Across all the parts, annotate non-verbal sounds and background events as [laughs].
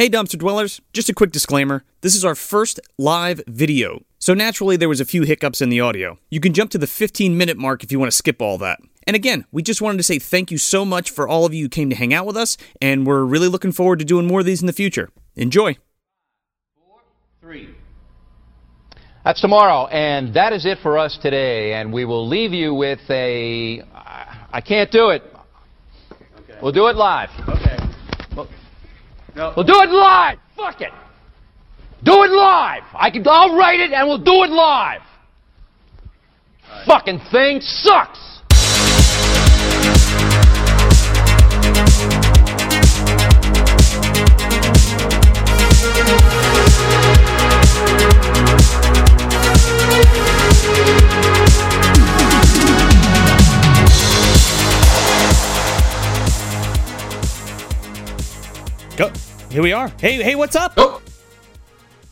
Hey, dumpster dwellers, just a quick disclaimer. This is our first live video, so naturally there was a few hiccups in the audio. You can jump to the 15 minute mark if you want to skip all that. And again, we just wanted to say thank you so much for all of you who came to hang out with us, and we're really looking forward to doing more of these in the future. Enjoy. Four, Three. That's tomorrow, and that is it for us today. And we will leave you with a. I can't do it. Okay. We'll do it live. Okay. No. We'll do it live. Fuck it. Do it live. I can. I'll write it, and we'll do it live. Fucking thing sucks. Go. Here we are. Hey, hey, what's up? Oh.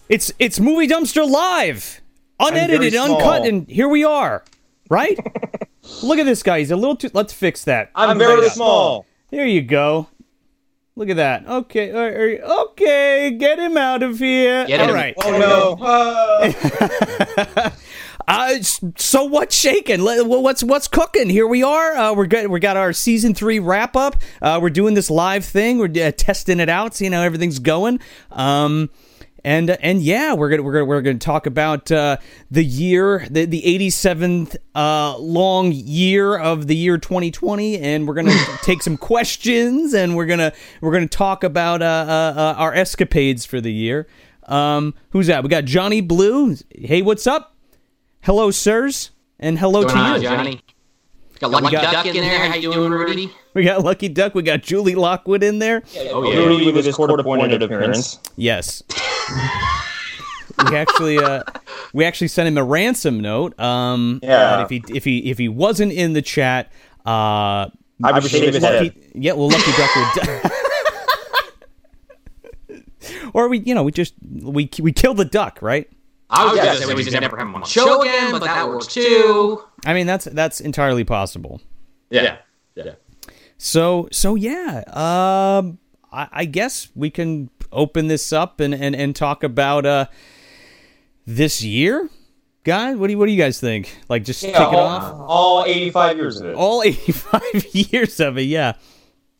It's it's movie dumpster live, unedited, uncut, and here we are. Right? [laughs] Look at this guy. He's a little too. Let's fix that. I'm Right very up. small. There you go. Look at that. Okay, uh, uh, okay, get him out of here. Get All him. right. Oh no. [laughs] [laughs] Uh, Uh, so what's shaking? What's what's cooking? Here we are. Uh, we're good. We got our season three wrap up. Uh, we're doing this live thing. We're uh, testing it out, seeing how everything's going. Um, and and yeah, we're gonna we're gonna we're gonna talk about uh, the year, the the eighty seventh uh, long year of the year twenty twenty, and we're gonna [laughs] take some questions, and we're gonna we're gonna talk about uh, uh, uh, our escapades for the year. Um, who's that? We got Johnny Blue. Hey, what's up? Hello, sirs, and hello Going to on, you. Johnny? Got Lucky got- Duck in there. How you doing, Rudy? We got Lucky Duck. We got Julie Lockwood in there. Oh yeah. Rudy with his court-appointed appearance. Yes. we actually uh we actually sent him a ransom note. Um Yeah. if he if he if he wasn't in the chat, uh I would shave his Lucky, head. yeah, well Lucky Duck would [laughs] Or we you know, we just we we kill the duck, right? I was Yeah, gonna say we just never have him on the show again, but that works too. I mean that's that's entirely possible. Yeah. Yeah. So so yeah, um, I, I guess we can open this up and and, and talk about uh this year, guys. What do you what do you guys think? Like just Yeah, kick it off. all 85 years of it. All [laughs] eighty five years of it, yeah.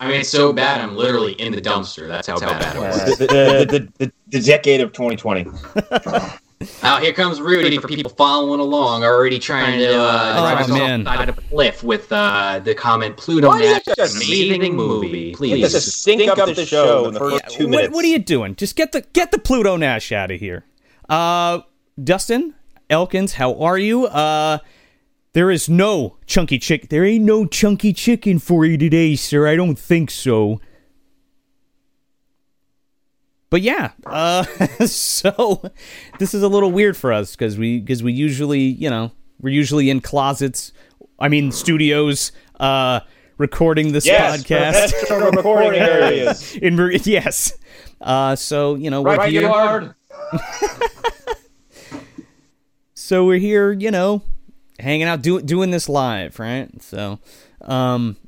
I mean, it's so bad. I'm literally in the dumpster. That's how bad it was. the, the, the, the, the decade of 2020. [laughs] Now here comes Rudy for people following along, already trying to uh, Oh, drive us man. off the side of a cliff with uh, the comment Pluto Why do you Nash, have amazing movie. Please. Just to stink up the show in the first two What, minutes. what are you doing? Just get the get the Pluto Nash out of here. Uh, Dustin Elkins, how are you? Uh, there is no chunky chick. There ain't no chunky chicken for you today, sir. I don't think so. But yeah, uh, [laughs] so this is a little weird for us because we because we usually you know we're usually in closets. I mean studios. Uh, recording this Yes, podcast. [laughs] recording areas. [laughs] in yes. Uh, so you know we're Right, here. Gillard? So we're here, you know, hanging out, do, doing this live, right? So, um,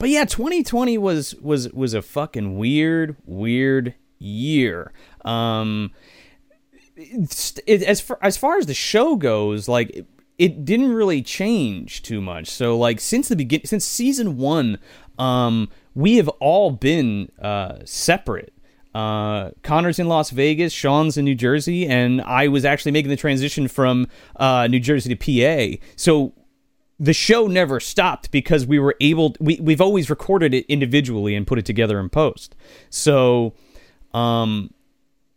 but yeah, 2020 was was was a fucking weird, weird year. Um, it, as far as far as the show goes, like. It, didn't really change too much. So like since the begin since season 1, um we have all been uh separate. Uh, Connor's in Las Vegas, Sean's in New Jersey, and I was actually making the transition from uh, New Jersey to PA. So the show never stopped because we were able. We we've always recorded it individually and put it together in post. So, um,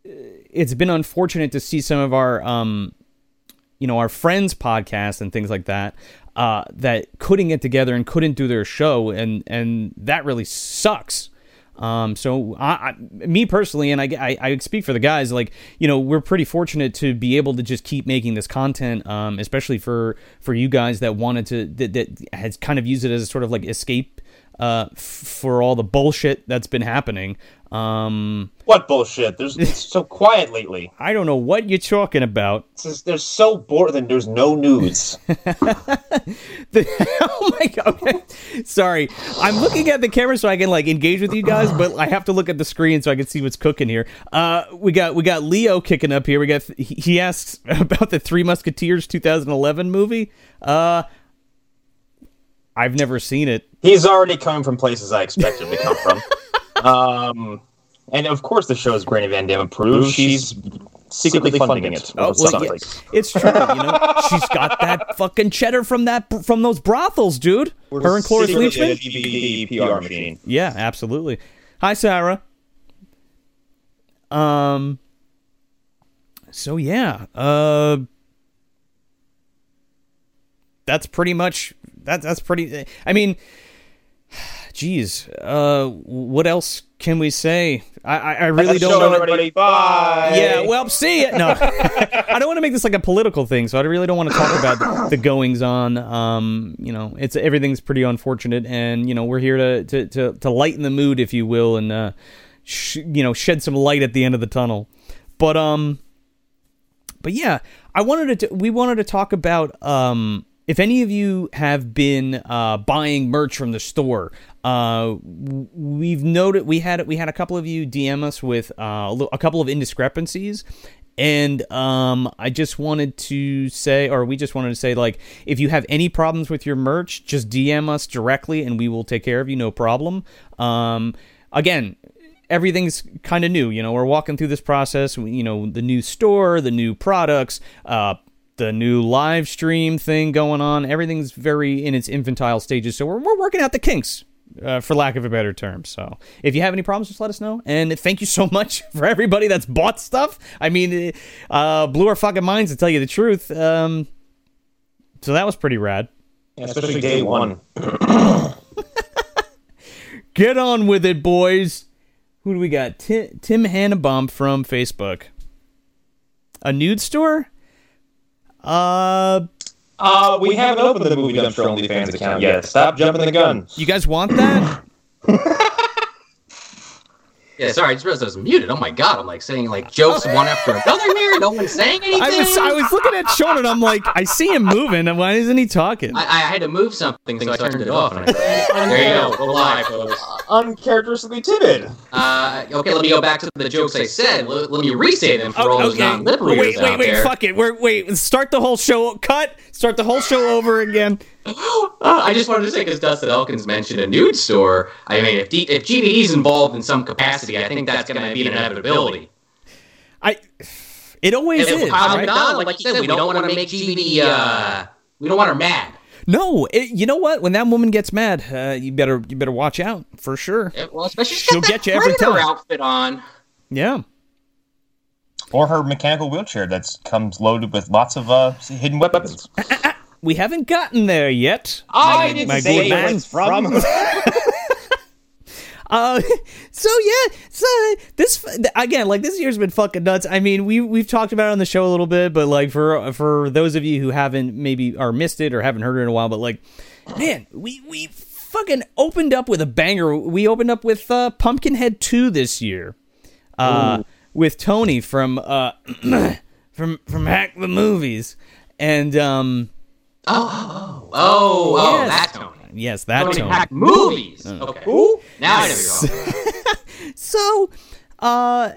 it's been unfortunate to see some of our um, you know, our friends' podcasts and things like that. Uh, that couldn't get together and couldn't do their show, and and that really sucks. Um, so I, I, me personally, and I, I, I speak for the guys, like, you know, we're pretty fortunate to be able to just keep making this content, um, especially for, for you guys that wanted to, that, that has kind of used it as a sort of like escape, uh, f- for all the bullshit that's been happening. Um, What bullshit? There's it's [laughs] so quiet lately. I don't know what you're talking about. Just, there's so bored. Then there's no news. [laughs] The- oh my god! Okay. [laughs] Sorry, I'm looking at the camera so I can like engage with you guys, but I have to look at the screen so I can see what's cooking here. Uh, we got we got Leo kicking up here. We got he he asks about the Three Musketeers 2011 movie. Uh, I've never seen it. He's already coming from places I expected to come from. Um, and of course, the show is Granny Van Damme approved. She's secretly funding it. Oh, well, yeah, it's true. You know, she's got that fucking cheddar from that from those brothels, dude. Her and Cloris Secretly Leachman. PR machine. Yeah, absolutely. Hi, Sarah. Um. So yeah, uh, that's pretty much that. That's pretty. I mean, geez, uh, what else can we say? I I, I really That's don't show, know. everybody. Bye. Yeah, well, see it. No, [laughs] I don't want to make this like a political thing, so I really don't want to talk about the, the goings on. Um, you know, it's everything's pretty unfortunate, and you know, we're here to to to, to lighten the mood, if you will, and uh, sh- you know, shed some light at the end of the tunnel. But um, but yeah, I wanted to. We wanted to talk about um, if any of you have been uh, buying merch from the store. Uh, we've noted we had we had a couple of you DM us with uh, a couple of indiscrepancies. And um, I just wanted to say, or we just wanted to say, like, if you have any problems with your merch, just DM us directly, and we will take care of you, no problem. Um, again, everything's kind of new. You know, we're walking through this process. You know, the new store, the new products, uh, the new live stream thing going on. Everything's very in its infantile stages. So we're, we're working out the kinks. Uh, for lack of a better term. So, if you have any problems, just let us know. And thank you so [laughs] much for everybody that's bought stuff. I mean, uh, blew our fucking minds to tell you the truth. Um, so that was pretty rad. Yeah, especially day one. [laughs] Get on with it, boys. Who do we got? Tim, Tim Hannabom from Facebook. A nude store? Uh, Uh, we haven't opened the movie dumpster OnlyFans account yet. Stop jumping the gun. you guys want that? [laughs] Yeah, sorry, I just realized I was muted. Oh my god, I'm like saying like jokes [laughs] one after another here. No one's saying anything. I was I was looking at Sean and I'm like, I see him moving. and Why isn't he talking? I, I had to move something, so I turned it off. And [laughs] I, there you go. We're live, folks. Uncharacteristically timid. Uh, okay, let me go back to the jokes I said. Let, let me resay them for all Oh, those okay. non-liberators Wait, wait, out wait! there. Fuck it. We're wait. Start the whole show. Cut. Start the whole show over again. Uh, [gasps] I just wanted to say because Dustin Elkins mentioned a nude store. I mean, if, D- if GDE's involved in some capacity, I think that's going to be an inevitability. I. It always And is. Right? McDonald, like you said, we don't want to make GDE. Uh, we don't want her mad. No, it, you know what? When that woman gets mad, uh, you better you better watch out for sure. Yeah, Well, especially She'll she'll get you every Predator time. outfit on. Yeah. Or her mechanical wheelchair that comes loaded with lots of uh, hidden weapons. [laughs] We haven't gotten there yet. I didn't my say man. it's from. [laughs] [laughs] Uh, so yeah, so this again, like this year's been fucking nuts. I mean, we we've talked about it on the show a little bit, but like for for those of you who haven't maybe or missed it or haven't heard it in a while, but like, man, we we fucking opened up with a banger. We opened up with uh, Pumpkinhead two this year, uh, with Tony from uh [clears throat] from from Hack the Movies, and um Oh, oh, oh, Yes. that Tony. yes, that Tony Tony. Hack movies. Okay. Now I know who you're talking. [laughs] so uh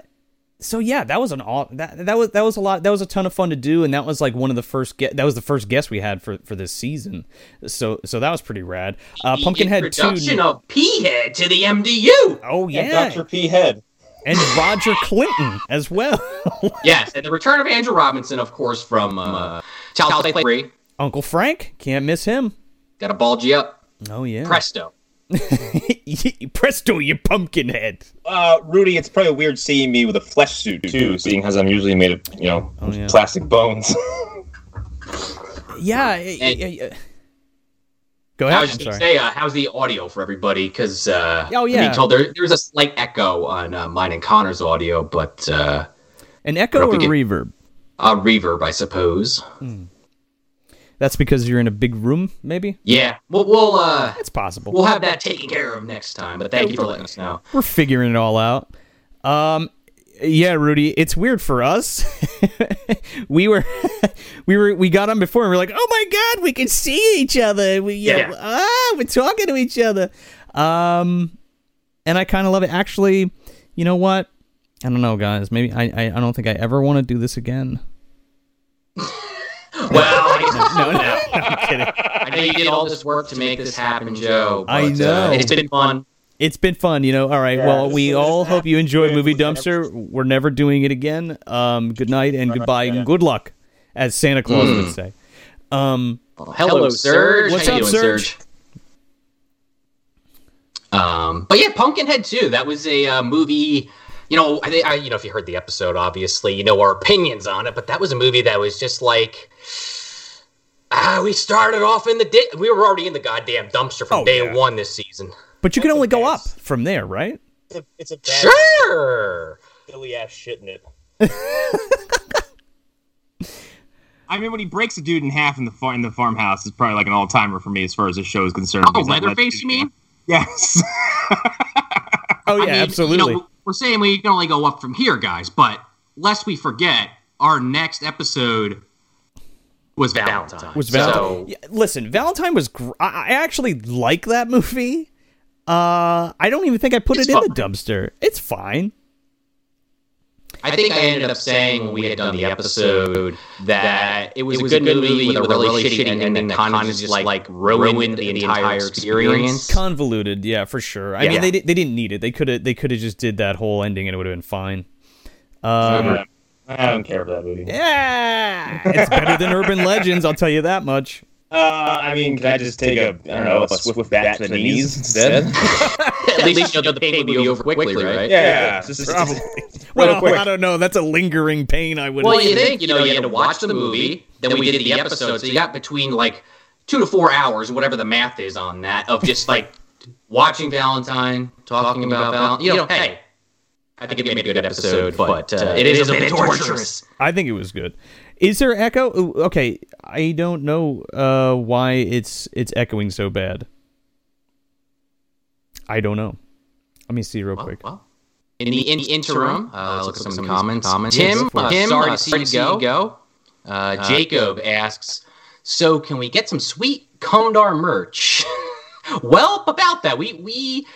so yeah that was an aw- that that was that was a lot that was a ton of fun to do and that was like one of the first get that was the first guest we had for for this season so so that was pretty rad uh The pumpkinhead 2 introduction of P-Head to the MDU. oh yeah Dr. P. Head. and roger clinton as well [laughs] Yes, and the return of Andrew Robinson, of course, from uh, Child Play 3. Uncle frank can't miss him Got to bulge you up. oh yeah Presto. [laughs] presto you pumpkinhead Uh, Rudy, it's probably weird seeing me with a flesh suit too, seeing as I'm usually made of, you know, Oh, yeah. plastic bones. [laughs] yeah, yeah, yeah, yeah. go ahead I was just going to sorry say, uh, how's the audio for everybody? Because uh, Oh, yeah. being told there, there's a slight echo on uh, mine and Connor's audio, but uh, an echo Hope or we get- reverb a reverb, I suppose. That's because you're in a big room, maybe. Yeah, we'll we'll uh, It's possible. we'll have that taken care of next time. But thank you for letting us know. We're figuring it all out. Um, yeah, Rudy, it's weird for us. [laughs] we were, [laughs] we were, we got on before, and we are like, oh my god, we can see each other. We, yeah, Yeah. ah, we're talking to each other. Um, and I kind of love it. Actually, you know what? I don't know, guys. Maybe I, I, I don't think I ever want to do this again. [laughs] Well, No, no, [laughs] no, I'm kidding. I know you did all this work to make this happen, Joe. I know. Uh, it's been fun. It's been fun, you know. All right. Yeah, well, we all not hope you enjoyed Movie Dumpster. We're never doing it again. Um, good night and goodbye and good luck, as Santa Claus would say. Um, Hello, Serge. What's How you up, doing, Serge? Um, but yeah, Pumpkinhead too. That was a uh, movie. You know, I, I, you know, if you heard the episode, obviously, you know our opinions on it. But that was a movie that was just like, ah, we started off in the di- we were already in the goddamn dumpster from Oh, day yeah. one this season. but you can only a go up from there, right? It's a, it's a bad Sure. silly ass shit in it. [laughs] I mean, when he breaks a dude in half in the far- in the farmhouse, is probably like an all timer for me as far as this show is concerned. Oh, because that- Leatherface, you mean? Yes. [laughs] Oh yeah, I mean, absolutely. You know, we're saying we can only go up from here, guys, but lest we forget, our next episode was Valentine. Valentine. was So- Valentine? Yeah, listen, Valentine was. Gr- I, I actually like that movie. Uh, I don't even think I put It's it in fun. the dumpster. It's fine. I think I ended up saying when we had done the episode that it was, a good movie with a really shitty ending that kind of just like ruined the entire experience. Convoluted, yeah, for sure. I Yeah. mean, they they didn't need it. They could have they could have just did that whole ending and it would have been fine. Um, I don't care for that movie. yeah, it's better than Urban Legends. I'll tell you that much. Uh, I mean, can I just take a, I don't know, a swift back to the knees instead? [laughs] At least you know the pain would be over quickly, right? yeah, just, Probably. [laughs] Well, quick. I don't know. That's a lingering pain. I would. Well, you think you know you had to watch the movie, then we did the episode, so you got between like two to four hours, whatever the math is on that, of just like watching Valentine, talking about Valentine. You know, hey, I think it made a good episode, but uh, it is a bit torturous. I think it was good. Is there echo? Okay, I don't know uh, why it's it's echoing so bad. I don't know. Let me see real Well, quick. well. In the, in the interim, uh, let's look at some, comments. Yeah, Tim, go. Tim, sorry uh, to see sorry you to see you go. Uh, Jacob asks, "So can we get some sweet Comdar merch?" [laughs] well, about that, we we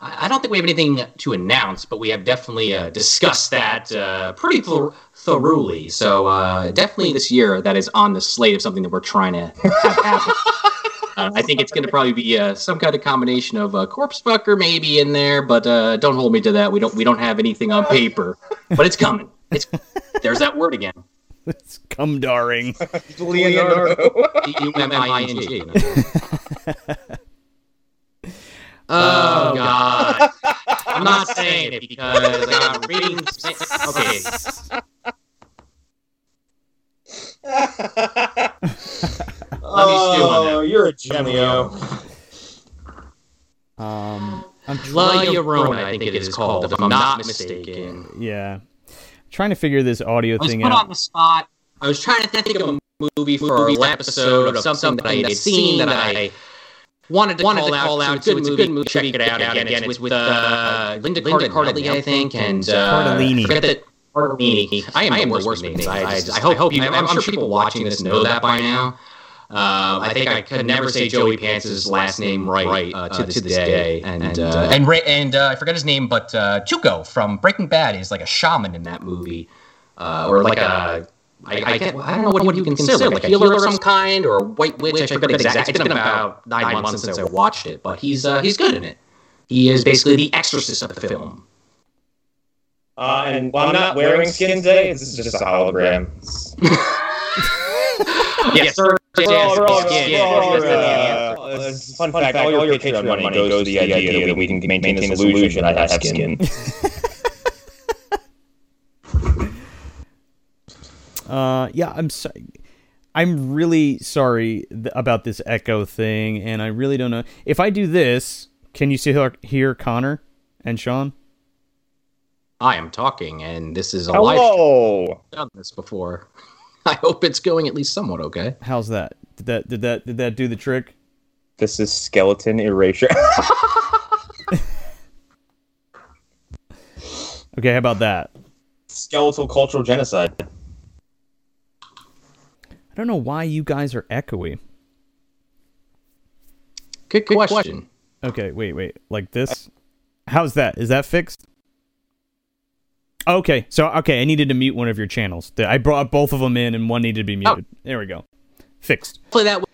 I I don't think we have anything to announce, but we have definitely uh, discussed that uh, pretty thor- thoroughly. So uh, definitely this year, that is on the slate of something that we're trying to have happen. [laughs] Uh, I think it's going to probably be uh, some kind of combination of uh, corpse fucker maybe in there, but uh, don't hold me to that. We don't we don't have anything on paper, but it's coming. It's there's that word again. It's cum darring. [laughs] Leonardo. U M I N G. Oh God! I'm not saying it because I got [laughs] ratings. Okay, oh, you're a gem, Leo. Um, I'm La. Llorona, I think it is called, if I'm not mistaken. Yeah, trying to figure this audio I was thing put out. on the spot. I was trying to think of a movie for our last episode of something that I had seen that I wanted to wanted call, to call out. So it's a good movie. Check it out again. It's with uh, Linda Cardellini, I think, and uh, Cardellini. Forget that. Cardellini. I am, the worst with names. I, just, I hope you. I'm, I'm sure people watching this know that by now. Uh, I think I could never say Joey Pants' last name right uh, to, this day. And uh, and Ray, and uh, I forget his name, but uh, Tuco from Breaking Bad is like a shaman in that movie, uh, or like a. I, I, get, I don't know what, what you can consider, like a healer of some kind, or a white witch. I forget exactly. It's been about nine months since I watched it, but he's uh, he's good in it. He is basically the exorcist of the film. Uh, and while I'm not wearing skin today, this is just a hologram. [laughs] yes, sir. For all- for all- Skin. for all your, Yes, uh, uh, Fun fact, all your Patreon money goes to the idea that we can maintain this illusion I have skin. [laughs] Uh, yeah, I'm sorry. I'm really sorry th- about this echo thing, and I really don't know if I do this. Can you still hear Connor and Sean? I am talking, and this is a live. Hello! I've done this before. [laughs] I hope it's going at least somewhat okay. How's that? Did that did that did that do the trick? This is skeleton erasure. [laughs] Okay, how about that? Skeletal cultural genocide. I don't know why you guys are echoey. Good, good question. Okay, wait, wait. Like this? How's that? Is that fixed? Okay, so okay, I needed to mute one of your channels. I brought both of them in, and one needed to be muted. There we go, fixed. Hopefully that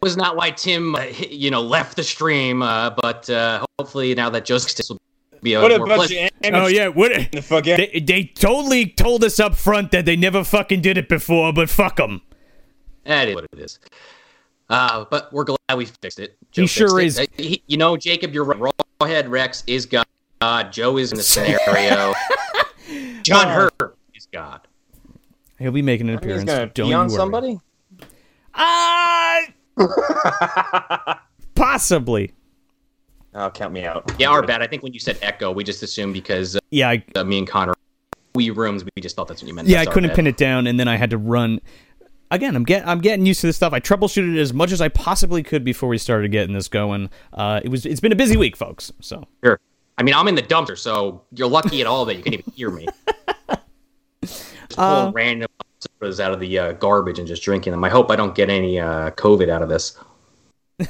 was not why Tim, uh, you know, left the stream. Uh, but uh, hopefully now that Joseph will be a What a more bunch pleasant. of Oh yeah, what? the fuck yeah. They, they totally told us up front that they never fucking did it before, but fuck them. That is what it is. Uh, but we're glad we fixed it. He fixed sure it. is. Uh, he- you know, Jacob, you're right. Rawhead Rex is God. Joe is in the scenario. [laughs] John Hurt is God. He'll be making an appearance. gonna Don't pee you worry. somebody. Ah, [laughs] possibly. Oh, count me out. Yeah, our bad. I think when you said echo, we just assumed because uh, Yeah, I, uh, me and Connor, we rooms, we just thought that's what you meant. yeah, I That's our couldn't bad. pin it down, and then I had to run. Again, I'm get I'm getting used to this stuff. I troubleshooted it as much as I possibly could before we started getting this going. Uh, it was it's been a busy week, folks. So Sure. I mean, I'm in the dumpster, so you're lucky at all that you can even hear me. [laughs] Just pulling Uh, random sodas out of the uh, garbage and just drinking them. I hope I don't get any uh, COVID out of this. [laughs]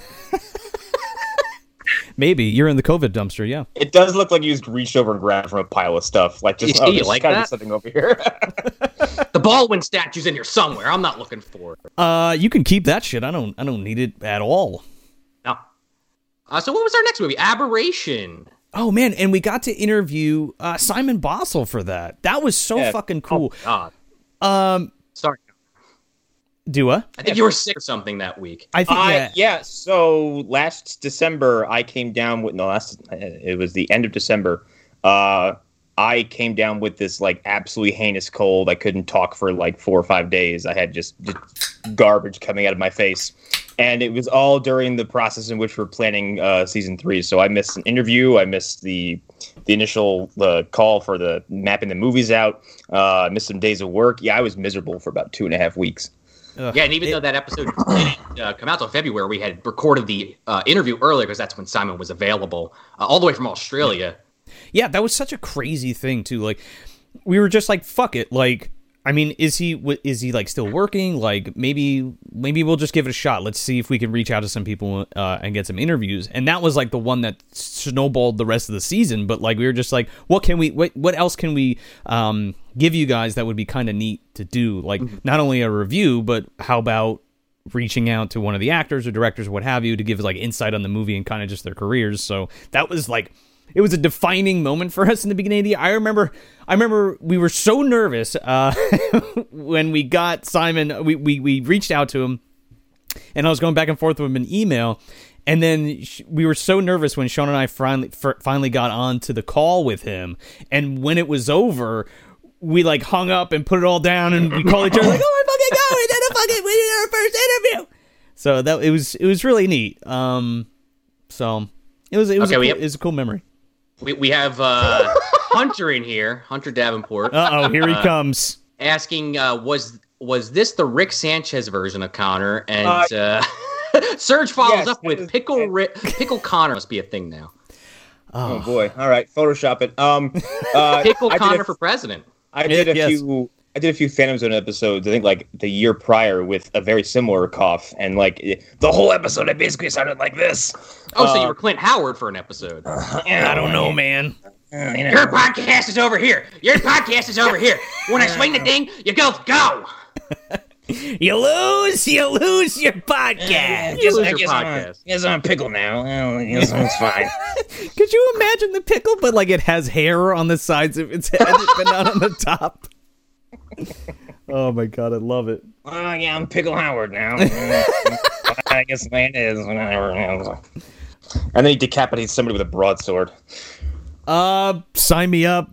maybe you're in the COVID dumpster. Yeah. It does look like you just reached over and grabbed from a pile of stuff. Like just [laughs] You- oh, you like gotta be that? something over here. [laughs] The Baldwin statue's in here somewhere. I'm not looking for it. Uh, you can keep that shit. I don't I don't need it at all. No. Uh, so what was our next movie? Aberration. Oh man, and we got to interview uh, Simon Bossell for that. That was so Yeah. fucking cool. God. Um, Sorry. Do a? I think you were sick or something that week. I think Uh, yeah. yeah. So last December, I came down with no. Last it was the end of December. Uh, I came down with this like absolutely heinous cold. I couldn't talk for like four or five days. I had just, just garbage coming out of my face, and it was all during the process in which we're planning uh, season three. So I missed an interview. I missed the the initial uh, call for the mapping the movies out. Uh, I missed some days of work. Yeah, I was miserable for about two and a half weeks. Ugh. Yeah, and even though that episode didn't uh, come out till February, we had recorded the uh, interview earlier because that's when Simon was available, uh, all the way from Australia. Yeah, that was such a crazy thing too. Like we were just like, fuck it. Like, I mean, is he is he like still working? Like maybe maybe we'll just give it a shot. Let's see if we can reach out to some people uh, and get some interviews. And that was like the one that snowballed the rest of the season. But like we were just like, what can we? What what else can we um, give you guys that would be kind of neat to do? Like not only a review, but how about reaching out to one of the actors or directors or what have you to give like insight on the movie and kind of just their careers. So that was like it was a defining moment for us in the beginning of the year. I remember I remember we were so nervous uh, [laughs] when we got Simon we, we we reached out to him and I was going back and forth with him in email and then sh- we were so nervous when Sean and I finally f- finally got on to the call with him and when it was over we like hung up and put it all down and we called each other like oh my fucking god we did a fucking we did our first interview. So that it was it was really neat. Um so it was it was Okay, a cool, have- it was a cool memory We, we have uh, [laughs] Hunter in here, Hunter Davenport, uh oh here he comes asking, uh, was was this the Rick Sanchez version of Connor? And uh, [laughs] Serge follows yes, up with was- Pickle Rick, Pickle Connor must be a thing now. Oh boy! All right, Photoshop it. Um, [laughs] uh, Pickle I did a- Connor for president. I did a Yes. few. I did a few Phantom Zone episodes. I think like the year prior with a very similar cough, and like it- the whole episode, I basically sounded like this. Oh, so Uh, you were Clint Howard for an episode. [laughs] I don't know man Uh, you know. Your podcast is over here. Your podcast is over here. When I swing the thing, you go go. [laughs] you lose you lose your podcast You lose I your guess I'm, podcast. I guess I'm a pickle now. Well, I guess it's fine. [laughs] Could you imagine the pickle, but like it has hair on the sides of its head, but not on the top? [laughs] oh my god, I love it. oh yeah, I'm Pickle Howard now. [laughs] I guess the man is whatever. And then he decapitates somebody with a broadsword Uh, sign me up.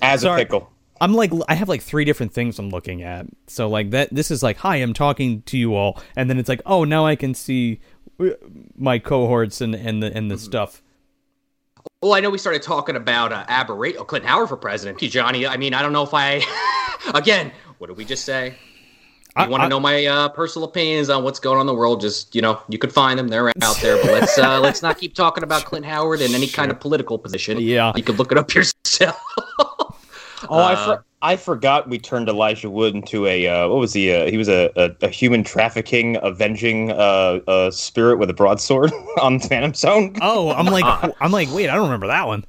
as Sorry. a pickle. I'm like, I have like three different things I'm looking at. So like that, this is like, hi, I'm talking to you all, and then it's like, oh, now I can see uh, my cohorts and and the and the stuff. Well, I know we started talking about uh, aberrate. Oh, Clint Howard for president. Gee, Johnny, I mean, I don't know if I. [laughs] Again, what did we just say? you want to know my uh, personal opinions on what's going on in the world, just you know, you could find them. They're out there. But let's uh, [laughs] let's not keep talking about Clint Howard in any kind of political position. Yeah. you could look it up yourself. [laughs] Oh, I, for- I forgot we turned Elijah Wood into a uh, what was he? Uh, he was a, a, a human trafficking, avenging uh, uh, spirit with a broadsword [laughs] on Phantom Zone. Oh, I'm like, [laughs] I'm like, wait, I don't remember that one.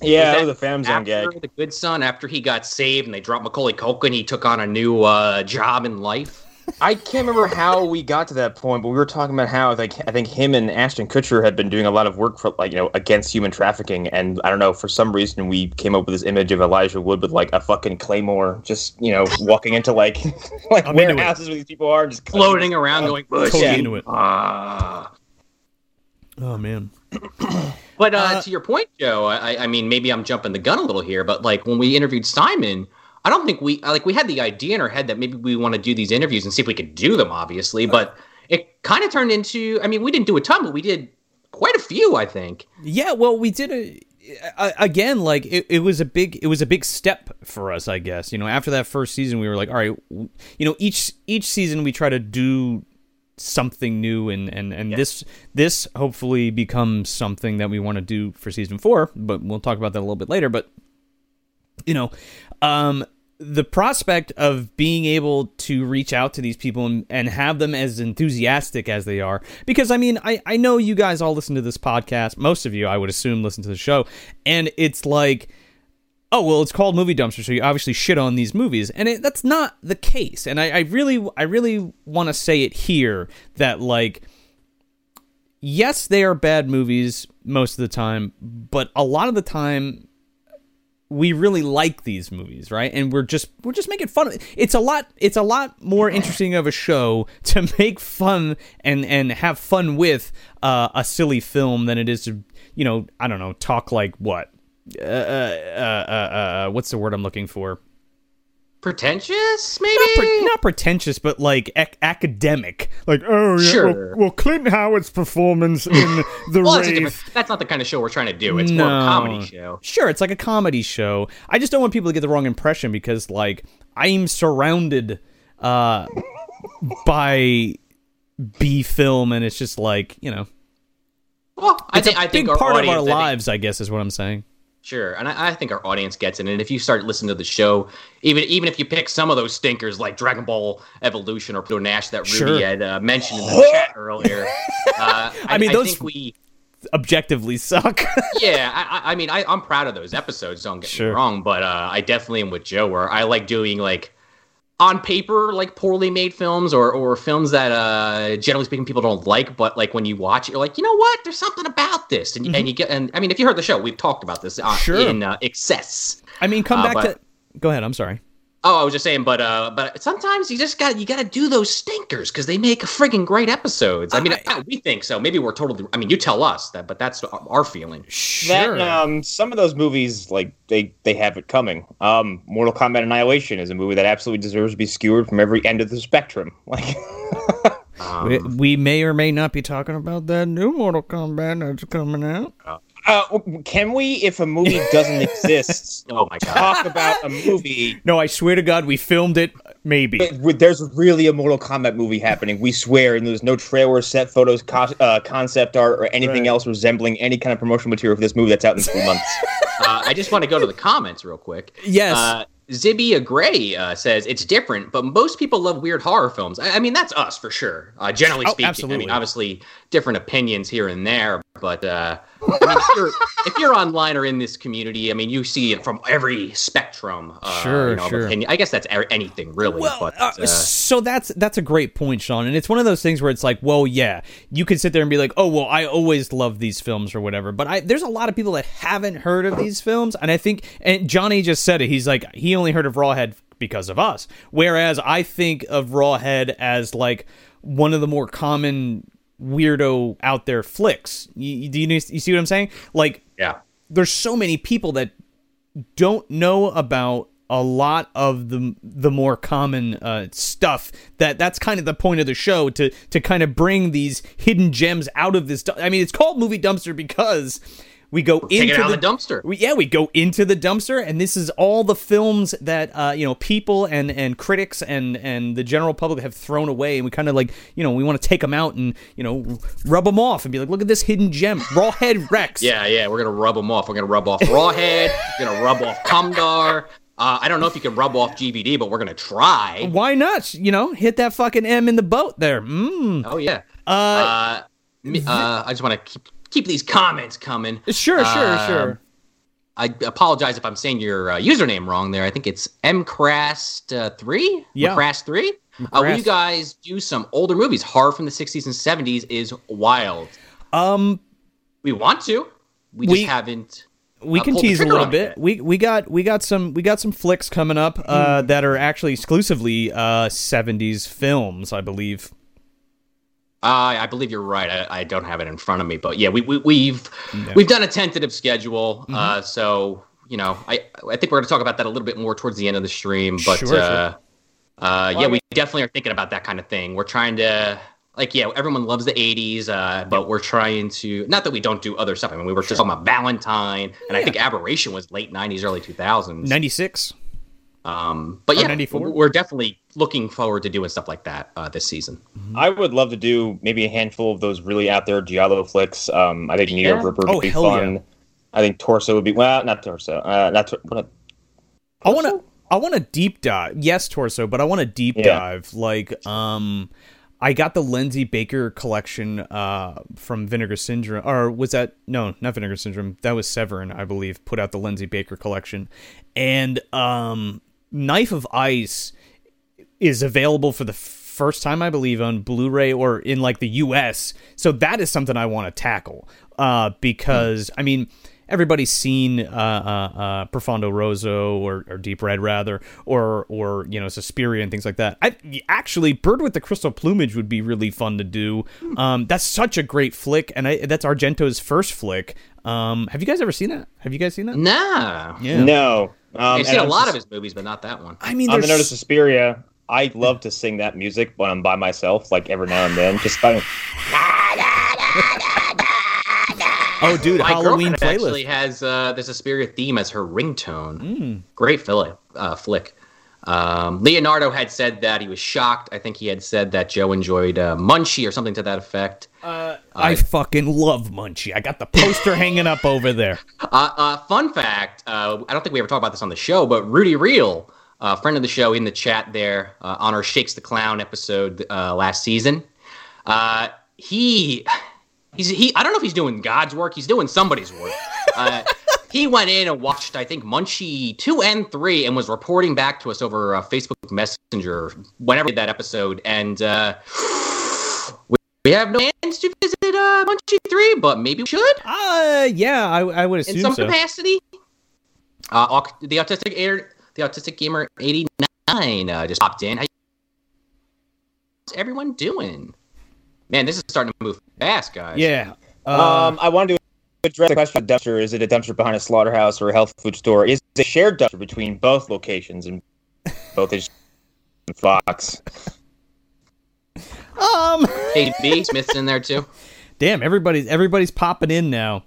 yeah, Was that was a Phantom Zone after gag. the Good Son, after he got saved and they dropped Macaulay Culkin, he took on a new uh, job in life. I can't remember how we got to that point, but we were talking about how like I think him and Ashton Kutcher had been doing a lot of work for like you know against human trafficking, and I don't know for some reason we came up with this image of Elijah Wood with like a fucking claymore, just you know walking into like [laughs] like I'm into warehouses where these people are, and just cutting Floating around going, Totally Yeah. into it. ah. Oh man. But uh, Uh, to your point, Joe, I, I mean, maybe I'm jumping the gun a little here, but like when we interviewed Simon, I don't think we like we had the idea in our head that maybe we want to do these interviews and see if we could do them, obviously. But it kind of turned into, I mean, we didn't do a ton, but we did quite a few, I think. Yeah, well, we did a, again like it, it was a big it was a big step for us, I guess. You know, after that first season, we were like, all right, w- you know, each each season we try to do something new and and and this this hopefully becomes something that we want to do for season 4, but we'll talk about that a little bit later, but you know, um the prospect of being able to reach out to these people and, and have them as enthusiastic as they are. Because i mean I, I know you guys all listen to this podcast most of you i would assume listen to the show and it's like oh well it's called movie dumpster so you obviously shit on these movies. And it, that's not the case. And i, I really i really want to say it here that like yes they are bad movies most of the time but a lot of the time we really like these movies, right? And we're just we're just making fun of it. It's a lot it's a lot more interesting of a show [laughs] to make fun and and have fun with uh, a silly film than it is to you know I don't know talk like what uh, uh, uh, uh, uh, what's the word I'm looking for? Pretentious, maybe? Not, pre- not pretentious, but like ac- academic. Like, oh yeah, Sure. well, well, Clint Howard's performance in [laughs] The well, that's, that's not the kind of show we're trying to do. It's more of a comedy show. Sure, it's like a comedy show. I just don't want people to get the wrong impression because like I'm surrounded uh by B film and it's just like, you know, Well, I think I think our part of our lives, I guess is what I'm saying. Sure, and I, I think our audience gets it. And if you start listening to the show, even even if you pick some of those stinkers like Dragon Ball Evolution or Pluto Nash that Rudy Sure. had uh, mentioned in the chat [laughs] earlier, uh, I, I mean, those- think we, Objectively suck. [laughs] yeah, I, I- I mean, I, I'm proud of those episodes. Don't get Sure. me wrong, but uh, I definitely am with Joe where I like doing like on paper like poorly made films or or films that uh generally speaking people don't like but like when you watch it you're like you know what there's something about this and, and you get and i mean if you heard the show we've talked about this uh, Mm-hmm. Sure. in uh, excess I mean, come Uh, back but- to Go ahead, I'm sorry. Oh, I was just saying, but uh, but sometimes you just got you got to do those stinkers because they make friggin' great episodes. I mean, I- we think so. Maybe we're totally. I mean, you tell us that, but that's our our feeling. Sure. That um, some of those movies, like they they have it coming. Um, Mortal Kombat Annihilation is a movie that absolutely deserves to be skewered from every end of the spectrum. [laughs] Like, Um, we, we may or may not be talking about that new Mortal Kombat that's coming out. uh, can we, if a movie doesn't [laughs] exist, oh my god! talk about a movie? No, I swear to God, we filmed it. Maybe. with- There's really a Mortal Kombat movie happening. We swear, and there's no trailer, set photos, co- uh, concept art, or anything Right. else resembling any kind of promotional material for this movie that's out in three [laughs] months. uh, I just want to go to the comments real quick. Yes. Uh, Zibby Gray uh, says it's different, but most people love weird horror films. I, I mean, that's us for sure. Uh, generally Oh, speaking, I mean, obviously different opinions here and there, but uh, I mean, if you're if you're online or in this community, I mean, you see it from every spectrum. Uh, Sure, you know, sure. opinion. I guess that's anything really. Well, but uh, uh, so that's that's a great point, Sean, and it's one of those things where it's like, well, yeah, you could sit there and be like, oh, well, I always love these films or whatever, but I there's a lot of people that haven't heard of these films, and I think, and Johnny just said it, he's like, he only heard of Rawhead because of us, whereas I think of Rawhead as like one of the more common weirdo out there flicks. You, do you, you see what I'm saying? Like, yeah. there's so many people that don't know about a lot of the the more common uh, stuff that that's kind of the point of the show to to kind of bring these hidden gems out of this I mean it's called movie dumpster because We go Take into the, the dumpster. We, yeah, we go into the dumpster, and this is all the films that uh, you know people and and critics and and the general public have thrown away, and we kind of like you know we want to take them out and you know rub them off and be like, look at this hidden gem, Rawhead Rex. Yeah, yeah, we're gonna rub them off. We're gonna rub off Rawhead. [laughs] we're gonna rub off Kumdar. Uh, I don't know if you can rub off GBD, but we're gonna try. Why not? You know, hit that fucking M in the boat there. Mmm. Oh yeah. Uh, Uh, uh, I just want to keep keep these comments coming. sure, sure, uh, sure. I apologize if I'm saying your uh, username wrong there. I think it's mcrast uh, three. Yeah. mcrast three. Uh, will you guys do some older movies? Horror from the 60s and 70s is wild. Um, We want to. We, We- just haven't. we uh, can tease a little bit. yet. We we got we got some we got some flicks coming up uh, Hmm. that are actually exclusively uh, 70s films, I believe. Uh, I believe you're right. I, I don't have it in front of me, but yeah, we, we we've we've done a tentative schedule. Mm-hmm. Uh, so you know, I I think we're going to talk about that a little bit more towards the end of the stream. But Sure, sure. uh, uh, yeah, we definitely are thinking about that kind of thing. We're trying to like yeah, everyone loves the '80s, uh, but we're trying to not that we don't do other stuff. I mean, we were just talking about Valentine, and I think Aberration was late '90s, early 2000s. 96. Um, but Or yeah, 94? we're definitely looking forward to doing stuff like that uh, this season. I would love to do maybe a handful of those really out there Giallo flicks. Um, I think New York Yeah. Ripper would Oh, be hell fun. yeah. I think Torso would be well, not Torso. Uh, not tor- what? I want to I want to deep dive. Yes, torso, but I want to deep Yeah. dive. Like, um, I got the Lenzi Baker collection uh from Vinegar Syndrome, or was that no, not Vinegar Syndrome. That was Severin, I believe, put out the Lenzi Baker collection, and um, Knife of Ice is available for the first time, I believe, on Blu-ray or in like the U.S. So that is something I want to tackle uh, because I mean everybody's seen uh, uh, uh, Profondo Rosso or, or Deep Red rather, or or you know Suspiria and things like that. I actually Bird with the Crystal Plumage would be really fun to do. Um, that's such a great flick, and I, that's Argento's first flick. Um, have you guys ever seen that? Have you guys seen that? Nah, Yeah. No. Um, I've seen a lot Sus- of his movies, but not that one. I mean, On the there's note of Suspiria, I love to sing that music when I'm by myself, like every now and then. Just by, [laughs] oh, dude, My Halloween girlfriend actually has uh, the Suspiria theme as her ringtone. Mm. Great flick. Uh, flick. Um, Leonardo had said that he was shocked. I think he had said that Joe enjoyed uh, Munchie or something to that effect. I fucking love Munchie. I got the poster hanging up over there. [laughs] Uh, uh, fun fact: uh, I don't think we ever talked about this on the show, but Rudy Reel, uh, friend of the show, in the chat there uh, on our Shakes the Clown episode uh, last season, uh, he he's he. I don't know if he's doing God's work. He's doing somebody's work. [laughs] Uh, he went in and watched, I think, Munchie two and three, and was reporting back to us over uh, Facebook Messenger whenever we did that episode. And uh, we, we have no plans to visit uh, Munchie three, but maybe we should Uh, yeah, I, I would assume in some so. capacity. Uh, the autistic air, the autistic gamer eighty nine uh, just popped in. How's everyone doing? Man, this is starting to move fast, guys. Yeah. Uh, um, I wanted to address the question of dumpster. Is it a dumpster behind a slaughterhouse or a health food store? Is it a shared dumpster between both locations and both is [laughs] Fox? um. KB Smith's in there too. [laughs] Damn, everybody's everybody's popping in now.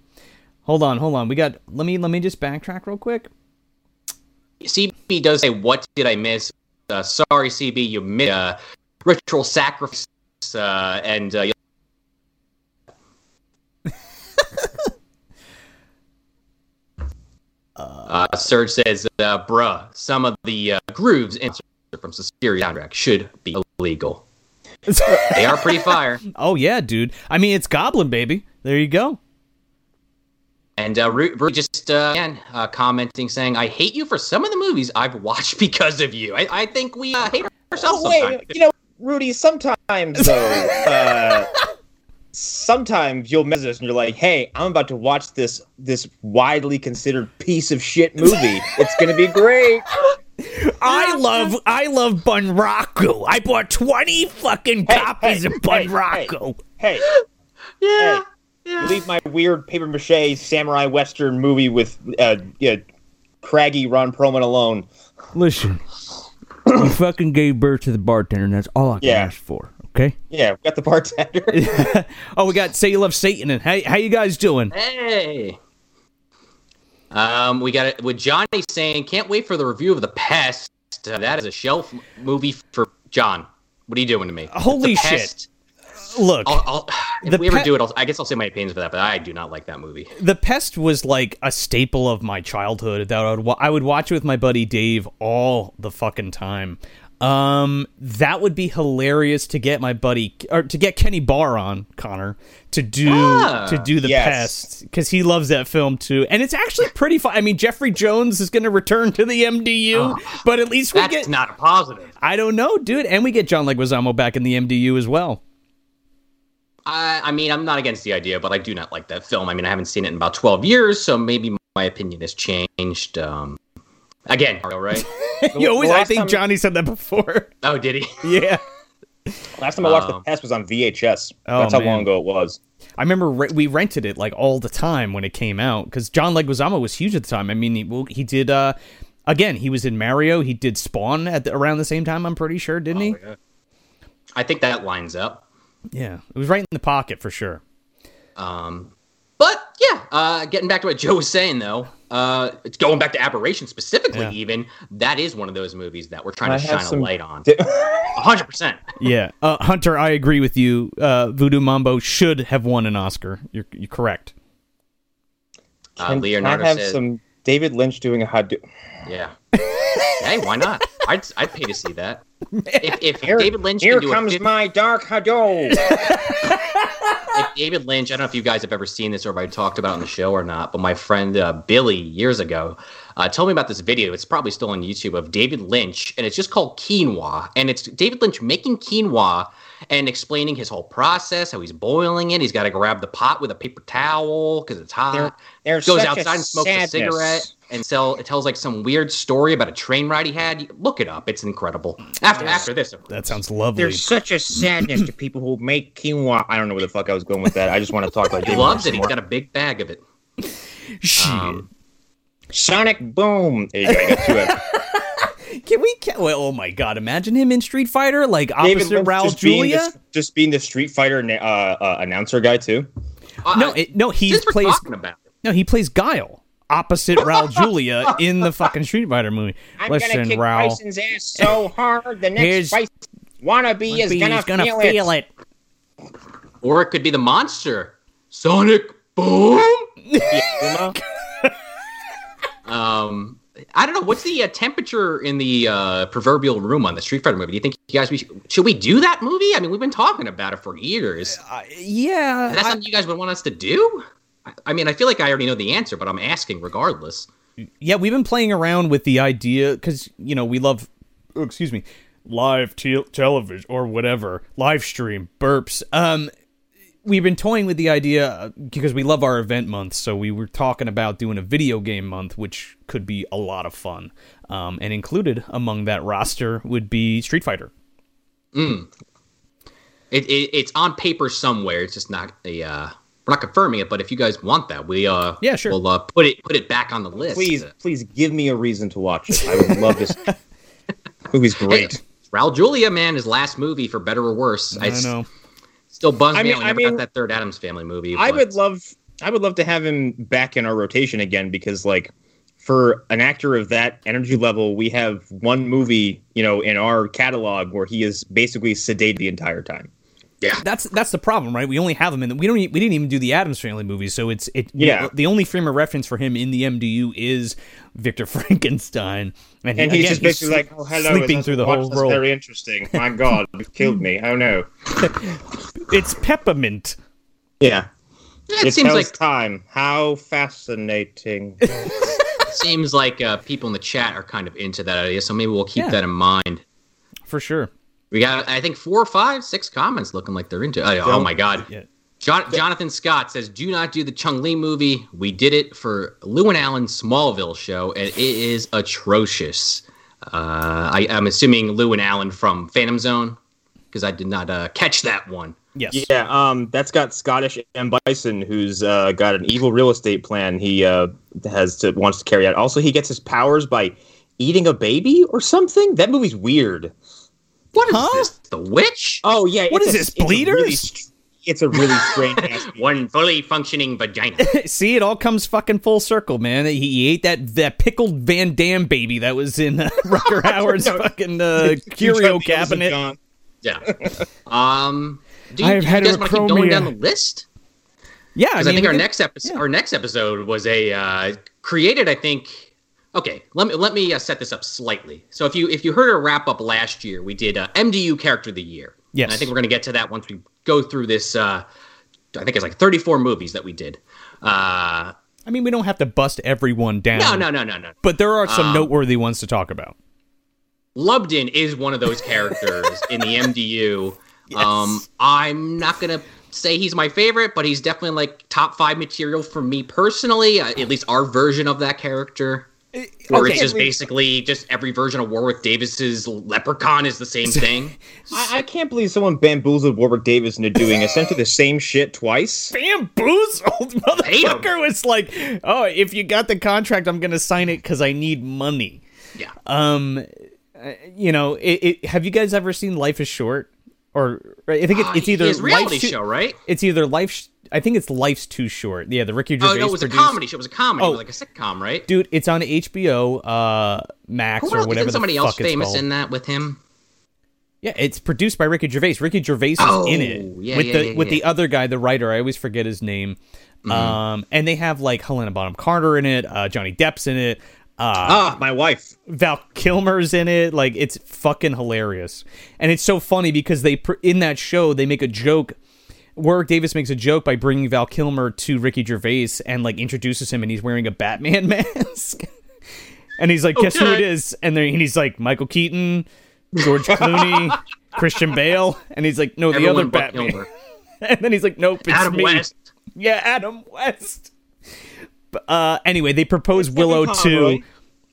Hold on, hold on. We got. Let me let me just backtrack real quick. CB does say, "What did I miss?" Uh, sorry, CB, you missed uh, ritual sacrifice, uh, and uh, uh, Serge says, uh, "Bruh, some of the uh, grooves in from Suspiria soundtrack should be illegal. [laughs] They are pretty fire." Oh yeah, dude. I mean, it's Goblin baby. There you go. And uh, Ru- Ru just uh, again uh, commenting, saying, "I hate you for some of the movies I've watched [laughs] because of you. I, I think we uh, hate ourselves Oh, sometimes." you know, Rudy. Sometimes though, [laughs] uh, sometimes you'll message us and you're like, "Hey, I'm about to watch this this widely considered piece of shit movie. It's gonna be great." [laughs] I love I love Bunraku. I bought twenty fucking Hey, copies hey, of hey, Bunraku. [laughs] Hey, yeah. hey, you leave my weird paper mache samurai western movie with uh, yeah, craggy Ron Perlman alone. Listen, you fucking gave birth to the bartender, and that's all I can Yeah. ask for. Okay. Yeah, we got the bartender. [laughs] oh, we got say you love Satan, and hey, how you guys doing? Hey. Um, we got it with Johnny saying, "Can't wait for the review of the Pest." Uh, that is a shelf movie for John. What are you doing to me? Holy The shit. Pest- Look, I'll, I'll, if The we ever Pe- do it, I'll, I guess I'll say my opinions for that. But I do not like that movie. The Pest was like a staple of my childhood that I would, wa- I would watch it with my buddy Dave all the fucking time. Um, that would be hilarious to get my buddy or to get Kenny Barr on Connor to do Ah, to do the yes. Pest because he loves that film too, and it's actually pretty fun. I mean, Jeffrey Jones is going to return to the MDU, but at least we That's get not a positive. I don't know, dude, and we get John Leguizamo back in the MDU as well. I, I mean, I'm not against the idea, but I do not like that film. I mean, I haven't seen it in about 12 years, so maybe my opinion has changed. Um, again, Mario, right? [laughs] you always, I think time- Johnny said that before. oh, did he? [laughs] yeah. Last time I watched Um, The Pest was on VHS. Oh, That's how man. long ago it was. I remember re- we rented it like all the time when it came out because John Leguizamo was huge at the time. I mean, he, well, he did uh, again. He was in Mario. He did Spawn at the, around the same time. I'm pretty sure, didn't he? I think that lines up. Yeah, it was right in the pocket for sure. Um, but yeah, uh, getting back to what Joe was saying though, uh, it's going back to Aberration specifically. Yeah. Even that is one of those movies that we're trying I to shine some- a light on. [laughs] Hundred percent. [laughs] Yeah, uh, Hunter, I agree with you. Uh, Voodoo Mambo should have won an Oscar. You're, you're correct. Uh, Can Leonardo I have says, some David Lynch doing a Hadou- "Yeah, [laughs] hey, why not? I'd I'd pay to see that. If, if [laughs] Here, David Lynch here can do a comes 50 my dark Hadou. [laughs] if David Lynch, I don't know if you guys have ever seen this or if I talked about it on the show or not, but my friend uh, Billy years ago uh, told me about this video. It's probably still on YouTube of David Lynch, and it's just called quinoa. And it's David Lynch making quinoa and explaining his whole process, how he's boiling it. He's got to grab the pot with a paper towel because it's hot. There- there's Goes such a outside and smokes a cigarette and sell. It tells like some weird story about a train ride he had. Look it up; it's incredible. After after this, That sounds lovely. There's such a sadness to people who make quinoa. I don't know where the fuck I was going with that. I just want to talk about he David loves Lynch it. He's more. got a big bag of it. Shit. Um, Sonic Boom. There you go. [laughs] I got two of- Can we? Can, well, oh my god! Imagine him in Street Fighter, like David opposite Lynch Raul just being, Julia. the, just being the Street Fighter uh, uh, announcer guy too. No, it, no, he since plays. talking about it, No, he plays Guile opposite Raul Julia in the fucking Street Fighter movie. I'm Listen, gonna kick Raul. Tyson's ass so hard the next Here's- fight wannabe is He's gonna, feel, it. or it could be the monster, Sonic Boom. [laughs] Uma? [laughs] Um, I don't know. What's the uh, temperature in the uh, proverbial room on the Street Fighter movie? Do you think you guys we should, should we do that movie? I mean, we've been talking about it for years. Uh, yeah, That's I- something you guys would want us to do. I, I mean, I feel like I already know the answer, but I'm asking regardless. yeah, we've been playing around with the idea because you know we love, oh, excuse me, live te- television or whatever, live stream burps. Um, we've been toying with the idea uh, because we love our event month. So we were talking about doing a video game month, which could be a lot of fun. Um, and included among that roster would be Street Fighter. It, it, it's on paper somewhere. It's just not a. Uh, we're not confirming it, but if you guys want that, we uh Yeah, sure. we'll uh, put it put it back on the list. Please, please give me a reason to watch it. I would love this. [laughs] Movie's great. Raul Julia, man, his last movie for better or worse. I s- know. Still bums I me mean- out. We I mean, got that third Addams Family movie. I but- would love I would love to have him back in our rotation again because like for an actor of that energy level, we have one movie, you know, in our catalog where he is basically sedated the entire time. Yeah, that's that's the problem, right? We only have him in. The, we don't. e- We didn't even do the Addams Family movies, so it's it. Yeah. The only frame of reference for him in the MDU is Victor [laughs] Frankenstein, And he's again, just basically like, "Oh, hello, sleeping through the watch whole this world. Very interesting. My God, [laughs] you've killed me. Oh no. [laughs] It's peppermint. Yeah. Yeah, it It seems tells like time. How fascinating. seems like uh, people in the chat are kind of into that idea, so maybe we'll keep Yeah. that in mind. For sure. We got, I think, four or five, six comments looking like they're into. it. Oh, oh my god! Yeah. John, Jonathan Scott says, "Do not do the Chun-Li movie. We did it for Lou and Allen's Smallville show, and it is atrocious." Uh, I, I'm assuming Lou and Allen from Phantom Zone because I did not uh, catch that one. Yes. Yeah, um, that's got Scottish M. Bison, who's uh, got an evil real estate plan. He uh, has to wants to carry out. Also, he gets his powers by eating a baby or something. That movie's weird. What is Huh? this? The Witch? Oh yeah, What is a- this, it's a Bleeders? really str- it's a really strange. ass. [laughs] One fully functioning vagina. [laughs] See, it all comes fucking full circle, man. He, he ate that that pickled Van Damme baby that was in uh, [laughs] Rucker Howard's fucking uh, curio cabinet. Yeah. Um. Do you, I have do you guys want to keep going down the list? Yeah, I Because I, mean, think our next episode, yeah. our next episode was a uh, created. I think. Okay, let me let me uh, set this up slightly. So if you if you heard our wrap up last year, we did uh, MDU Character of the Year. Yes. And I think we're going to get to that once we go through this. Uh, I think it's like 34 movies that we did. Uh, I mean, we don't have to bust everyone down. no, no, no, no, no. But there are some Um, noteworthy ones to talk about. Lubden is one of those characters in the MDU. [laughs] Um, I'm not gonna say he's my favorite, but he's definitely like top five material for me personally. Uh, at least our version of that character, where okay. it's just basically just every version of Warwick Davis's Leprechaun is the same [laughs] thing. I, I can't believe someone bamboozled Warwick Davis into doing essentially the same shit twice. Bamboozled, [laughs] motherfucker was like, "Oh, if you got the contract, I'm gonna sign it because I need money." Yeah. Um, uh, you know, it, it, have you guys ever seen Life is Short? Or I think it, Uh, it's either his reality Life's Too- show, right? It's either life. I think it's Life's Too Short. Yeah, the Ricky Oh Gervais no, it was a comedy show. It was a comedy, Oh. like a sitcom, right? Dude, it's on HBO uh, Max Who or else? whatever Isn't somebody else famous in that with him? Yeah, it's produced by Ricky Gervais. Ricky Gervais is Oh, in it yeah, with yeah, the yeah, with the other guy, the writer. I always forget his name. Mm-hmm. Um, and they have like Helena Bonham Carter in it. Uh, Johnny Depp's in it. Uh, Ah, my wife. Val Kilmer's in it. Like it's fucking hilarious, and it's so funny because they pr- in that show they make a joke. Warwick Davis makes a joke by bringing Val Kilmer to Ricky Gervais and like introduces him, and he's wearing a Batman [laughs] mask. and he's like, "Guess who it is?" And then and he's like, "Michael Keaton, George Clooney, [laughs] Christian Bale," and he's like, "No, the Everyone other Batman." Kilmer. [laughs] and then he's like, "Nope, it's Adam me." West. Yeah, Adam West. But, uh, anyway, they propose Willow to. two.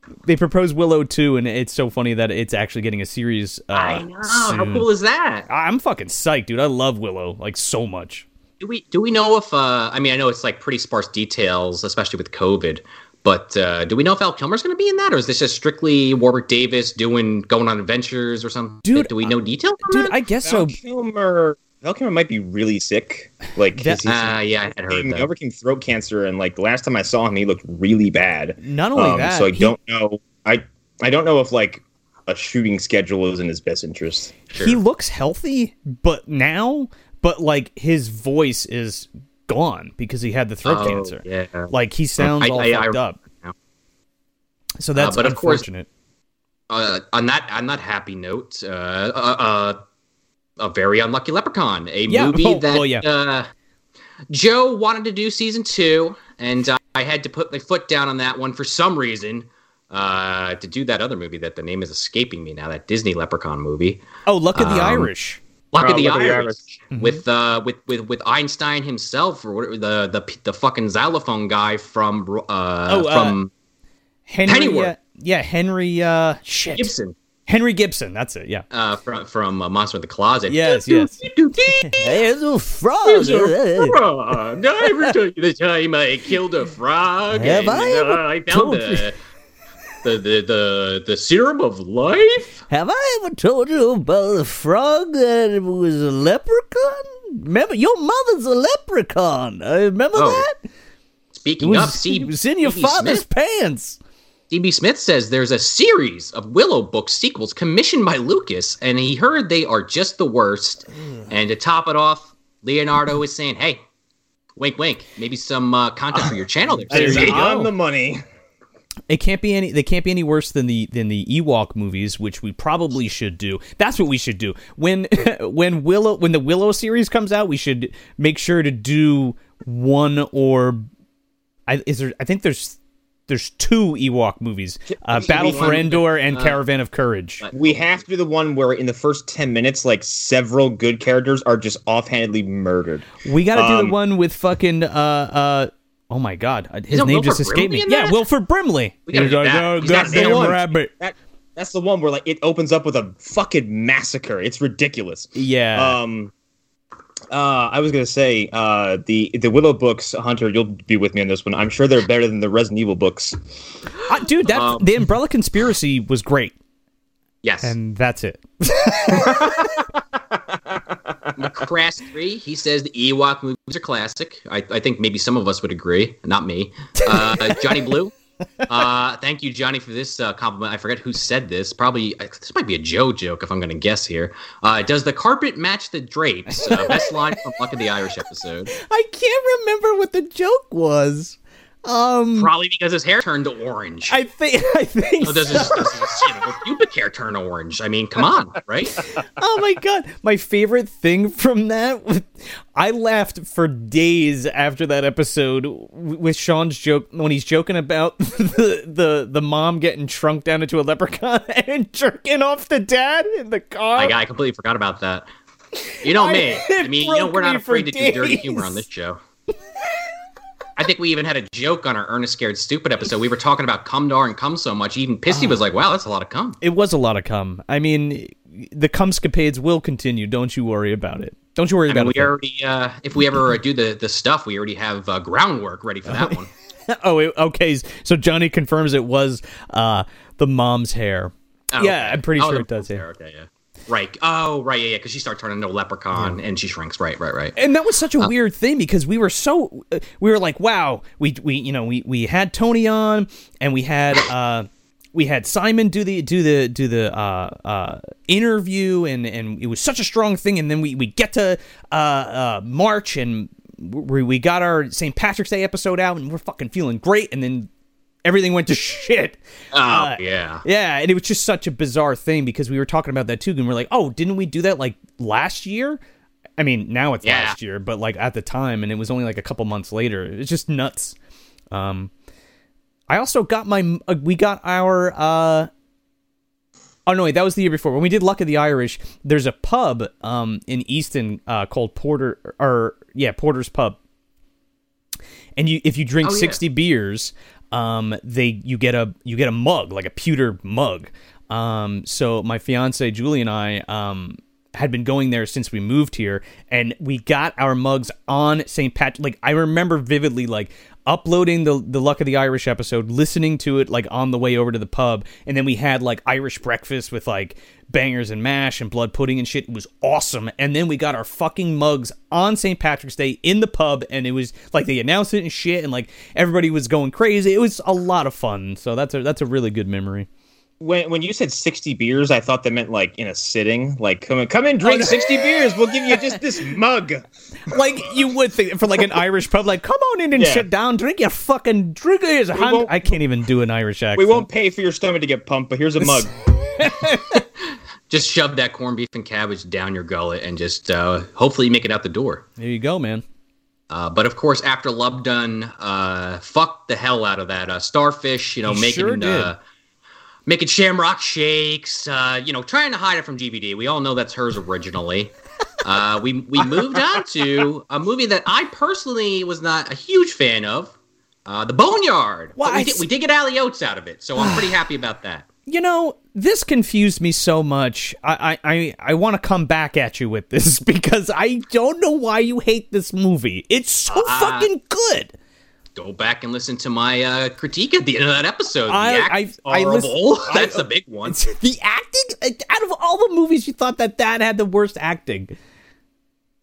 Conroy. They propose Willow two, and it's so funny that it's actually getting a series. Uh, I know. How cool is that? I'm fucking psyched, dude. I love Willow like so much. Do we do we know if uh I mean I know it's like pretty sparse details, especially with COVID, but uh do we know if Val Kilmer's gonna be in that or is this just strictly Warwick Davis doing going on adventures or something? Dude, do we know details Dude, that? I guess Val so. Kilmer. Val Kilmer might be really sick. Like That- he's, he's uh, yeah, I had heard he that. overcame throat cancer, and like the last time I saw him, he looked really bad. Not only Um, that, so I he- don't know. I I don't know if like a shooting schedule is in his best interest. Sure. He looks healthy, but now, but like his voice is gone because he had the throat Oh, cancer. Yeah. Like he sounds I- all I- I fucked up. So that's but of course- unfortunate. uh, on that on that happy note, uh, uh, uh, a very unlucky Leprechaun, a Yeah, movie oh, that well, yeah. uh, Joe wanted to do season two, and uh, I had to put my foot down on that one for some reason. Uh, to do that other movie that the name is escaping me now, that Disney Leprechaun movie, Oh, Luck of the um, Irish. Luck Oh, of the Luck of the Irish, with uh with, with with Einstein himself or whatever, the the the fucking xylophone guy from uh Oh, uh, from Henry. Pennyworth. Uh, yeah, Henry. Uh, shit. Gibson. Henry Gibson. That's it. Yeah. Uh, from from uh, Monster in the Closet. Yes, yes. [laughs] There's a frog. There's a frog. I ever tell you the time I killed a frog? Have and, I ever uh, I told found the, the, the, the, the serum of life? Have I ever told you about the frog that was a leprechaun? Remember, your mother's a leprechaun. I remember Oh, that. It Speaking of, was, it was in your father's Smith, pants. CB Smith says there's a series of Willow book sequels commissioned by Lucas, and he heard they are just the worst. And to top it off, Leonardo is saying, "Hey, wink, wink, maybe some uh, content for your channel there." [laughs] There you on go. the money. It can't be any. They can't be any worse than the than the Ewok movies, which we probably should do. That's what we should do when [laughs] when Willow when the Willow series comes out. We should make sure to do one or I is there. I think there's there's two Ewok movies: uh, Battle for Endor and uh, Caravan of Courage. We have to do the one where in the first ten minutes, like several good characters are just offhandedly murdered. We got to do um, the one with fucking uh uh. Oh my God, uh, his name Wilford just escaped me. Brimley in Yeah, that? Wilford Brimley. We gotta He's do like, that. "Oh, goddamn the one." rabbit. That that's the one where like it opens up with a fucking massacre. It's ridiculous. Yeah. Um, uh, I was gonna say uh, the the Willow books, Hunter. You'll be with me on this one. I'm sure they're better than the Resident Evil books. Uh, dude, that Um, the Umbrella Conspiracy was great. Yes. and that's it. [laughs] Crass three. He says the Ewok movies are classic. I, I think maybe some of us would agree, not me. Uh, Johnny Blue. Uh, thank you, Johnny, for this uh, compliment. I forget who said this. Probably this might be a Joe joke if I'm going to guess here. Uh, does the carpet match the drapes? Uh, best line from Luck of the Irish episode. [laughs] I can't remember what the joke was. Um, Probably because his hair turned orange. I think [laughs] I think. Oh, does his, so. does his you know, pubic hair turn orange? I mean, come on, right? [laughs] oh my god my favorite thing from that i laughed for days after that episode with sean's joke when he's joking about [laughs] the the, the mom getting shrunk down into a leprechaun and jerking off the dad in the car I, I completely forgot about that. You know me. it I mean, you know, we're not afraid to do dirty humor on this show. I think we even had a joke on our Ernest Scared Stupid episode. We were talking about cum cumdar and cum so much. Even Pissy Ah. was like, wow, that's a lot of cum. it was a lot of cum i mean the cum cumscapades will continue don't you worry about it don't you worry I about mean, it we already, uh, if we ever do the, the stuff, we already have uh, groundwork ready for that one. [laughs] oh okay so johnny confirms it was uh the mom's hair Oh, yeah okay. i'm pretty Oh, sure it does yeah Okay, yeah. Right. Oh, right. Yeah, yeah. Because she starts turning into a leprechaun and she shrinks. Right, right, right. and that was such a weird thing because we were so uh, we were like wow we we you know we we had tony on and we had uh we had simon do the do the do the uh uh interview and and it was such a strong thing and then we we get to uh uh march and we we got our st patrick's day episode out and we're fucking feeling great and then everything went to shit Oh, Uh, yeah. yeah, and it was just such a bizarre thing because we were talking about that too, and we're like, oh, didn't we do that like last year? I mean, now it's Yeah. last year, but like at the time, and it was only like a couple months later. It's just nuts. Um, I also got my, uh, we got our, uh, oh no, wait, that was the year before when we did Luck of the Irish. There's a pub, um, in Easton, uh, called Porter, or yeah, Porter's Pub, and you if you drink Oh, yeah. 60 beers um they you get a you get a mug like a pewter mug um so my fiance Julie and I um had been going there since we moved here and we got our mugs on St. Patrick like I remember vividly like uploading the the luck of the Irish episode listening to it like on the way over to the pub and then we had like Irish breakfast with like bangers and mash and blood pudding and shit. It was awesome. And then we got our fucking mugs on St. Patrick's Day in the pub and it was like they announced it and shit and like everybody was going crazy. It was a lot of fun. So that's a that's a really good memory When when you said sixty beers, I thought that meant like in a sitting. Like come in, come in, drink sixty beers. We'll give you just this [laughs] mug. like you would think for like an Irish pub like come on in and Yeah. sit down drink your fucking drink here's a hand I can't even do an Irish accent We won't pay for your stomach to get pumped, but here's a mug. [laughs] Just shove that corned beef and cabbage down your gullet and just uh, hopefully you make it out the door. there you go man Uh, but of course, after Lubdun uh, fucked the hell out of that uh, starfish, you know, He making sure did. uh, making shamrock shakes, uh, you know, trying to hide it from GVD. We all know that's hers originally. [laughs] uh, we we moved on to a movie that I personally was not a huge fan of, uh, The Boneyard. Well, we, did, we did get Ali Oates out of it, so I'm pretty [sighs] happy about that. you know this confused me so much i i i, I want to come back at you with this [laughs] because i don't know why you hate this movie it's so Uh, fucking good Go back and listen to my uh, critique at the end of that episode. The I- acting's I- I horrible. [laughs] listen- that's the big one. the acting out of all the movies you thought that that had the worst acting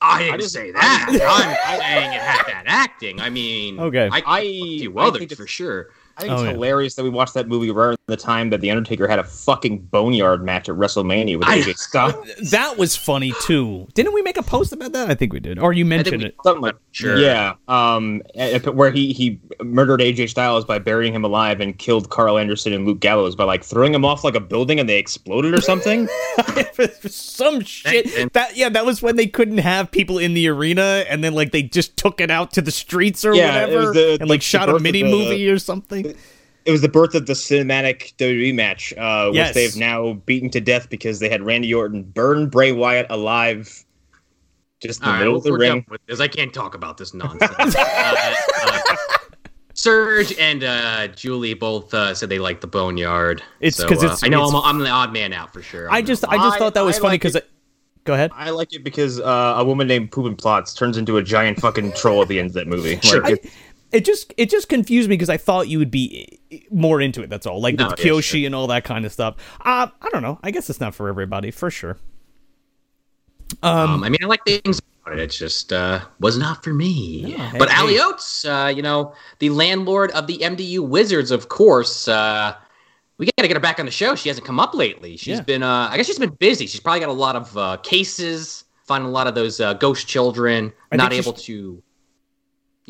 I didn't just- say that. I'm saying it had that acting. I mean, Okay. I, I- a few I others think for sure. I think it's Oh, yeah. hilarious that we watched that movie around the time that the Undertaker had a fucking boneyard match at WrestleMania with AJ Styles. [laughs] that was funny too didn't we make a post about that i think we did or you mentioned we- it Something like Sure. Yeah, um, where he he murdered AJ Styles by burying him alive and killed Karl Anderson and Luke Gallows by like throwing him off like a building and they exploded or something. [laughs] some shit that yeah that was when they couldn't have people in the arena and then like they just took it out to the streets or Yeah, it was whatever the- and like the shot birth a mini the- movie or something it was the birth of the cinematic WWE match, uh, which Yes. they've now beaten to death because they had Randy Orton burn Bray Wyatt alive, just in the All right, middle of the ring. done with this. I can't talk about this nonsense. [laughs] uh, uh, Serge and uh, Julie both uh, said they liked the Boneyard. It's So, 'cause uh, it's- I know it's- I'm, I'm the odd man out for sure. i I'm just the- i just thought that was I funny because it. go ahead I like it because uh, a woman named Poop and Plots turns into a giant fucking troll at the end of that movie. Sure. Like, I, it just it just confused me because I thought you would be more into it. That's all, like No, with yeah, Kyoshi sure. and all that kind of stuff. Uh, I don't know. I guess it's not for everybody, for sure. Um, I mean, I like things about it. It's just uh, was not for me. No, but hey, Ali hey. Oates, uh, you know, the landlord of the MDU Wizards, of course. Uh, we got to get her back on the show. She hasn't come up lately. She's Yeah. been, uh, I guess, she's been busy. She's probably got a lot of uh, cases, finding a lot of those uh, ghost children, I not able to,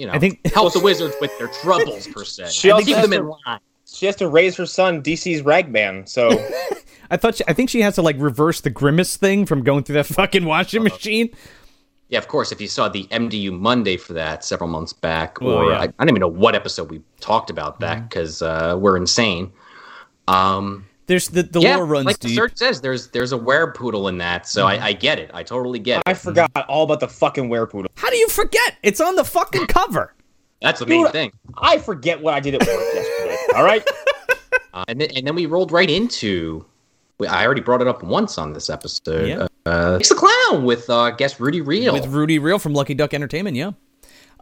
you know, I think- help the wizards with their troubles per se. She also keep has them to- in line. She has to raise her son, DC's Ragman. So [laughs] I thought she, I think she has to like reverse the grimace thing from going through that [laughs] fucking washing machine. Yeah, of course. If you saw the MDU Monday for that several months back, Oh, or yeah. I, I don't even know what episode we talked about that because uh, we're insane. Um, There's the the yeah, lore runs like the deep. search says, there's there's a werepoodle in that, so I, I get it. I totally get it. I forgot all about the fucking werepoodle. How do you forget? It's on the fucking cover. That's the main thing. I forget what I did at work yesterday. All right. [laughs] Uh, and then and then we rolled right into. we- I already brought it up once on this episode. Yeah. Uh, it's the clown with uh, guest Rudy Reel. With Rudy Real from Lucky Duck Entertainment, yeah.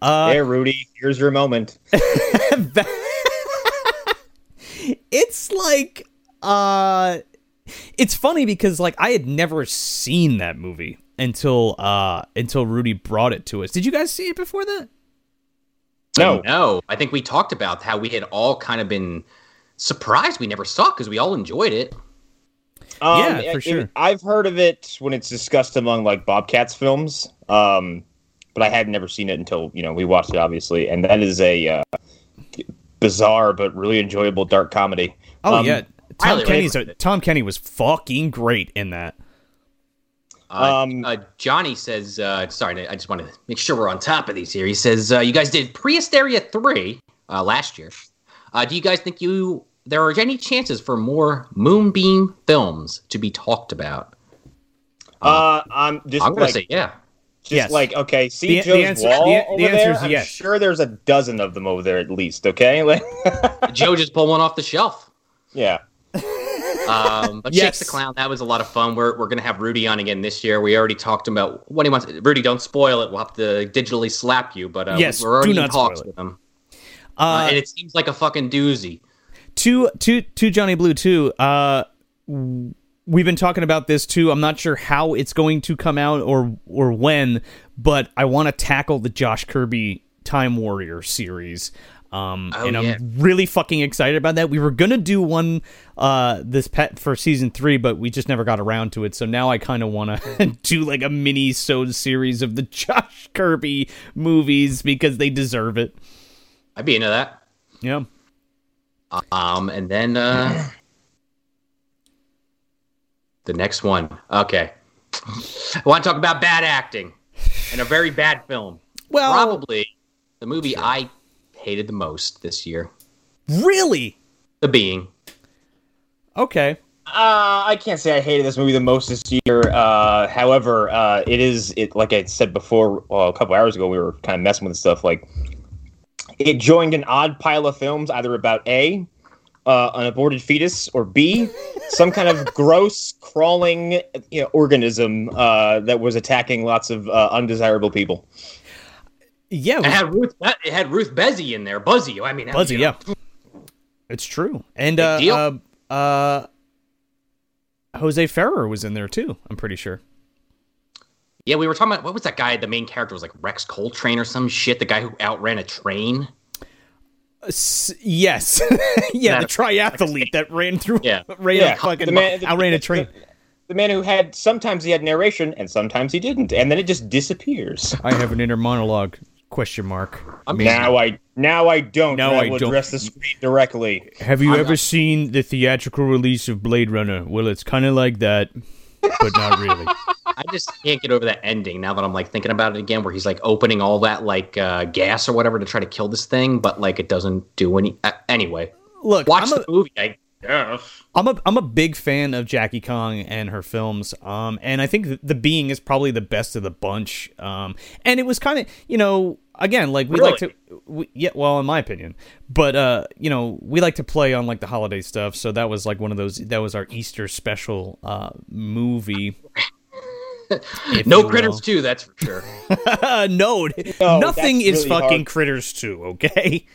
Uh, Hey, Rudy, here's your moment. [laughs] it's like uh it's funny because like I had never seen that movie until uh until Rudy brought it to us. Did you guys see it before that? No. no, I think we talked about how we had all kind of been surprised we never saw because we all enjoyed it. Um, Yeah, for it- sure. I've heard of it when it's discussed among like Bobcats films, um, but I had never seen it until you know we watched it, obviously, and that is a uh, bizarre but really enjoyable dark comedy. Oh Um, yeah. Tom highly Kenny's a. Tom Kenny was fucking great in that. Uh, Um, uh, Johnny says, uh, sorry, I just want to make sure we're on top of these here. He says, uh, you guys did Prehysteria 3 uh, last year. Uh, do you guys think you there are any chances for more Moonbeam films to be talked about? Uh, I'm just I'm going like to say, yeah. just Yes. like okay, see The- the Joe's answer- wall the- the over answer there. is I'm yes. sure there's a dozen of them over there at least. Okay, like [laughs] Joe just pulled one off the shelf. yeah. Um, [laughs] but Yes. Shakes the Clown, that was a lot of fun. We're, we're going to have Rudy on again this year. We already talked about what he wants. Rudy, don't spoil it. We'll have to digitally slap you. But uh, Yes, we're already do in not talks with him. Uh, Uh, and it seems like a fucking doozy. to to to Johnny Blue too. Uh, we've been talking about this too. I'm not sure how it's going to come out or or when, but I want to tackle the Josh Kirby Time Warrior series. Um, Oh, and I'm yeah. really fucking excited about that. We were gonna do one uh this pet for season three, but we just never got around to it. So now I kind of want to [laughs] do like a mini sewed series of the [laughs] Josh Kirby movies because they deserve it. I'd be into that. Yeah. Um, and then uh, the next one. Okay, [laughs] I want to talk about bad acting and a very bad film. Well, Probably the movie I hated the most this year. really. The Being. Okay. Uh, I can't say I hated this movie the most this year. Uh, however, uh, it is it like I said before well, a couple hours ago. We were kind of messing with stuff. Like it joined an odd pile of films, either about a uh, an aborted fetus or b [laughs] some kind of gross crawling you know, organism uh, that was attacking lots of uh, undesirable people. Yeah, it It had Ruth. It had Ruth Bezzy in there. Buzzi. I mean, Buzzi, you know, yeah. It's true. And Big uh, deal. uh uh Jose Ferrer was in there too, I'm pretty sure. Yeah, we were talking about what was that guy? The main character was like Rexx Coltrane or some shit. The guy who outran a train. S- yes. [laughs] yeah, the That's- triathlete that ran through Yeah. [laughs] ran Yeah, a fucking the man- the- outran a the- train. The man who had sometimes he had narration and sometimes he didn't, and then it just disappears. I have an inner monologue question mark. Now I now I don't. Now and I will don't. address the screen directly. Have you I'm ever not- seen the theatrical release of Blade Runner? Well, it's kind of like that, but not really. [laughs] I just can't get over that ending now that I'm like thinking about it again, where he's like opening all that like uh, gas or whatever to try to kill this thing, but like it doesn't do any. Uh, anyway, Look, watch I'm a, the movie. I guess. I'm a I'm a big fan of Jackie Kong and her films. Um, and I think the Being is probably the best of the bunch. Um, and it was kind of you know again like we like to we, yeah well in my opinion, but uh you know we like to play on like the holiday stuff. So that was like one of those that was our Easter special uh movie. [laughs] if No you will. critters too. That's for sure. [laughs] no, No, nothing is really fucking hard. critters too. Okay.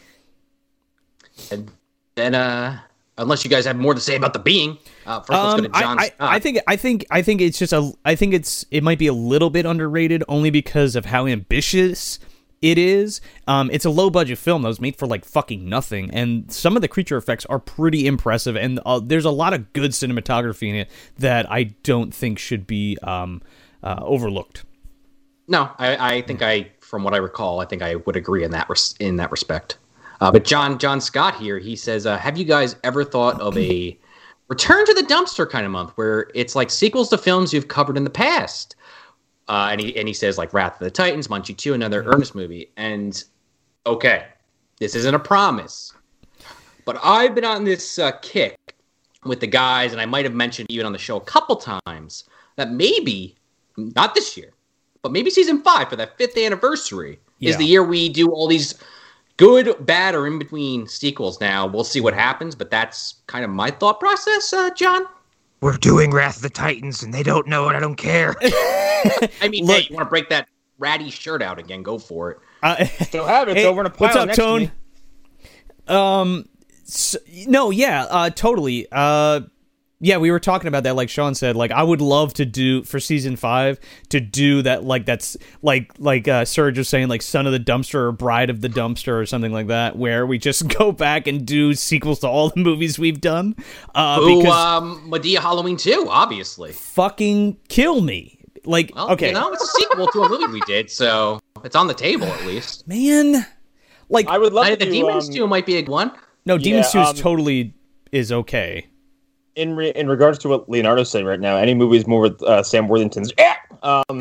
and then uh, unless you guys have more to say about the being. Uh, first, let's go to Um, John I, I, I think I think I think it's just a I think it's it might be a little bit underrated only because of how ambitious it is. Um, it's a low budget film that was made for like fucking nothing, and some of the creature effects are pretty impressive. And uh, there's a lot of good cinematography in it that I don't think should be um, uh, overlooked. No, I, I think I, from what I recall, I think I would agree in that res- in that respect. Uh, but John John Scott here, he says, uh, "Have you guys ever thought of a return to the dumpster kind of month where it's like sequels to films you've covered in the past?" Uh, and he and he says like Wrath of the Titans, Munchie Two, another Ernest movie. And okay, this isn't a promise, but I've been on this uh, kick with the guys, and I might have mentioned even on the show a couple times that maybe not this year, but maybe season five for that fifth anniversary is the year we do all these good, bad, or in between sequels. Now we'll see what happens, but that's kind of my thought process, uh, John. We're doing Wrath of the Titans, and they don't know it. I don't care. [laughs] I mean, Look- hey, you want to break that ratty shirt out again? Go for it. Uh, [laughs] Still have it. It's Hey, over in a pile what's up, next to Tone? me. Um, s no, yeah, uh, totally. Uh, yeah, we were talking about that. Like Sean said, like I would love to do for season five to do that. Like that's like like uh, Serge was saying, like Son of the Dumpster or Bride of the Dumpster or something like that, where we just [laughs] go back and do sequels to all the movies we've done. Uh, Ooh, because um, Madea Halloween 2, obviously. fucking kill me. Like Well, okay, you know, it's a sequel to a movie we did, so it's on the table at least. man. Like I would love Night to the do, Demons um, 2 might be a good one. no, Demons Two is um, totally is okay. In re- in regards to what Leonardo's saying right now, any movies more with uh, Sam Worthington's. Yeah! Um, uh,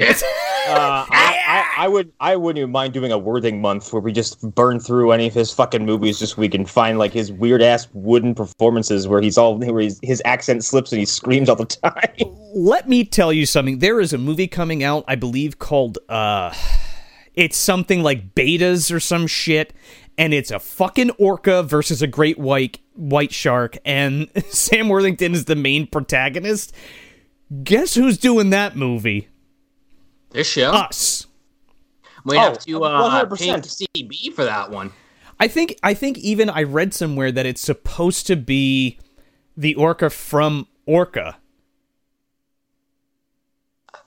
I, I, I would I wouldn't even mind doing a Worthing month where we just burn through any of his fucking movies this week and find like his weird ass wooden performances where he's all where he's, his accent slips and he screams all the time. [laughs] let me tell you something. There is a movie coming out, I believe, called uh it's something like betas or some shit, and it's a fucking orca versus a great white white shark, and [laughs] Sam Worthington is the main protagonist. Guess who's doing that movie? This show. Us. we Oh, have to uh, 100%. pay CB for that one. I think I think even I read somewhere that it's supposed to be the orca from Orca.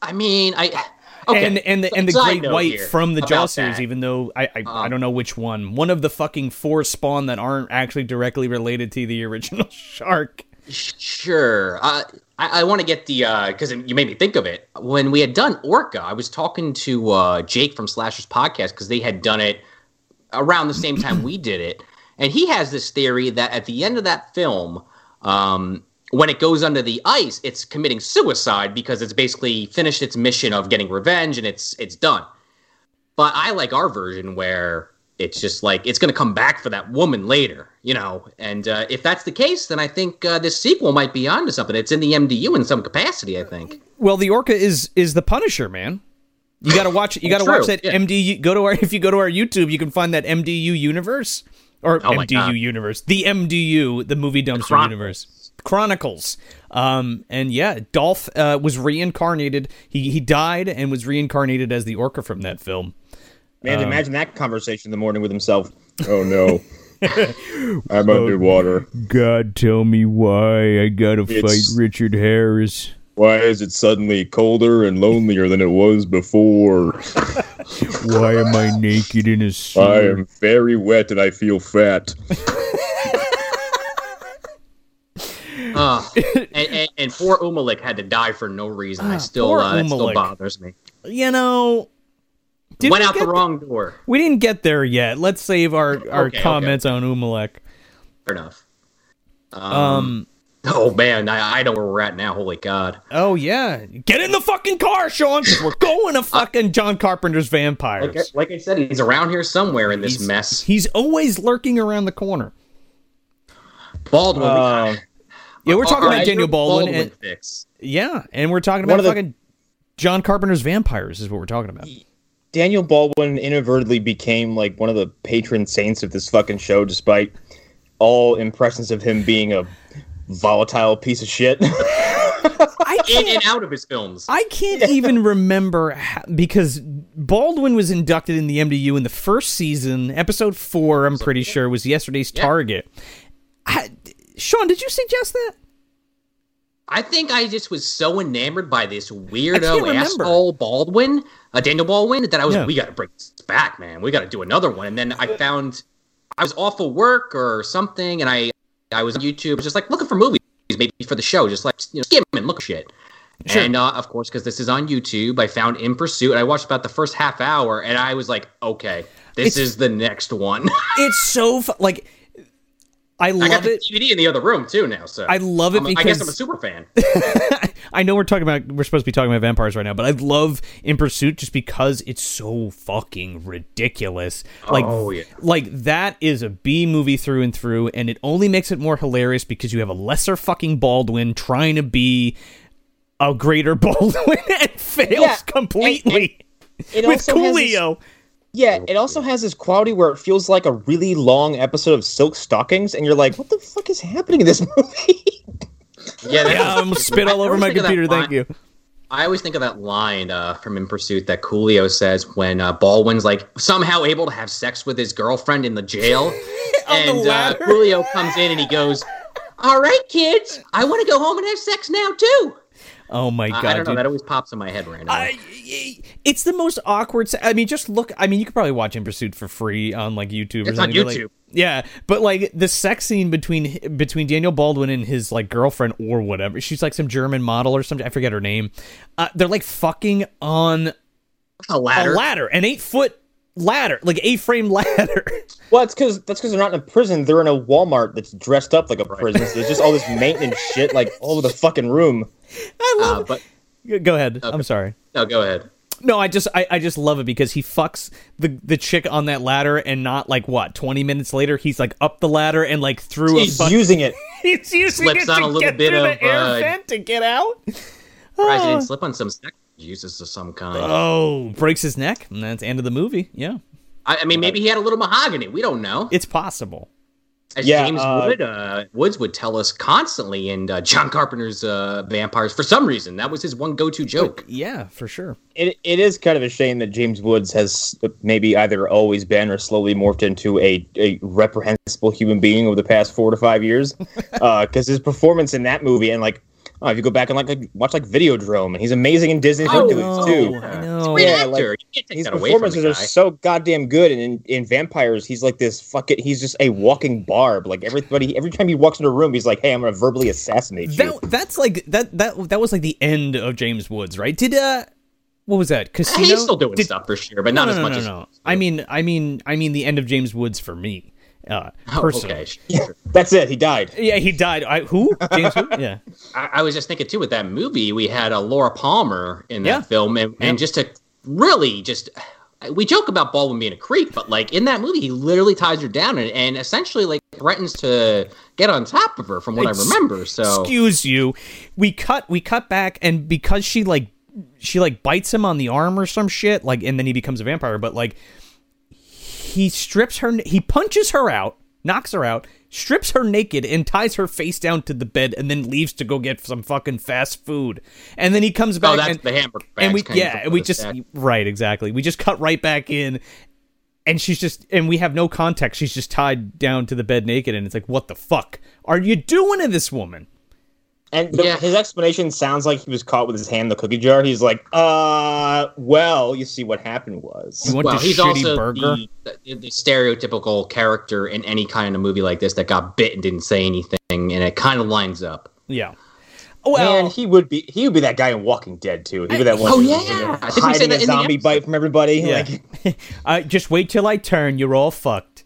I mean, I. Okay. and and the, and the great white here from the about Jaws series, that. even though I I, I Um, don't know which one. One of the fucking four spawn that aren't actually directly related to the original [laughs] shark. Sure. Uh, I, I want to get the because you made me think of it when we had done Orca. I was talking to uh, Jake from Slashers podcast because they had done it around the same time we did it, and he has this theory that at the end of that film, um, when it goes under the ice, it's committing suicide because it's basically finished its mission of getting revenge and it's it's done. But I like our version where it's just like it's going to come back for that woman later, you know. And uh, if that's the case, then I think uh, this sequel might be onto something. It's in the MDU in some capacity, I think. Well, the orca is is the Punisher, man. You got to watch. You [laughs] got to watch that yeah. MDU. Go to our if you go to our YouTube, you can find that MDU universe or Oh MDU universe, the MDU, the movie dumpster universe. Chronicles. Um, and yeah, Dolph uh, was reincarnated. He he died and was reincarnated as the orca from that film. Man, imagine that conversation in the morning with himself. Oh no, [laughs] I'm underwater. God, tell me why I gotta It's- Richard Harris. Why is it suddenly colder and lonelier than it was before? [laughs] Why am I [laughs] naked in a suit? I am very wet and I feel fat. Uh, [laughs] and, and, and poor Umalik had to die for no reason. I still uh, that still bothers me. You know, Went we out the th- wrong door. We didn't get there yet. Let's save our, our Okay, comments on Umalek. Fair enough. Um, Um. oh man, I, I know where we're at now. Holy God. Oh yeah, get in the fucking car, Sean. 'cause we're going to [laughs] fucking John Carpenter's vampires. Like, I- like I said, he's around here somewhere in this He's- mess. He's always lurking around the corner. Baldwin. Um, Yeah, we're talking Our- about our Daniel Baldwin. Baldwin and, fix. yeah, and we're talking about of the- fucking John Carpenter's vampires. Is what we're talking about. Daniel Baldwin inadvertently became like one of the patron saints of this fucking show, despite all impressions of him being a volatile piece of shit. [laughs] I In can't. and out of his films. I can't even remember how, because Baldwin was inducted in the MDU in the first season, episode four. I'm pretty sure was yesterday's Yeah. target. I, Sean, did you suggest that? I think I just was so enamored by this weirdo asshole Baldwin, uh, Daniel Baldwin, that I was Yeah. we got to bring this back, man. We got to do another one. And then I found I was off of work or something, and I I was on YouTube, just like looking for movies, maybe for the show, just like you know, skimming, look shit. Sure. And uh, of course, because this is on YouTube, I found In Pursuit. And I watched about the first half hour, and I was like, okay, this It's- is the next one. [laughs] It's so fu- like I I got love the it. DVD in the other room too now. So I love it I'm a- I guess I'm a super fan. [laughs] I know we're talking about we're supposed to be talking about vampires right now, but I love In Pursuit just because it's so fucking ridiculous. Like Oh, yeah. like that is a B movie through and through and it only makes it more hilarious because you have a lesser fucking Baldwin trying to be a greater [laughs] Baldwin and fails Yeah, completely It with also has this- Coolio. Yeah, it also has this quality where it feels like a really long episode of Silk Stockings, and you're like, what the fuck is happening in this [laughs] movie? Yeah, Yeah, I'm spit all over my think of that computer. Thank you. I always think of that line uh, from In Pursuit that Coolio says when uh, Baldwin's like somehow able to have sex with his girlfriend in the jail, [laughs] On the and uh. Coolio comes in and he goes, "All right, kids, I want to go home and have sex now too." Oh my god, I don't know. dude. That always pops in my head randomly. I, it's the most awkward. se- I mean, just look. I mean, you could probably watch In Pursuit for free on like YouTube. Or It's on something, but, like- YouTube. yeah, but like the sex scene between between Daniel Baldwin and his like girlfriend or whatever. She's like some German model or something. I forget her name. Uh, they're like fucking on a ladder. a ladder, an eight foot ladder, like a frame [laughs] ladder. well, it's because that's because they're not in a prison; they're in a Walmart that's dressed up like a prison. So there's just all this maintenance shit like all over the fucking room. I love. Uh, but it. Go ahead. I'm sorry. no, go ahead. No, I just I, I just love it because he fucks the the chick on that ladder and not like what twenty minutes later he's like up the ladder and like through He's a fuck, using it. [laughs] he's using Slips it on to a little get bit through of, the air uh, vent to get out. Surprised he didn't slip on some sex uses of some kind. Oh, breaks his neck, and that's the end of the movie. Yeah, I, I mean, maybe he had a little mahogany. We don't know. it's possible. As Yeah, James uh, Wood uh, Woods would tell us constantly in uh, John Carpenter's uh, Vampires. For some reason, that was his one go-to joke. Yeah, for sure. It it is kind of a shame that James Woods has maybe either always been or slowly morphed into a, a reprehensible human being over the past four to five years. [laughs] Because his performance in that movie and like, oh, if you go back and like, like watch like Videodrome, and he's amazing in Disney Oh, movies no, too. I know. Yeah, actor. like, you can't take His that away from performances are so goddamn good, and in, in Vampires, he's like this fucking. He's just a walking barb. Like everybody, every time he walks into a room, he's like, "Hey, I'm gonna verbally assassinate you." That that's like that that that was like the end of James Woods, right? Did uh, what was that? Casino. He's still doing Did- stuff for sure, but No, not no, as no, much no, as. no. I mean, I mean, I mean the end of James Woods for me, uh, Oh, okay. sure. That's it. He died. Yeah, he died. I, who? James who? Yeah. [laughs] I, I was just thinking too with that movie, we had uh, Laura Palmer in that Yeah. film, and, and just to really just. We joke about Baldwin being a creep, but like in that movie, he literally ties her down and, and essentially like threatens to get on top of her, from what Ex- I remember. So excuse you we cut we cut back and because she like she like bites him on the arm or some shit like and then he becomes a vampire but like he strips her he punches her out knocks her out strips her naked and ties her face down to the bed and then leaves to go get some fucking fast food and then he comes oh, back oh, that's and, the hamburger. and we yeah and we just stack. right exactly we just cut right back in and she's just and we have no context she's just tied down to the bed naked and it's like what the fuck are you doing to this woman And the, Yeah. his explanation sounds like he was caught with his hand in the cookie jar. He's like, "Uh, well, you see, what happened was." You want well, he's shitty also burger? The, the, the stereotypical character in any kind of movie like this that got bit and didn't say anything, and it kind of lines up. Yeah. Well, Man, he would be he would be that guy in Walking Dead too. He'd be that one. Oh, who's, yeah. you know, I think we said hiding that a in the zombie episode. bite from everybody. yeah. Like, [laughs] uh, just wait till I turn. You're all fucked.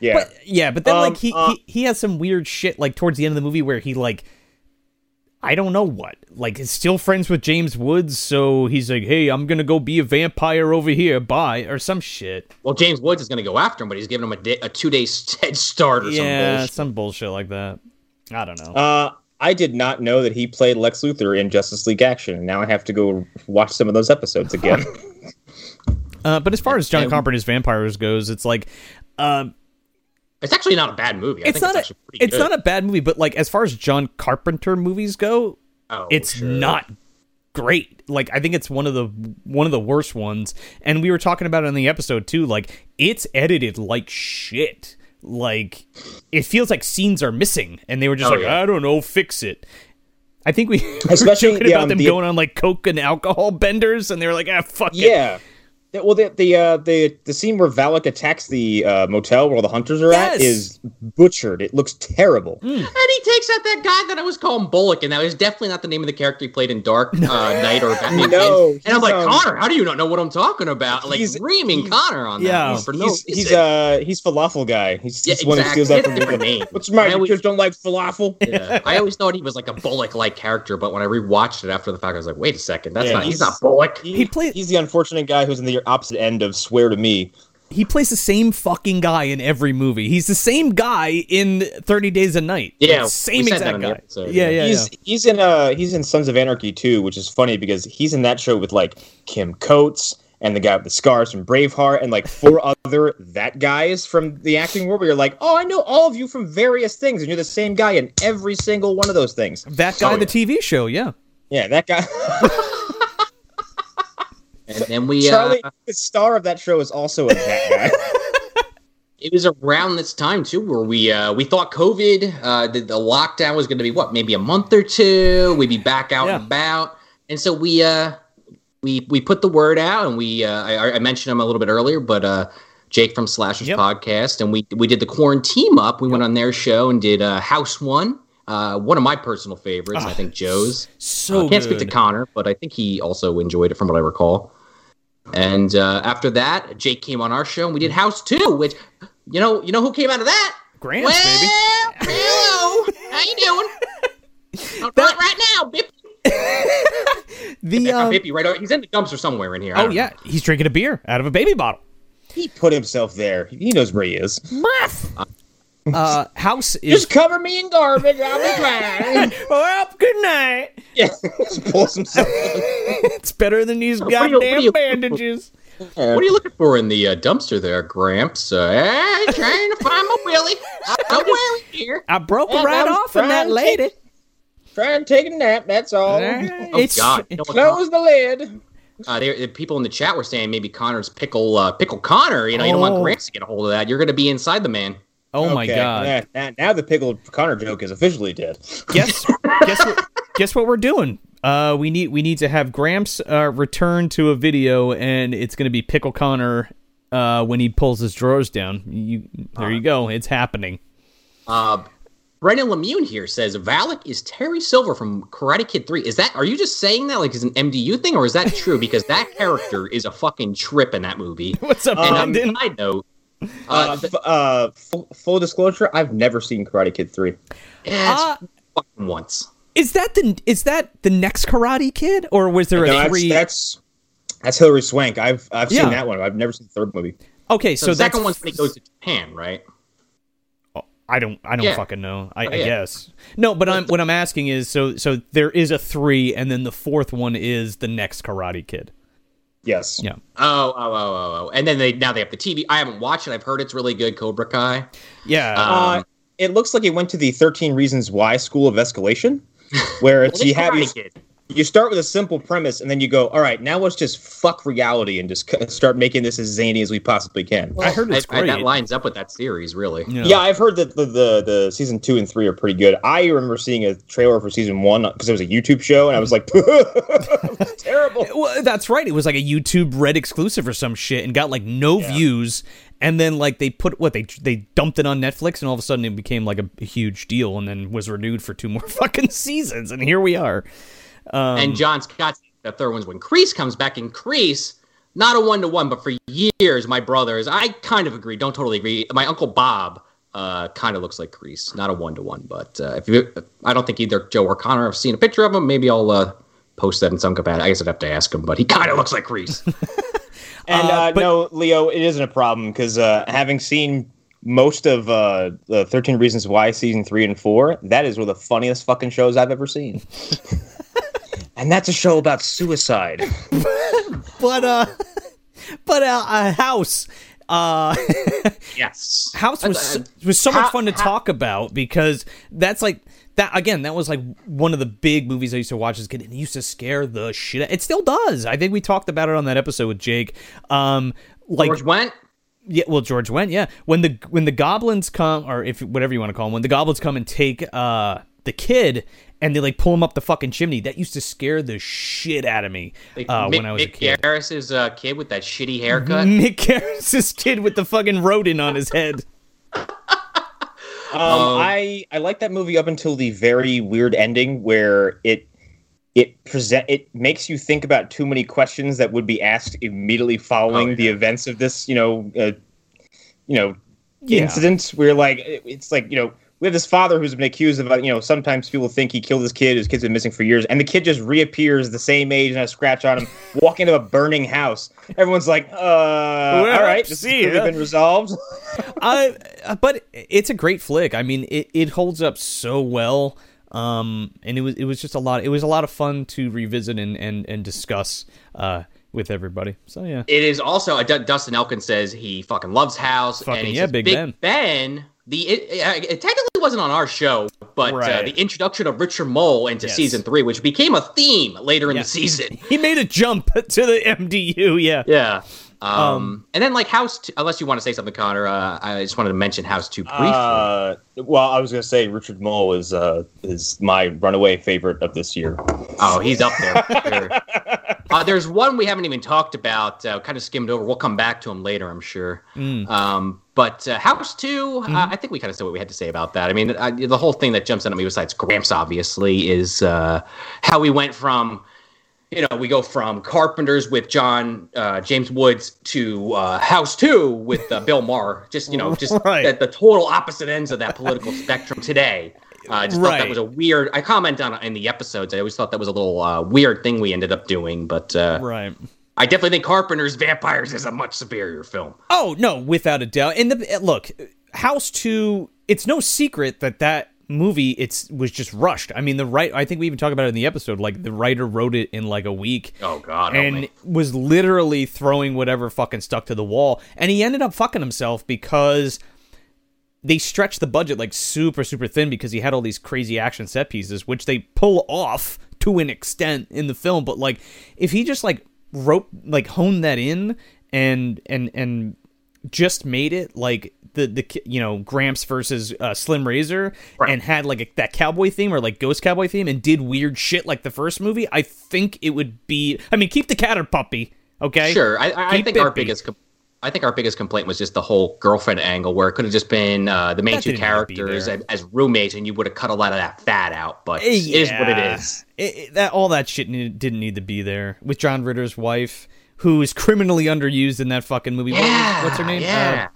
yeah. But yeah, but then Um, like he, uh, he he has some weird shit like towards the end of the movie where he like I don't know what like is still friends with James Woods, so he's like, hey, I'm gonna go be a vampire over here, bye, or some shit. Well, James Woods is going to go after him, but he's giving him a, day, a two day [laughs] head start or some bullshit. some bullshit like that. I don't know. Uh, I did not know that he played Lex Luthor in Justice League Action, and now I have to go watch some of those episodes again. [laughs] Uh, but as far as John and- Carpenter's vampires goes, it's like. Um, It's actually not a bad movie. I it's not it's a it's good. not a bad movie, but like as far as John Carpenter movies go, Oh, it's sure. not great. Like I think it's one of the one of the worst ones. And we were talking about it in the episode too. Like it's edited like shit. like it feels like scenes are missing, and they were just Oh, like, yeah. I don't know, fix it. I think we we [laughs] were Especially, joking yeah, about them the- going on like coke and alcohol benders, and they were like, ah, fuck it. Yeah. The- Well, the the uh, the the scene where Valek attacks the uh, motel where all the hunters are Yes. at is butchered. It looks terrible. And he takes out that guy that I was calling Bullock, and that was definitely not the name of the character he played in Dark uh, Knight or Batman. No, and I'm like, um, Connor, how do you not know what I'm talking about? Like he's- reaming he's- Connor on that Yeah. one for no he's, he's reason. uh he's falafel guy. He's, Yeah, he's the one who steals that from a [laughs] different name. What's my matter? You always- just don't like falafel? [laughs] Yeah. I always thought he was like a Bullock-like character, but when I rewatched it after the fact, I was like, wait a second, that's Yeah, not. He's, he's- not Bullock. He played- He's the unfortunate guy who's in the opposite end of swear to me. He plays the same fucking guy in every movie. He's the same guy in Thirty Days a Night. Yeah, same we said that exact guy. episode, yeah, yeah. yeah, he's yeah. he's in uh he's in Sons of Anarchy too, which is funny because he's in that show with like Kim Coates and the guy with the scars from Braveheart and like four [laughs] other that guys from the acting world. Where you're like, oh, I know all of you from various things, and you're the same guy in every single one of those things. That guy, Oh, the TV show. Yeah. Yeah, that guy. [laughs] And then we, Charlie, uh, the star of that show, is also a that guy. [laughs] it was around this time too where we uh, we thought COVID, uh, the, the lockdown was going to be what, maybe a month or two. We'd be back out Yeah. and about, and so we uh, we we put the word out, and we uh, I, I mentioned him a little bit earlier, but uh, Jake from Slashers Yep. podcast, and we we did the quarantine up. We went on their show and did uh, House One. Uh, one of my personal favorites, I think Joe's. So I can't speak to. Connor, but I think he also enjoyed it from what I recall. And uh, after that, Jake came on our show and we did House Two, which you know, you know who came out of that? Gramps, well, baby. hello, how you doing? [laughs] Not right, right now, Bip. [laughs] The um, Bippy, right? He's in the dumpster somewhere in here. Oh don't know. yeah, he's drinking a beer out of a baby bottle. he put himself there. He knows where he is. Uh, House is Just cover me in garbage. I'll be fine. [laughs] well. Good night. yeah, just pulls [laughs] himself. It's better than these do you- what do goddamn you- bandages. What are you looking for in the uh, dumpster there, Gramps? Uh, hey, trying to find my Willie. Don't [laughs] worry, here. I broke Yeah, right I was off from that lady. trying to take- lady. Try and take a nap. That's all. Oh It's God! You know what, Close the lid. Uh, there, the people in the chat were saying maybe Connor's pickle, uh, pickle Connor. You know, you don't want Oh. Gramps to get a hold of that. You're going to be inside the man. Oh my god. yeah, now, now the pickle Connor joke is officially dead. guess [laughs] guess what guess what we're doing uh we need we need to have gramps uh return to a video and it's gonna be pickle connor uh when he pulls his drawers down you there you go it's happening Uh, Brennan Lemune here says Valek is Terry Silver from Karate Kid 3. Is that, are you just saying that like is an MDU thing or is that true? Because that character is a fucking trip in that movie. [laughs] what's up And on Brendan? a side note, Uh, uh, f- uh, full, full disclosure, I've never seen Karate Kid three. yeah, Uh, once. is that the is that the next karate kid or was there No, a that's, three that's that's Hilary Swank. I've I've Yeah. seen that one. I've never seen the third movie. okay So, so, the second one's when he goes to Japan, right? I don't I don't Yeah. fucking know. I, Oh, I guess. No, but I'm what I'm asking is so so there is a 3 and then the fourth one is the next karate kid. Yes. Yeah. Oh, oh, oh, oh, oh. And then they now they have the TV. I haven't watched it. I've heard it's really good, Cobra Kai. Yeah. Uh, Um, it looks like it went to the Thirteen Reasons Why School of Escalation, where [laughs] well, it's they you have you, Karate Kid. You start with a simple premise and then you go, all right, now let's just fuck reality and just start making this as zany as we possibly can. I heard it's I- I- that lines up with that series, really. Yeah, I've heard that the, the the season two and three are pretty good. I remember seeing a trailer for season one because it was a YouTube show, and I was like, "It's [laughs] terrible." Well, that's right. It was like a YouTube Red exclusive or some shit, and got like no views. And then like they put what they they dumped it on Netflix, and all of a sudden it became like a, a huge deal, and then was renewed for two more [laughs] fucking seasons, and here we are. Um, and John Scott, the third one's when Kreese comes back. And Kreese, not a one to one, but for years, my brothers, I kind of agree, don't totally agree. My uncle Bob uh, kind of looks like Kreese, not a one to one, but uh, if you, I don't think either Joe or Connor have seen a picture of him. Maybe I'll uh, post that in some capacity. I guess I'd have to ask him, but he kind of looks like Kreese. [laughs] And Uh, uh, but- no, Leo, it isn't a problem because uh, having seen most of uh, the Thirteen Reasons Why season three and four, that is one of the funniest fucking shows I've ever seen. [laughs] and that's a show about suicide. [laughs] but uh, [laughs] but uh, a house. Uh, [laughs] yes. House was so, was so much fun to talk about because that's like that again. That was like one of the big movies I used to watch as a kid, and it used to scare the shit. out- It still does. I think we talked about it on that episode with Jake. Um, like George Wendt. Yeah, well, George Wendt. Yeah, when the when the goblins come, or if whatever you want to call them, when the goblins come and take uh the kid and they like pull him up the fucking chimney, that used to scare the shit out of me uh, Mick, when I was a Mick kid. Garris's uh, kid with that shitty haircut. [laughs] Mick Garris's kid with the fucking rodent on his head. Um, I I like that movie up until the very weird ending where it it present it makes you think about too many questions that would be asked immediately following Oh, yeah. the events of this you know uh, you know Yeah. incident where like it's like you know we have this father who's been accused of uh, you know sometimes people think he killed his kid his kid's been missing for years and the kid just reappears the same age and has a scratch on him [laughs] walking into a burning house everyone's like uh all right this has see clearly ya. been resolved [laughs] [laughs] uh, but it's a great flick. I mean, it, it holds up so well. Um, and it was it was just a lot. It was a lot of fun to revisit and and and discuss uh with everybody. So yeah, It is also uh, D- Dustin Elkin says he fucking loves House, Fucking and he yeah, says Big Big Ben. The it, it, technically wasn't on our show, but uh, the introduction of Richard Moll into Yes. season three, which became a theme later in Yeah. the season. [laughs] he made a jump [laughs] to the MDU. Yeah. Yeah. Um, and then like House, t- unless you want to say something, Connor, uh, I just wanted to mention House Two briefly. Uh, well, I was gonna say Richard Moll is uh is my runaway favorite of this year. Oh, he's up there. [laughs] uh, there's one we haven't even talked about. Uh, kind of skimmed over. We'll come back to him later, I'm sure. Mm. Um, but uh, House 2 uh, I think we kind of said what we had to say about that. I mean, I, the whole thing that jumps out at me, besides Gramps, obviously, is uh, how we went from. You know, we go from Carpenters with John uh, James Woods to uh, House Two with uh, Bill Maher. Just you know, [laughs] just Right. at the total opposite ends of that political [laughs] spectrum today. Uh, I just thought that was a weird. I comment on in the episodes. I always thought that was a little uh, weird thing we ended up doing, but uh, Right. I definitely think Carpenter's Vampires is a much superior film. Oh no, without a doubt. And the look, House Two. It's no secret that that movie it's was just rushed. I mean, the right. I think we even talked about it in the episode. Like the writer wrote it in like a week. Oh God, and was literally throwing whatever fucking stuck to the wall. And he ended up fucking himself because they stretched the budget like super, super thin because he had all these crazy action set pieces, which they pull off to an extent in the film. But like, if he just like wrote, like honed that in and, and, and, just made it like the the you know Gramps versus uh, Slim Reeser Right. and had like a, that cowboy theme or like ghost cowboy theme and did weird shit like the first movie, I think it would be. I mean, keep the cat or puppy, okay? Sure, I, I I think our biggest. I think our biggest complaint was just the whole girlfriend angle, where it could have just been uh, the main That two didn't need to be characters as, as roommates, and you would have cut a lot of that fat out. But Eh, it is what it is. It- it- that all that shit need, didn't need to be there with John Ritter's wife, who is criminally underused in that fucking movie. What Yeah, what's her name? Yeah.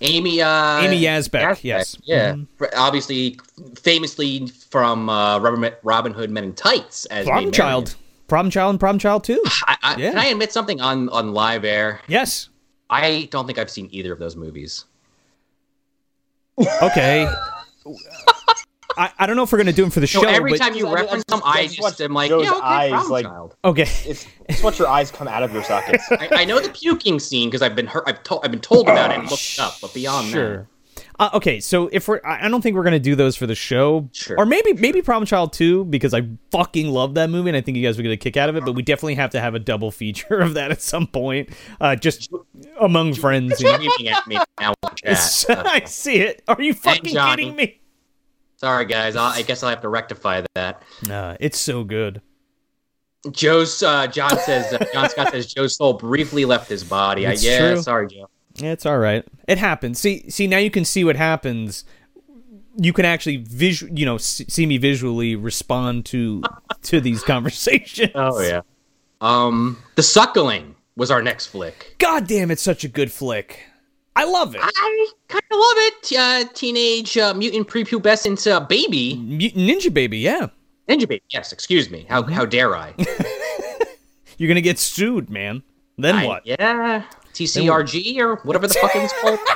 Amy. Uh, Amy Yasbeck, yes. Yeah. Mhm. Obviously, famously from uh, Robin, Hood Men in Tights as Problem Child. Problem Child, and Problem Child too. [sighs] I, I, Yeah. Can I admit something on on live air? yes. I don't think I've seen either of those movies. Okay. [laughs] I, I don't know if we're gonna do them for the So show, every but time you I mean, reference I them, I just- just am like, Joe's yeah, okay, eyes, like- Child. okay. It's it's what your eyes come out of your sockets. I, I know the puking scene because I've been heard, I've told, I've been told about it and looked it up, but beyond sure. Uh, okay, so if we're, I I don't think we're gonna do those for the show, Sure. or maybe maybe Problem Child two because I fucking love that movie and I think you guys would get a kick out of it. But we definitely have to have a double feature of that at some point, uh, just among friends. You know? that, at me now chat. Uh, I see it. Are you fucking kidding me? Sorry, guys. I'll, I guess I'll have to rectify that. Nah, it's so good. Joe's uh, John says uh, John Scott says Joe's soul briefly left his body. I, It's yeah, true. sorry, Joe. Yeah, it's all right. It happens. See, see now you can see what happens. You can actually visual, you know, see me visually respond to to these [laughs] conversations. Oh yeah. Um, The Suckling was our next flick. God damn, it's such a good flick. I love it. I kind of love it. Uh, teenage uh, mutant prepubescent uh, baby Mutant Ninja Baby, yeah. ninja baby. Yes, excuse me. How how dare I? [laughs] You're gonna get sued, man. Then I- what? yeah, TCRG or whatever the fuck it was called. [laughs]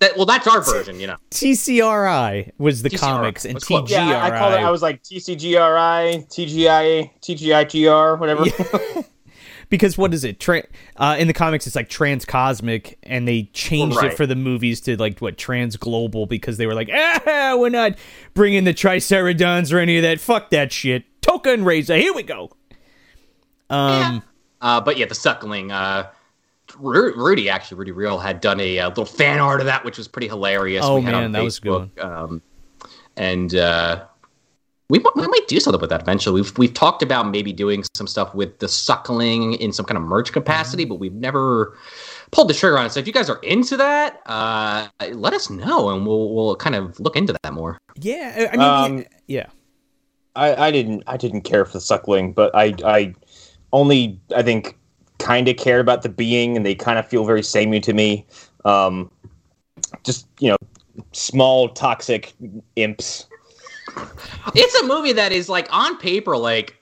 That, well, that's our version, you know. TCRI was the TCRI. comics, and Let's. TGRI. yeah, I called it. I was like TCGRI, TGI, TGIGR, whatever. [laughs] because what is it? Tra- uh, in the comics, it's like transcosmic, and they changed Right. it for the movies to like what transglobal because they were like, ah, we're not bringing the Triceratons or any of that. Fuck that shit. Tokka and Rahzar, here we go. Um, Uh, but yeah, the Suckling. Uh, Ru- Rudy actually, Rudy Real had done a, uh little fan art of that, which was pretty hilarious. Oh, We had on man, that was good Facebook, Um, and uh, we, we might do something with that eventually. We've we've talked about maybe doing some stuff with the suckling in some kind of merch Mm-hmm. capacity, but we've never pulled the trigger on it. So if you guys are into that, uh, let us know, and we'll we'll kind of look into that more. Yeah, I mean, Um, yeah. I, I didn't I didn't care for the suckling, but I I only I think kind of cared about the being, and they kind of feel very samey to me. Um, just you know, small toxic imps. It's a movie that is like on paper, like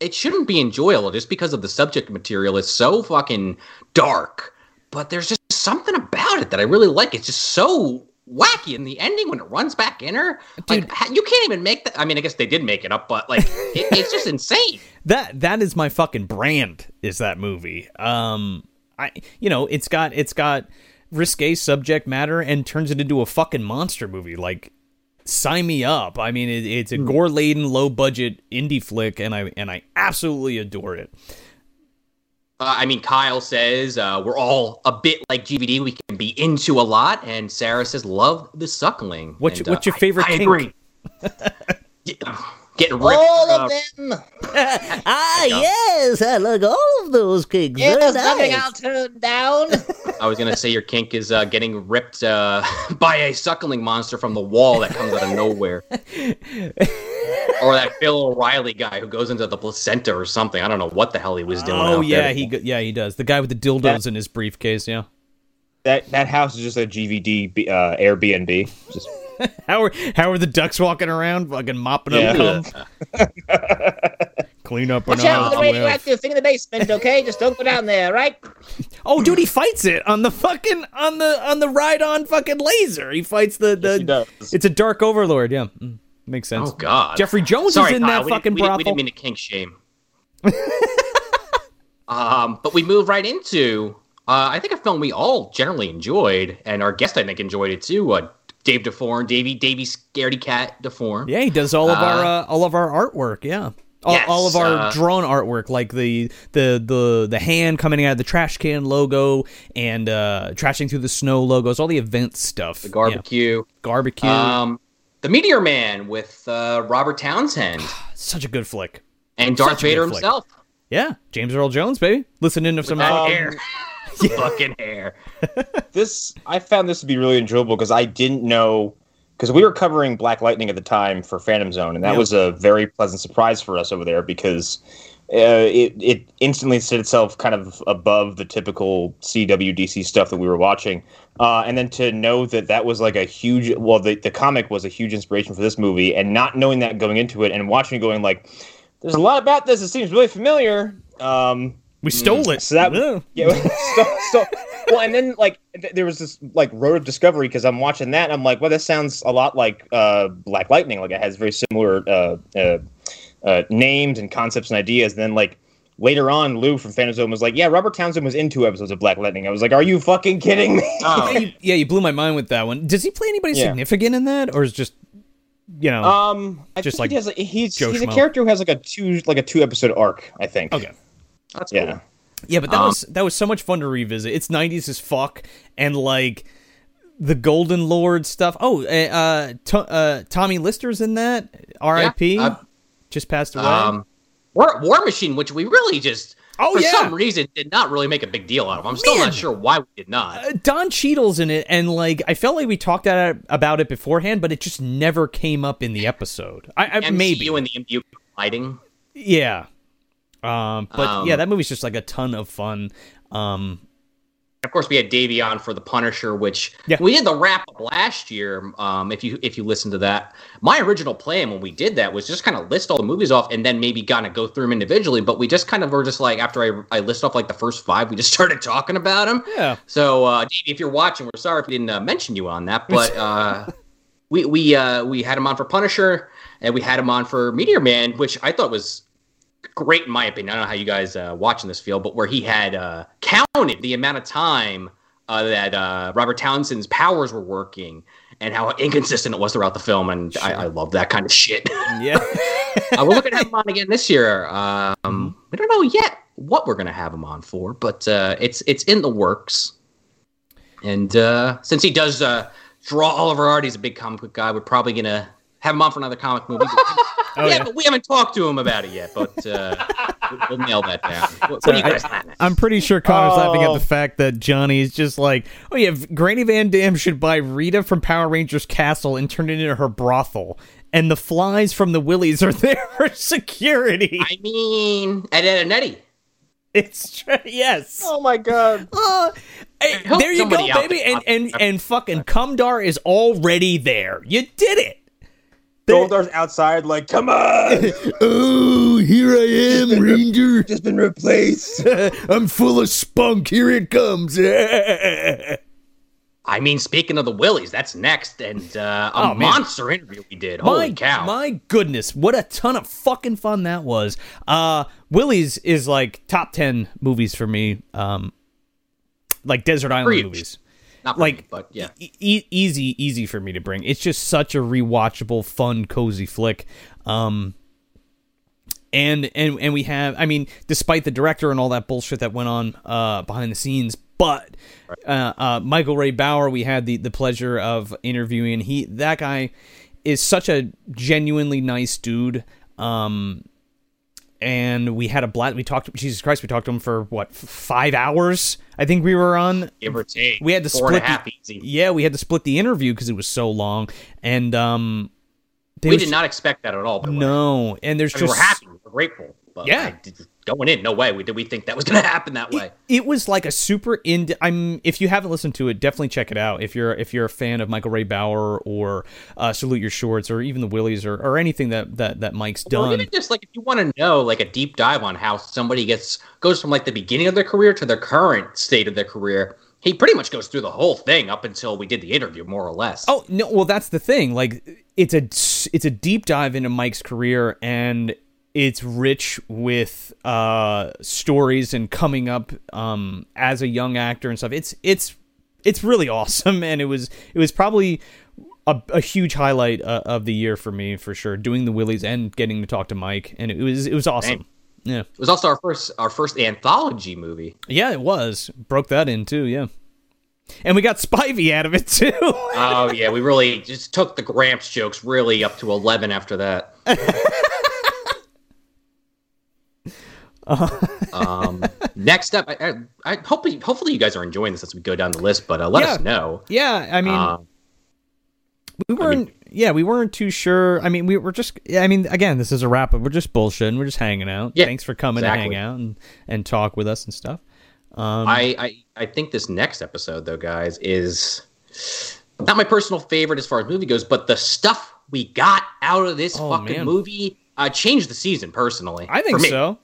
it shouldn't be enjoyable just because of the subject material is so fucking dark. But there's just something about it that I really like. It's just so wacky in the ending when it runs back in her. Like you can't even make that. I mean, I guess they did make it up, but like [laughs] it, it's just insane. that that is my fucking brand is that movie um i you know it's got it's got risque subject matter and turns it into a fucking monster movie like sign me up i mean it, it's a gore laden low budget indie flick and i and i absolutely adore it Uh, I mean, Kyle says uh, we're all a bit like GVD. We can be into a lot, and Sarah says love the suckling. What's And, your- what's uh, your favorite I, I kink? agree. [laughs] Get- Getting ripped. All of them. [laughs] Ah, yes, I like all of those cakes. Very nice. turn down. [laughs] I was gonna say your kink is uh, getting ripped uh, [laughs] by a suckling monster from the wall that comes out of nowhere, or that Bill O'Reilly guy who goes into the placenta or something. I don't know what the hell he was doing. oh out yeah there. he go- yeah he does the guy with the dildos That- in his briefcase yeah that that house is just a GVD uh, Airbnb. Just [laughs] how are how are the ducks walking around fucking mopping up Yeah. cum? [laughs] clean up Watch an out for the aisle. radioactive thing in the basement, okay? Just don't go down there, right? [laughs] Oh, dude, he fights it on the fucking on the on the ride on fucking laser. He fights the the. Yes, he does. It's a dark overlord. Yeah, Mm, makes sense. Oh God, Jeffrey Jones Sorry, is in Kyle, that we fucking didn't, we, brothel. we didn't mean to kink shame. um, but we move right into uh, I think a film we all generally enjoyed, and our guest I think enjoyed it too. Uh, Dave DeForn, Davey Davey Scaredy Cat DeForn. yeah, he does all of our uh, all of our artwork. Yeah. All, Yes, all of our uh, drawn artwork, like the the the the hand coming out of the trash can logo and uh, trashing through the snow logos, all the event stuff. The barbecue. Yeah. Barbecue. Um, the Meteor Man with uh, Robert Townsend [sighs] Such a good flick. and Darth Vader flick. himself. Yeah, James Earl Jones, baby. Listening to some fucking- hair. [laughs] Fucking hair. this I found this to be really enjoyable because I didn't know because we were covering Black Lightning at the time for Phantom Zone, and that Yeah. was a very pleasant surprise for us over there because uh, it it instantly set itself kind of above the typical CWDC stuff that we were watching, uh, and then to know that that was like a huge well the the comic was a huge inspiration for this movie, and not knowing that going into it and watching it going like. There's a lot about this that seems really familiar. Um, We stole it. so that Yeah. yeah. [laughs] so, so well, and then like th- there was this like road of discovery because I'm watching that and I'm like, well, this sounds a lot like uh, Black Lightning. Like it has very similar uh, uh, uh, names and concepts and ideas. And then like later on, Lou from Phantom Zone was like, yeah, Robert Townsend was in two episodes of Black Lightning. I was like, are you fucking kidding me? Oh. yeah, you, yeah, you blew my mind with that one. Does he play anybody Yeah. significant in that, or is just you know? Um, I Just think like he has, he's Joe he's a character who has like a two like a two episode arc. I think. okay. That's cool. Yeah. Yeah, but that Um, was that was so much fun to revisit. It's '90s as fuck, and like the Golden Lord stuff. Oh, uh, uh, to, uh Tommy Lister's in that. R.I.P. Yeah, uh, just passed away. Um, War, War Machine, which we really just Oh, for yeah. some reason did not really make a big deal out of. I'm still Man. not sure why we did not. Uh, Don Cheadle's in it, and like I felt like we talked about it beforehand, but it just never came up in the episode. I, I MCU maybe, you and the MCU colliding. yeah. Um, but Um, yeah, that movie's just like a ton of fun. Um, Of course, we had Davey on for the Punisher, which Yeah. we did the wrap up last year. Um, if you if you listen to that, my original plan when we did that was just kind of list all the movies off and then maybe kind of go through them individually. But we just kind of were just like after I I list off like the first five, we just [laughs] started talking about them. yeah, So, uh, Davey, if you're watching, we're sorry if we didn't uh, mention you on that, but uh, we we uh, we had him on for Punisher and we had him on for Meteor Man, which I thought was great in my opinion. I don't know how you guys uh, watching this feel, but where he had uh, counted the amount of time uh, that uh, Robert Townsend's powers were working and how inconsistent it was throughout the film, and I, I love that kind of shit. yeah. [laughs] uh, we're looking have him on again this year. Um, we don't know yet what we're going to have him on for, but uh, it's it's in the works. And uh, since he does uh, draw Oliver Art, he's a big comic book guy. We're probably going to have him on for another comic movie. [laughs] Oh, yeah, yeah. but we haven't talked to him about it yet. But uh, we'll, we'll nail that down. [laughs] What, what do you guys think? I'm pretty sure Connor's laughing at Oh. the fact that Johnny's just like, oh yeah, Granny Van Damme should buy Rita from Power Rangers Castle and turn it into her brothel, and the flies from the Willies are [laughs] there for security. I mean, Ed, Ed, and Eddie. It's true. Yes. Oh my god. Uh, hey, there you go, baby, there- and and and fucking Cumdar is already there. You did it. Goldar's outside, like, come on! [laughs] Oh, here I am, Ranger. [laughs] Just been replaced. [laughs] I'm full of spunk. Here it comes. I mean, speaking of the Willies, that's next, and uh, a Oh, man. monster interview we did. Holy my cow! my goodness, what a ton of fucking fun that was. Uh Willie's is like top 10 movies for me. Um like Desert Island Huge. movies. Not like me, but yeah. e- e- easy easy for me to bring. It's just such a rewatchable, fun, cozy flick. Um and and and we have I mean, despite the director and all that bullshit that went on uh behind the scenes, but uh, uh, Michael Ray Bower, we had the the pleasure of interviewing. He that guy is such a genuinely nice dude. Um, and we had a blast. We talked. Jesus Christ, we talked to him for what five hours? I think we were on. Give or take. We had to four split and a half the, easy. Yeah, we had to split the interview because it was so long. And um, We did not expect that at all. the way. No, and there's I mean, just we're happy. We're grateful. But Yeah. Did- going in, no way. We did we think that was going [laughs] to happen that way. it was like a super in i'm if you haven't listened to it definitely check it out if you're if you're a fan of michael ray bower or uh, salute your shorts or even the willies or, or anything that that that mike's Or done even just like if you want to know like a deep dive on how somebody gets goes from like the beginning of their career to their current state of their career, he pretty much goes through the whole thing up until we did the interview, more or less. oh no well that's the thing. Like it's a it's a deep dive into mike's career and it's rich with uh stories and coming up um as a young actor and stuff. It's it's it's really [laughs] awesome and it was it was probably a, a huge highlight uh, of the year for me for sure doing the willies and getting to talk to mike and it was it was awesome yeah It was also our first our first anthology movie. yeah it was broke that in too yeah and we got spivey out of it too Oh yeah, we really just took the Gramps jokes really up to eleven after that. [laughs] um, next up, I, I, I hopefully hopefully you guys are enjoying this as we go down the list, but uh, let Yeah. us know. yeah i mean Uh, we weren't yeah we weren't too sure i mean we were just yeah, i mean again this is a wrap up we're just bullshitting we're just hanging out Yeah, thanks for coming exactly. to hang out and and talk with us and stuff um I, I I think this next episode though, guys, is not my personal favorite as far as movie goes, but the stuff we got out of this Oh, fucking man. movie uh, changed the season personally. i think so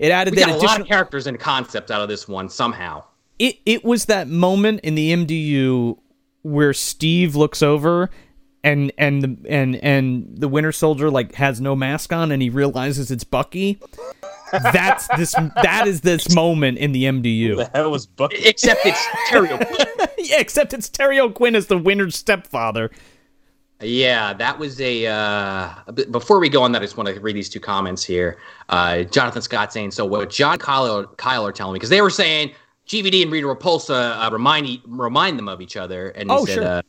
it added We that got a lot of characters and concepts out of this one somehow. it it was that moment in the MDU where Steve looks over and and the and and the Winter Soldier like has no mask on and he realizes it's Bucky. That's this that is this moment in the MDU. the hell was Bucky? Except it's Terry O'Quinn. [laughs] yeah, except it's Terry O'Quinn as the Winter's stepfather. Yeah, that was a. Uh, before we go on that, I just want to read these two comments here. Uh, Jonathan Scott saying, "So what John Kyle, Kyle are telling me because they were saying GVD and Rita Repulsa uh, remind e- remind them of each other, and he Oh, said sure. uh,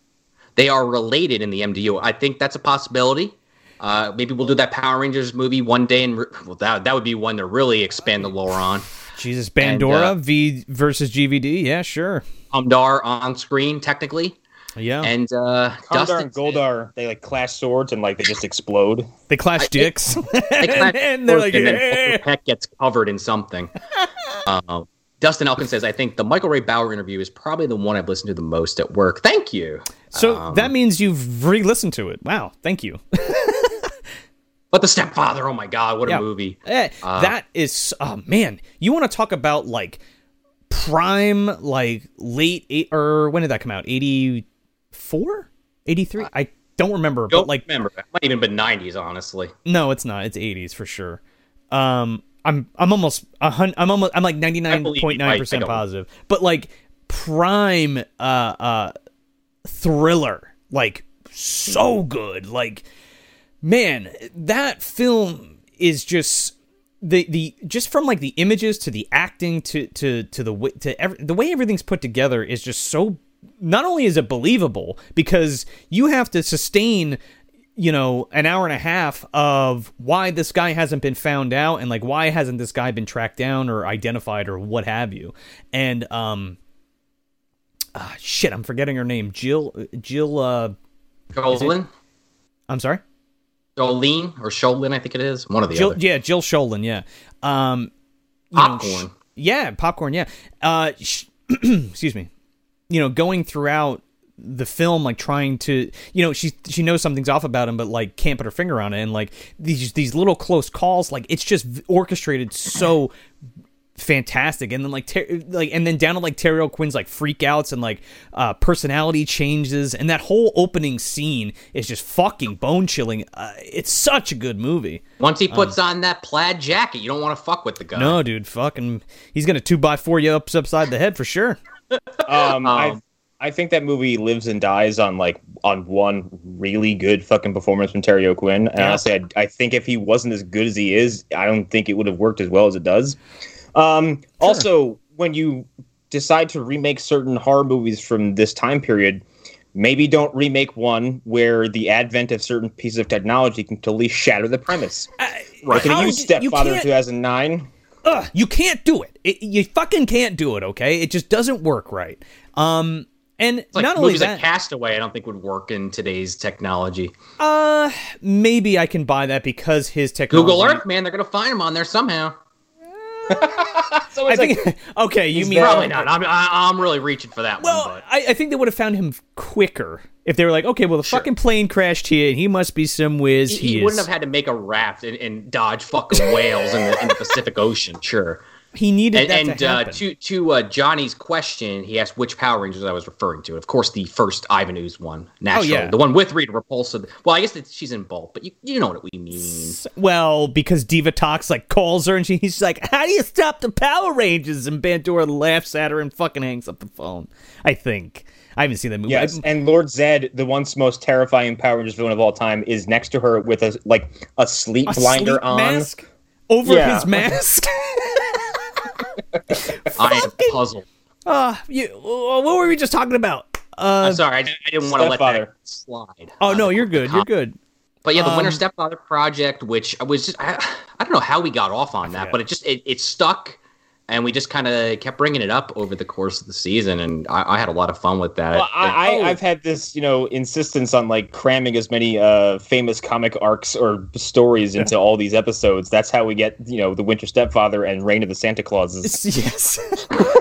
they are related in the MDU. I think that's a possibility. Uh, maybe we'll do that Power Rangers movie one day, and re- well, that that would be one to really expand the lore on. Jesus, And, Bandora uh, V versus GVD. Yeah, sure. Umdar on screen technically, Yeah, and uh, Dustin and Goldar, they like clash swords and like they just explode. they clash dicks, They and, clap [laughs] and they're like, and then "Eh." Peck gets covered in something. uh, [laughs] Dustin Elkin says, "I think the Michael Ray Bower interview is probably the one I've listened to the most at work. Thank you." so Um, that means you've re-listened to it. Wow, thank you. [laughs] But the stepfather, oh my god, what a Yeah. movie! Eh, that is oh man you want to talk about like prime like late eight or when did that come out 84 83 i don't remember Don't but like remember, it might even been '90s, honestly. no it's not it's 80s for sure um i'm i'm almost a hun- i'm almost i'm like believe you. I- I 99.9% positive. But like prime uh uh thriller like so good. Like man that film is just the the just from like the images to the acting to to to the way to every, the way everything's put together is just so not only is it believable because you have to sustain you know an hour and a half of why this guy hasn't been found out and like why hasn't this guy been tracked down or identified or what have you and um ah, shit i'm forgetting her name jill jill uh Jolene, i'm sorry Jolene or Schoelen, I think it is one of the jill other. yeah jill schoelen yeah um you know, Popcorn. sh- yeah, popcorn. Yeah. Uh, sh- [clears throat] excuse me. You know, going throughout the film, like trying to, you know, she she knows something's off about him, but like can't put her finger on it, and like these these little close calls, like it's just orchestrated so fantastic. And then like ter- like and then down to like Terry O'Quinn's like freakouts and like uh personality changes. And that whole opening scene is just fucking bone chilling. Uh, it's such a good movie. Once he puts on that plaid jacket, you don't want to fuck with the guy. no dude fucking he's gonna two by four you up upside the head for sure. Um, [laughs] Um, I think that movie lives and dies on like on one really good fucking performance from Terry O'Quinn. And Yeah. honestly, I, I think if he wasn't as good as he is, I don't think it would have worked as well as it does. Um, Also, when you decide to remake certain horror movies from this time period, maybe don't remake one where the advent of certain pieces of technology can totally shatter the premise. Like, can you use did- you Stepfather can't- 2009? Ugh, you can't do it. it. You fucking can't do it. Okay, it just doesn't work right. Um, and It's like not only that, like Castaway, I don't think would work in today's technology. uh, maybe I can buy that because his technology. Google Earth, man, they're gonna find him on there somehow. [laughs] So I like, think. [laughs] okay, you mean Probably not. I'm, I, I'm really reaching for that Well, one, I, I think they would have found him quicker if they were like, okay, well, the fucking plane crashed here, and he must be some whiz. he, He, he wouldn't have had to make a raft and, and dodge fucking whales in the, in the Pacific [laughs] Ocean. Sure. He needed And, that and to uh, to to uh, Johnny's question, he asked which Power Rangers I was referring to. Of course, the first Ivanhoe's one, naturally, Oh, yeah. the one with Rita Repulsa. Well, I guess that she's in both, but you you know what we mean. well, because Diva Talks like calls her, and she, he's like, "How do you stop the Power Rangers?" And Bandora laughs at her and fucking hangs up the phone. I think I haven't seen that movie. Yes, and Lord Zedd, the once most terrifying Power Rangers villain of all time, is next to her with a like a sleep a blinder sleep on. mask over Yeah. his mask. [laughs] I am puzzled. uh, you, what were we just talking about? Uh, I'm sorry, I, I didn't want to let that slide. oh Uh, no, you're good. You're good. But yeah, the Winter Um, Stepfather project, which I was just I, I don't know how we got off on that, but it just it, it stuck, and we just kind of kept bringing it up over the course of the season, and I, I had a lot of fun with that. Well, I, I, I've had this, you know, insistence on like cramming as many uh, famous comic arcs or stories into all these episodes. That's how we get, you know, the Winter Stepfather and Reign of the Santa Clauses. [laughs] yes. [laughs]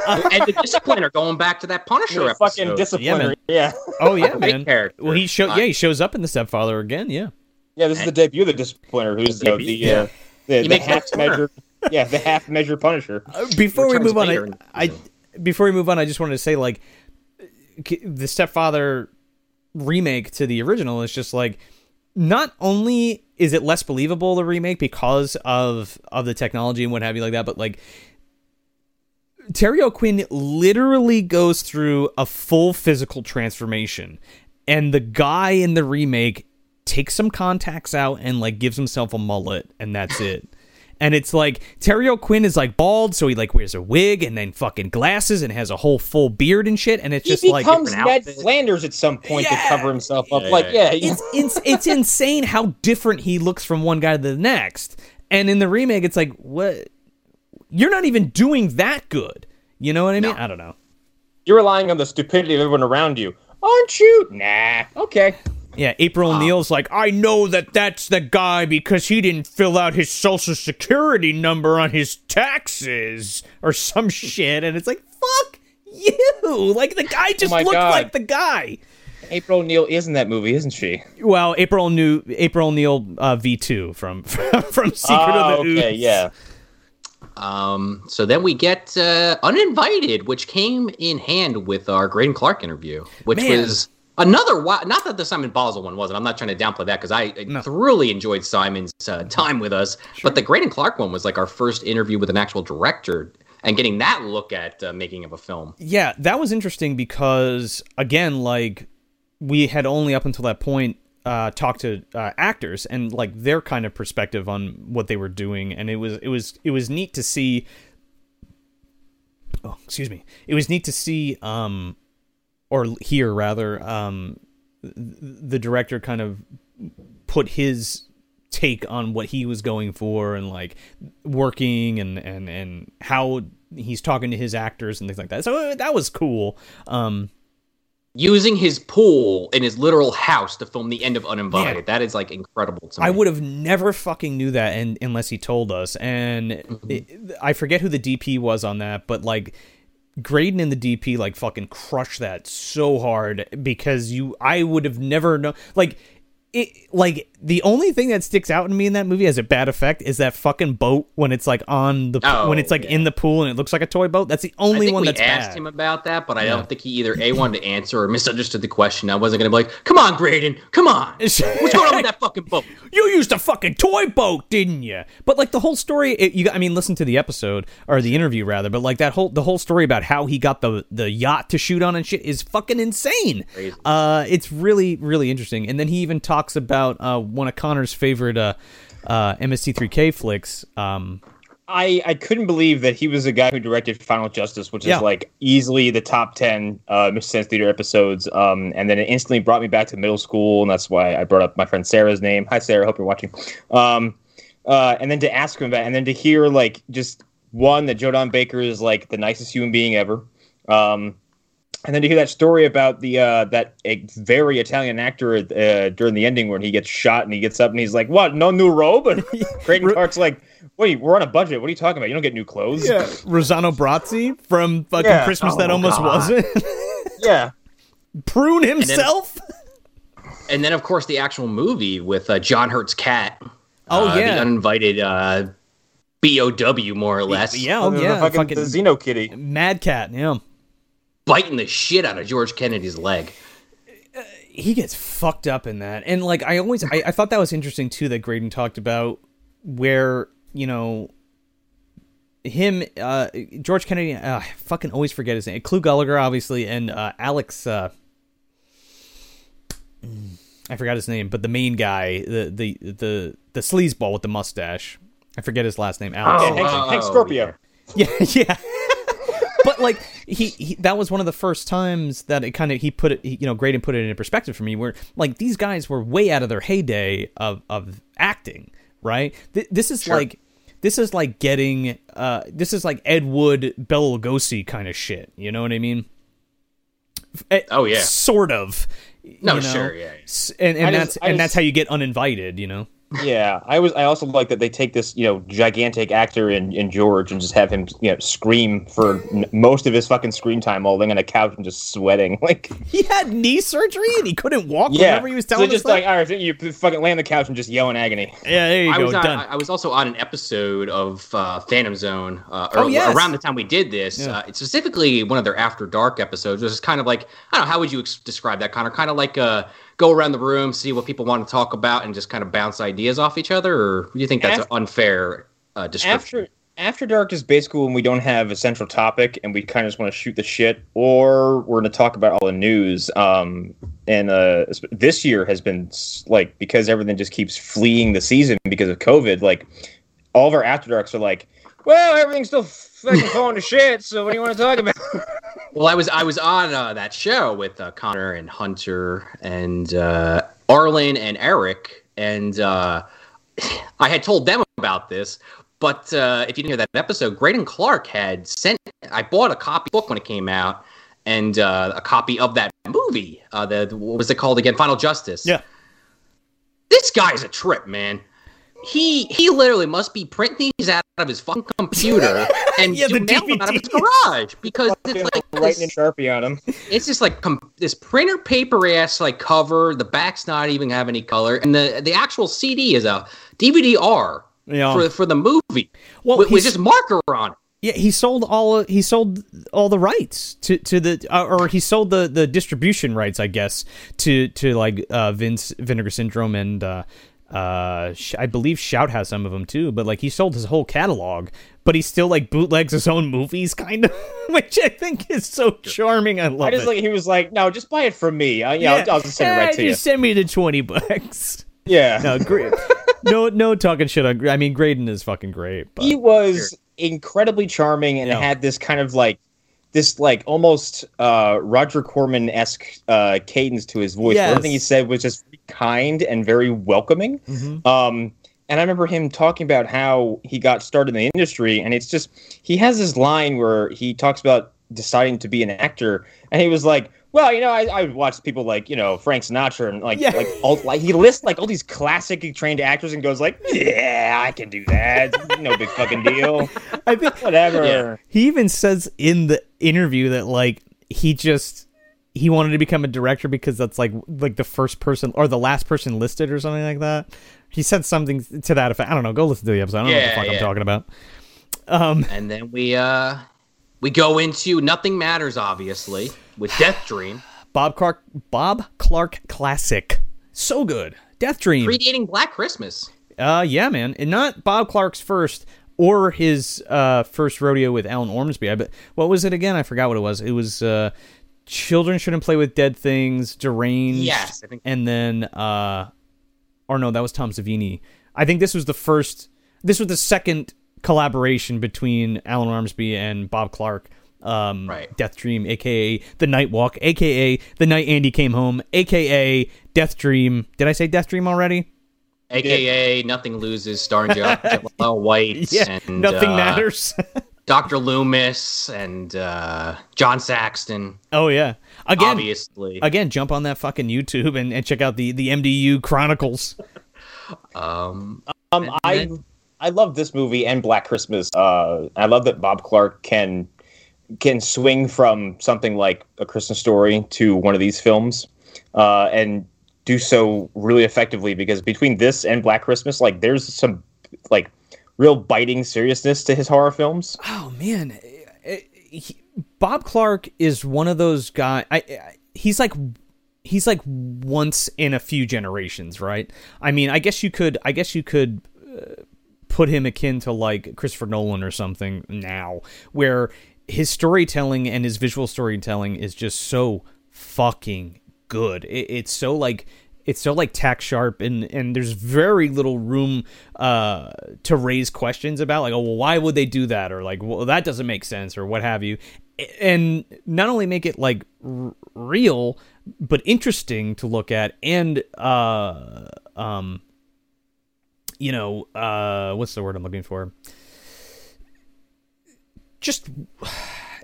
and the discipliner going back to that Punisher The episode. fucking discipliner. Yeah, Oh yeah, [laughs] man. character. Well, he show Uh, yeah he shows up in the Stepfather again. Yeah. yeah. This is the debut of the discipliner, who's you know, the Yeah. uh, the, the half measure, [laughs] yeah, the half measure Punisher. Uh, before we Returns move on, I, in the I season. before we move on, I just wanted to say like the Stepfather remake to the original is just like not only is it less believable the remake because of of the technology and what have you like that, but like Terry O'Quinn literally goes through a full physical transformation, and the guy in the remake takes some contacts out and like gives himself a mullet, and that's it. And it's like Terry O'Quinn is like bald, so he like wears a wig and then fucking glasses and has a whole full beard and shit. And it's He just like becomes Ned outfit. Flanders at some point Yeah. to cover himself up. Yeah, like, yeah, yeah, it's it's it's [laughs] insane how different he looks from one guy to the next. And in the remake, it's like what you're not even doing that good. You know what I mean? I don't know. you're relying on the stupidity of everyone around you, aren't you? Nah. Okay. Yeah, April O'Neil's like, I know that that's the guy because he didn't fill out his social security number on his taxes or some shit. And it's like, fuck you. Like, the guy just my looked God. like the guy. April O'Neil is in that movie, isn't she? Well, April O'Neil, April O'Neil uh, V2 [laughs] from, from Secret Oh, of the okay, Ooze. yeah. Um, so then we get uh, uninvited, which came in hand with our Graydon Clark interview, which Man. was another. Not that the Simon Bossell one wasn't. I'm not trying to downplay that because I No. thoroughly enjoyed Simon's uh, time with us. But the Graydon Clark one was like our first interview with an actual director and getting that look at uh, making of a film. Yeah, that was interesting because again, like we had only up until that point uh, talk to uh, actors and like their kind of perspective on what they were doing, and it was it was it was neat to see. Oh, excuse me. It was neat to see, um, or here rather, um, the director kind of put his take on what he was going for and like working and and and how he's talking to his actors and things like that. So uh, that was cool. Um, Using his pool in his literal house to film the end of Uninvited. Yeah. That is like incredible to me. I would have never fucking knew that and, unless he told us. And it, I forget who the DP was on that, but like Graydon and the DP like fucking crushed that so hard because you I would have never known like it like the only thing that sticks out in me in that movie as a bad effect is that fucking boat when it's like on the Oh, when it's like in the pool and it looks like a toy boat. That's the only one we that's asked bad. him about that, but I Yeah. don't think he either A wanted to answer or misunderstood the question. I wasn't gonna be like, Come on, Graydon, come on. [laughs] What's going on with that fucking boat? you used a fucking toy boat, didn't you? But like the whole story, it, you I mean, listen to the episode or the interview rather. But like that whole the whole story about how he got the the yacht to shoot on and shit is fucking insane. Uh, it's really really interesting. And then he even talks about uh one of Connor's favorite uh uh MST3K flicks. Um, I, I couldn't believe that he was the guy who directed Final Justice, which Yeah. is like easily the top ten uh, Mystery Science Theater episodes. Um, and then it instantly brought me back to middle school, and that's why I brought up my friend Sarah's name. Hi, Sarah. Hope you're watching. Um, uh, and then to ask him about, and then to hear like just one that Joe Don Baker is like the nicest human being ever. Um, and then to hear that story about the uh, that a very Italian actor uh, during the ending when he gets shot and he gets up and he's like, "What? No new robe?" And [laughs] Graydon Clark's like, "Wait, we're on a budget. What are you talking about? You don't get new clothes." yeah, Rossano Brazzi from fucking Yeah. Christmas that Oh, almost God. wasn't. [laughs] yeah. Prune himself. And then of course the actual movie with uh, John Hurt's cat. Oh, uh, yeah. The uninvited uh BOW more or less. yeah, oh The yeah, fucking, fucking the Xeno kitty. Mad Cat. Yeah. Biting the shit out of George Kennedy's leg. he gets fucked up in that and like i always I, I thought that was interesting too that graydon talked about where you know him uh george kennedy uh, I fucking always forget his name clu gulager obviously and uh alex uh i forgot his name but the main guy the the the the sleazeball with the mustache i forget his last name alex Yeah, Hank, Oh, Hank Scorpio. yeah. yeah, [laughs] yeah. but like he, he, that was one of the first times that it kind of he put it, he, you know, Graydon put it into perspective for me, where like these guys were way out of their heyday of of acting, right? Th- this is like. This is like getting, uh, this is like Ed Wood, Bela Lugosi kind of shit. You know what I mean? Eh, Oh, yeah. sort of. No, you know? sure, yeah. S- And, and I that's just- and that's how you get uninvited. You know? Yeah, I was. I also like that they take this, you know, gigantic actor in, in George and just have him, you know, scream for n- most of his fucking screen time while laying on a couch and just sweating. [laughs] Like, He had knee surgery and he couldn't walk yeah, whenever he was telling us just like, all right, you fucking lay on the couch and just yell in agony. yeah, there you I go. was on, done. I, I was also on an episode of uh, Phantom Zone uh, Oh, or- yes. around the time we did this. Yeah. Uh, specifically one of their After Dark episodes. It was kind of like I don't know how would you ex- describe that, Connor? Kind of like uh, go around the room, see what people want to talk about, and just kind of bounce ideas off each other. Or do you think that's After- an unfair uh, description? After After Dark is basically when we don't have a central topic and we kind of just want to shoot the shit, or we're going to talk about all the news. Um, and uh, this year has been like because everything just keeps fleeing the season because of COVID. Like all of our After Darks are like, well, everything's still fucking falling to shit. So what do you want to talk about? [laughs] Well, I was I was on uh, that show with uh, Connor and Hunter and uh, Arlen and Eric, and uh, [sighs] I had told them about this. But uh, if you didn't hear that episode, Graydon Clark had sent. I bought a copy book when it came out, and uh, a copy of that movie. Uh, the what was it called again? Final Justice. Yeah. This guy's a trip, man. He he literally must be printing these out of his fucking computer [laughs] and Yeah, the doing them out of his garage because it's like Writing in this- Sharpie on them. [laughs] it's just like com- this printer paper ass like cover. The back's not even have any color, and the the actual CD is a DVD R Yeah. for for the movie Well, with, with just marker on it. Yeah, he sold all he sold all the rights to to the uh, or he sold the the distribution rights, I guess, to to like uh Vince Vinegar Syndrome and uh Uh, I believe Shout has some of them too, but like he sold his whole catalog, but he still like bootlegs his own movies, [laughs] kind of, which I think is so charming. I love I just it. like he was like, no, just buy it from me. Uh, yeah, I'll, I'll just send it eh, right to you. just send me the twenty bucks. [laughs] Yeah, No, great. no, no talking shit on. I mean, Graydon is fucking great. But he was incredibly charming and had this kind of like this like almost uh Roger Corman esque uh cadence to his voice. Yes. Everything he said was just kind and very welcoming. Mhm. Um and I remember him talking about how he got started in the industry, and it's just he has this line where he talks about deciding to be an actor, and he was like, "Well, you know, I, I would watch people like you know Frank Sinatra and like Yeah. like all like he lists like all these classically trained actors and goes like, yeah, I can do that, no big fucking deal, [laughs] I think whatever." he even says in the interview that like he just he wanted to become a director because that's like like the first person or the last person listed or something like that. He said something to that effect. I don't know. Go listen to the episode. I don't know what the Yeah, fuck I'm talking about. Um, And then we uh we go into Nothing Matters, obviously, with Death Dream, Bob Clark, Bob Clark classic, so good. Death Dream. predating Black Christmas. Uh, yeah, man, and not Bob Clark's first or his uh first rodeo with Alan Ormsby. I bet. What was it again? I forgot what it was. It was uh, children shouldn't play with dead things, deranged. Yes, I think- And then uh, or no, that was Tom Savini. I think this was the first. This was the second collaboration between Alan Ormsby and Bob Clark. Um, Right. Death Dream, aka The Night Walk, aka The Night Andy Came Home, aka Death Dream. Did I say Death Dream already? AKA Nothing Loses, starring Jo- [laughs] Jaleel White Yeah, and nothing uh, matters. [laughs] Dr. Loomis and uh, John Saxon, oh yeah, again, obviously. again, jump on that fucking YouTube and, and check out the the MDU Chronicles. Um, Um, And I then- I love this movie and Black Christmas. Uh, I love that Bob Clark can can swing from something like A Christmas Story to one of these films, uh, and do so really effectively. Because between this and Black Christmas, like there's some like real biting seriousness to his horror films. Oh man, Eh, he- Bob Clark is one of those guys. I, I he's like he's like once in a few generations, right? I mean, I guess you could I guess you could uh, put him akin to like Christopher Nolan or something now, where his storytelling and his visual storytelling is just so fucking good. It, it's so like it's so like tack sharp and and there's very little room uh to raise questions about like oh well why would they do that or like well that doesn't make sense or what have you and not only make it like r- real but interesting to look at and uh um you know uh what's the word i'm looking for just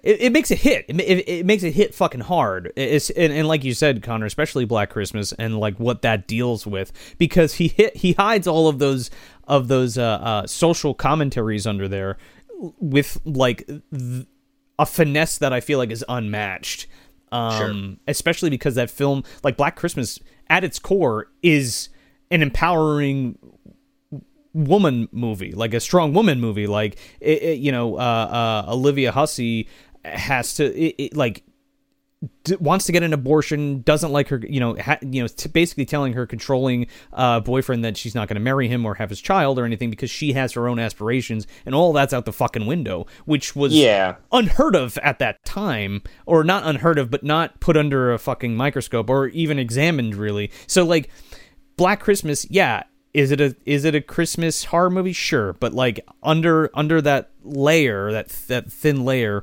it, it makes it hit. It, it, it makes it hit fucking hard. It's and, and like you said, Connor, especially Black Christmas and like what that deals with because he hit he hides all of those of those uh, uh, social commentaries under there with like th- a finesse that I feel like is unmatched. Um, especially because that film, like Black Christmas, at its core is an empowering woman movie, like a strong woman movie. Like it, it- you know, uh, uh, Olivia Hussey has to it, like d- wants to get an abortion, doesn't like her, you know, ha- you know, t- basically telling her controlling uh, boyfriend that she's not going to marry him or have his child or anything because she has her own aspirations, and all that's out the fucking window, which was Yeah. unheard of at that time, or not unheard of, but not put under a fucking microscope or even examined really. So like Black Christmas, yeah, is it a is it a Christmas horror movie? Sure, but like under under that layer, that that thin layer,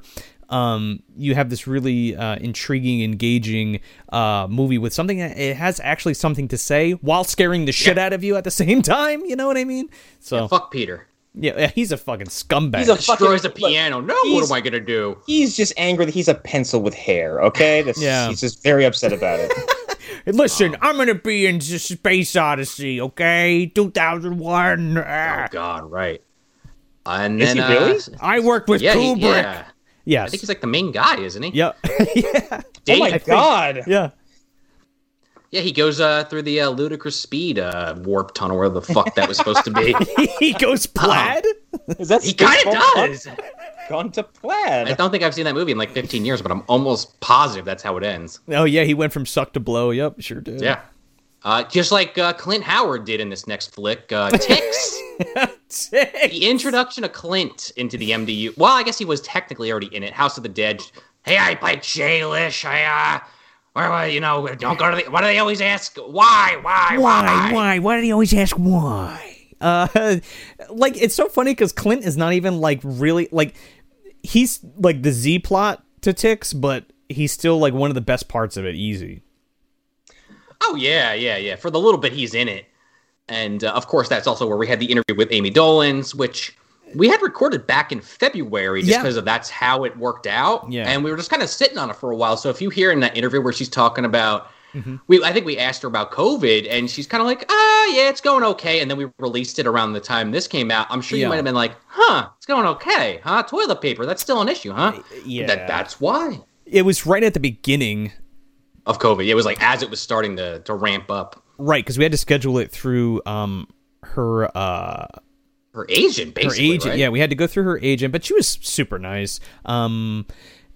um, you have this really uh, intriguing, engaging uh, movie with something that it has actually something to say while scaring the shit out of you at the same [laughs] time. You know what I mean? So fuck Peter. yeah, yeah, he's a fucking scumbag. He's a Destroys fucking- the piano. No, what am I gonna do? He's just angry that he's a pencil with hair. Okay, That's, Yeah. he's just very upset about it. [laughs] Listen, I'm gonna be in S- Space Odyssey, okay? 2001. Oh Ah. God, right. And Is then he really? uh, I worked with yeah, he- Kubrick. yeah. Yes. I think he's like the main guy, isn't he? [laughs] yeah. yeah. oh my I think- god! Yeah. Yeah, he goes uh, through the uh, ludicrous speed uh, warp tunnel, where the fuck that was supposed to be. [laughs] he goes plaid. Is that he kind of does. Gone- to to I don't think I've seen that movie in like 15 years, but I'm almost positive that's how it ends. Oh yeah, he went from suck to blow. Yep, sure did. Yeah. Uh, just like uh, Clint Howard did in this next flick, uh, Ticks. [laughs] the introduction of Clint into the MDU. Well, I guess he was technically already in it. House of the Dead. Hey, I played Shalish. I, uh, where, where, you know, don't go to the. Why do they always ask? Why? Why? Why? Why? Why do they always ask why? Uh, [laughs] like it's so funny because Clint is not even like really like he's like the Z plot to Ticks, but he's still like one of the best parts of it. Easy. Oh yeah, yeah, yeah. For the little bit he's in it, and uh, of course that's also where we had the interview with Ami Dolenz, which we had recorded back in February just Yeah. because of that's how it worked out. Yeah. And we were just kind of sitting on it for a while. So if you hear in that interview where she's talking about Mm-hmm. we I think we asked her about COVID and she's kind of like, ah, yeah, it's going okay. And then we released it around the time this came out. I'm sure you might have been like, huh, it's going okay, huh? Toilet paper, that's still an issue, huh? yeah. That that's why. It was right at the beginning, Of COVID. It was like as it was starting to to ramp up. right? Because we had to schedule it through um her uh Her agent, basically. her agent. right? Yeah, we had to go through her agent, but she was super nice. Um,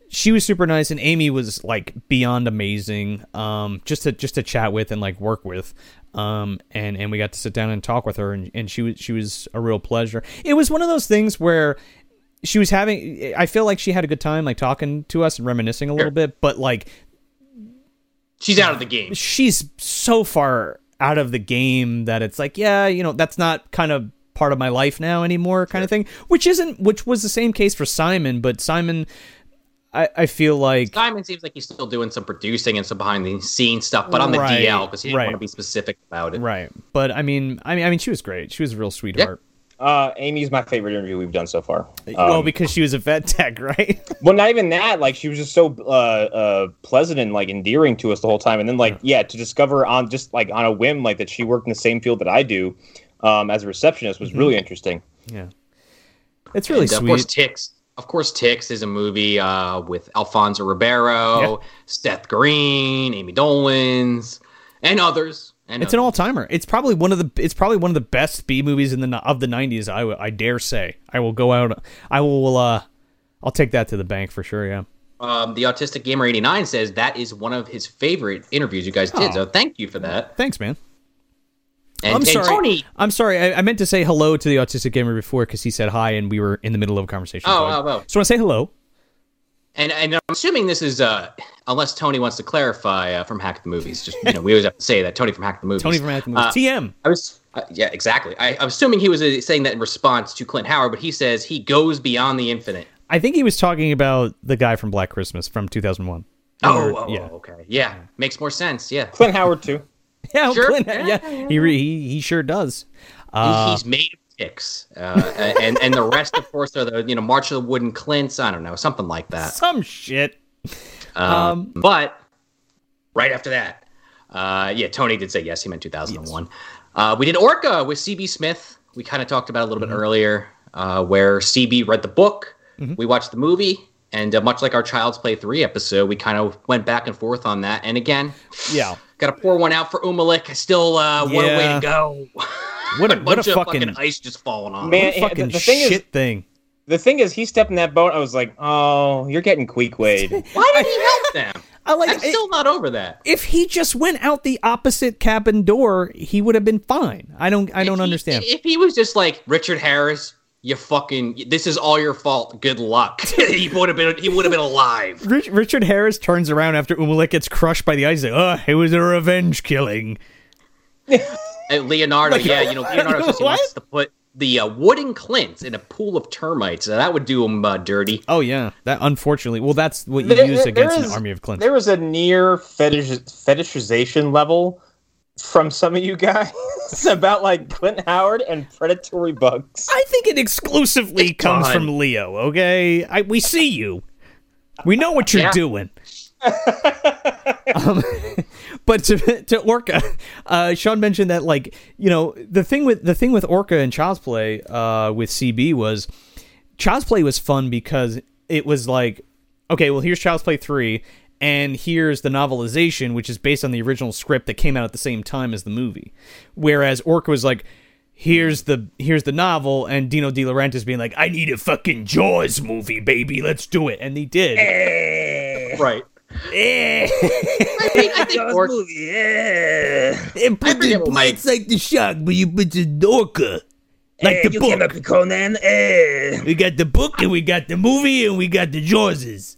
she was super nice, and Ami was like beyond amazing. Um, just to just to chat with and like work with. Um, and and we got to sit down and talk with her, and, and she was she was a real pleasure. It was one of those things where she was having. I feel like she had a good time, like talking to us and reminiscing a little bit, but like She's out of the game. she's so far out of the game that it's like, yeah, you know, that's not kind of part of my life now anymore, kind of thing. Which isn't, which was the same case for Simon, but Simon, I, I feel like, Simon seems like he's still doing some producing and some behind the scenes stuff, but on the Right, DL because he didn't right. want to be specific about it. right. But I mean, I mean, I mean, she was great. She was a real sweetheart. Uh, Ami's my favorite interview we've done so far. well, Um, because she was a vet tech, [laughs] right? well, not even that. Like she was just so uh, uh, pleasant and like endearing to us the whole time. And then like yeah, to discover on just like on a whim like that she worked in the same field that I do um, as a receptionist was really interesting. yeah. It's really And, uh, Of course, sweet. Ticks. Of course, Ticks is a movie uh, with Alfonso Ribeiro, Seth Green, Ami Dolenz, and others. And It's an all timer. It's probably one of the. It's probably one of the best B movies in the of the '90s. I, w- I dare say. I will go out. I will. uh I'll take that to the bank for sure. Yeah. um, the Autistic Gamer eighty nine says that is one of his favorite interviews you guys did. Aw. So thank you for that. Thanks, man. And, I'm and sorry. Tony. I'm sorry. I, I meant to say hello to the autistic gamer before because he said hi and we were in the middle of a conversation. Oh, so I oh, oh. just want to say hello. And, and I'm assuming this is, uh, unless Tony wants to clarify uh, from Hack the Movies. Just you know, we always have to say that Tony from Hack the Movies. Tony from Acting Uh, TM. I was, uh, yeah, exactly. I, I'm assuming he was uh, saying that in response to Clint Howard, but he says he goes beyond the infinite. I think he was talking about the guy from Black Christmas from 2001. Oh, Or- oh, oh, yeah. okay, yeah, makes more sense. Yeah, Clint Howard too. [laughs] Yeah, Sure. Clint- yeah, he, re- he he sure does. Uh, he's made of ticks, uh, and and the rest, of course, are the you know March of the Wooden Clints. I don't know, something like that. some shit. Um, but right after that, uh, yeah, Tony did say yes. He meant 2001. Uh, we did Orca with CB Smith. We kind of talked about it a little bit earlier, uh, where CB read the book. We watched the movie. And uh, much like our Child's Play 3 episode, we kind of went back and forth on that. And again, Yeah. got to pour one out for Umilak. Still, uh, what a way to go. [laughs] What a, what bunch a of fucking, fucking ice just falling on. Man, what a the- fucking the thing is- shit thing. The thing is, he stepped in that boat. I was like, oh, you're getting queequayed. [laughs] Why did he help them? [laughs] I like I'm still not over that. if he just went out the opposite cabin door, he would have been fine. I don't I don't If he- understand. If he was just like Richard Harris, you fucking this is all your fault. Good luck. [laughs] he would have been he would have been alive. Rich, Richard Harris turns around after Umilak gets crushed by the ice. Like, oh, it was a revenge killing. And Leonardo, yeah, you know, Leonardo says he wants to put the uh, wooden clints in a pool of termites. So that would do him uh, dirty. Oh yeah, that unfortunately. Well, that's what you There- use there against an army of Clint. There was a near fetish fetishization level from some of you guys [laughs] about like Clint Howard and predatory bugs. I think it exclusively It's comes fine. from Leo. Okay, I, we see you. We know what you're Yeah. doing. [laughs] um, [laughs] but to, to Orca, uh, Sean mentioned that like you know the thing with the thing with Orca and Child's Play uh, with CB was Child's Play was fun because it was like okay, well here's Child's Play three, and here's the novelization, which is based on the original script that came out at the same time as the movie. Whereas Orca was like, here's the here's the novel, and Dino De Laurentiis being like, I need a fucking Jaws movie, baby, let's do it, and they did. Right. Eh. I think, I think Orca, Yeah. And put forget the what plates like the shark, but you put the orca. Like the you book. up Conan. Eh. We got the book and we got the movie and we got the Jawses.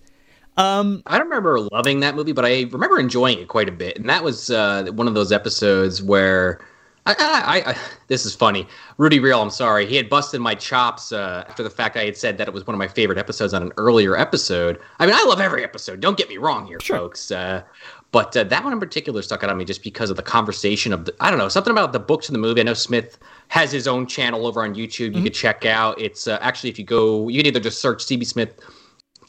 Um, I don't remember loving that movie, but I remember enjoying it quite a bit. And that was uh, one of those episodes where I, I, I, this is funny. Rudy Real, I'm sorry, he had busted my chops uh, after the fact I had said that it was one of my favorite episodes on an earlier episode. I mean, I love every episode. Don't get me wrong here, folks. Uh, but uh, that one in particular stuck out on me just because of the conversation of the, I don't know something about the books in the movie. I know Smith has his own channel over on YouTube. You could check out. It's uh, actually if you go, you can either just search CB Smith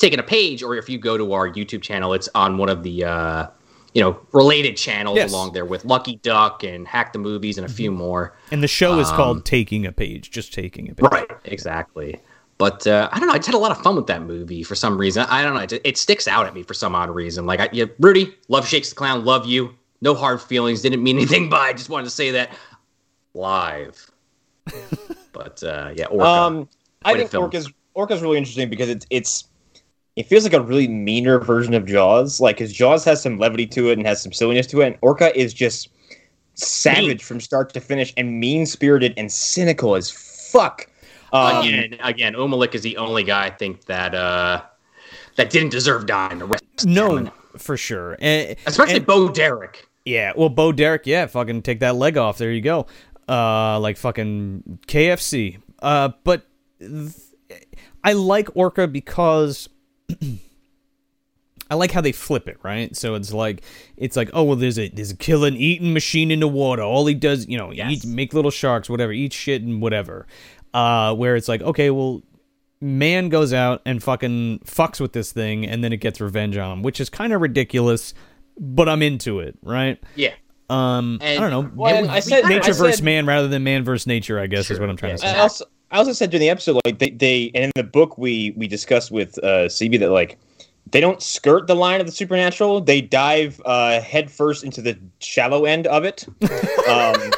taking a page, or if you go to our YouTube channel, it's on one of the uh, you know related channels Yes. along there with Lucky Duck and Hack the Movies and a few more. and the show is Um, called Taking a Page, just taking a page. Right, exactly. But uh, I don't know. I just had a lot of fun with that movie for some reason. I don't know. It, it sticks out at me for some odd reason. Like, I, yeah, Rudy, love Shakes the Clown, love you. No hard feelings. Didn't mean anything by. I just wanted to say that live. [laughs] but uh, yeah, Orca. Um, I Way to think film. Orca's Orca's really interesting because it's it's it feels like a really meaner version of Jaws. Like, because Jaws has some levity to it and has some silliness to it, and Orca is just savage Mean. from start to finish and mean spirited and cynical as fuck. Um, again, again, Umilak is the only guy I think that uh, that didn't deserve dying. The rest, No, for sure. And, especially and- Bo Derek. Yeah, well, Bo Derek, yeah, fucking take that leg off. There you go. Uh, like fucking KFC. Uh, but th- I like Orca because I like how they flip it, right? So it's like it's like, oh well, there's a there's a killing eating machine in the water. All he does, you know, Yes. eat make little sharks, whatever, eat shit and whatever. Uh, where it's like, okay, well, man goes out and fucking fucks with this thing, and then it gets revenge on him, which is kind of ridiculous, but I'm into it, right? Yeah. Um, I don't know. Well, I said- nature I versus man rather than man versus nature. I guess is what I'm trying to yeah. say. I also said during the episode like they, they and in the book we we discussed with uh CB that like they don't skirt the line of the supernatural. They dive uh head first into the shallow end of it. [laughs] Um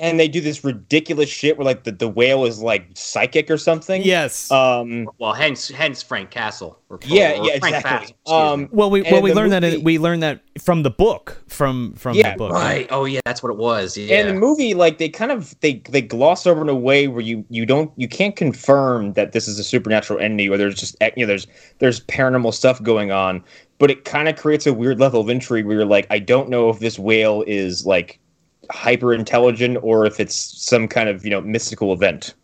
and they do this ridiculous shit where like the, the whale is like psychic or something Yes. um Well, hence hence Frank Castle. Or, yeah or yeah Frank exactly Castle, um me. well, we well we the learned that in, we learned that from the book from from Yeah, the book. right. Oh yeah, that's what it was. Yeah. And the movie, like they kind of they they gloss over in a way where you you don't you can't confirm that this is a supernatural entity or there's just you know there's there's paranormal stuff going on, but it kind of creates a weird level of intrigue where you're like, I don't know if this whale is like hyper intelligent or if it's some kind of you know mystical event.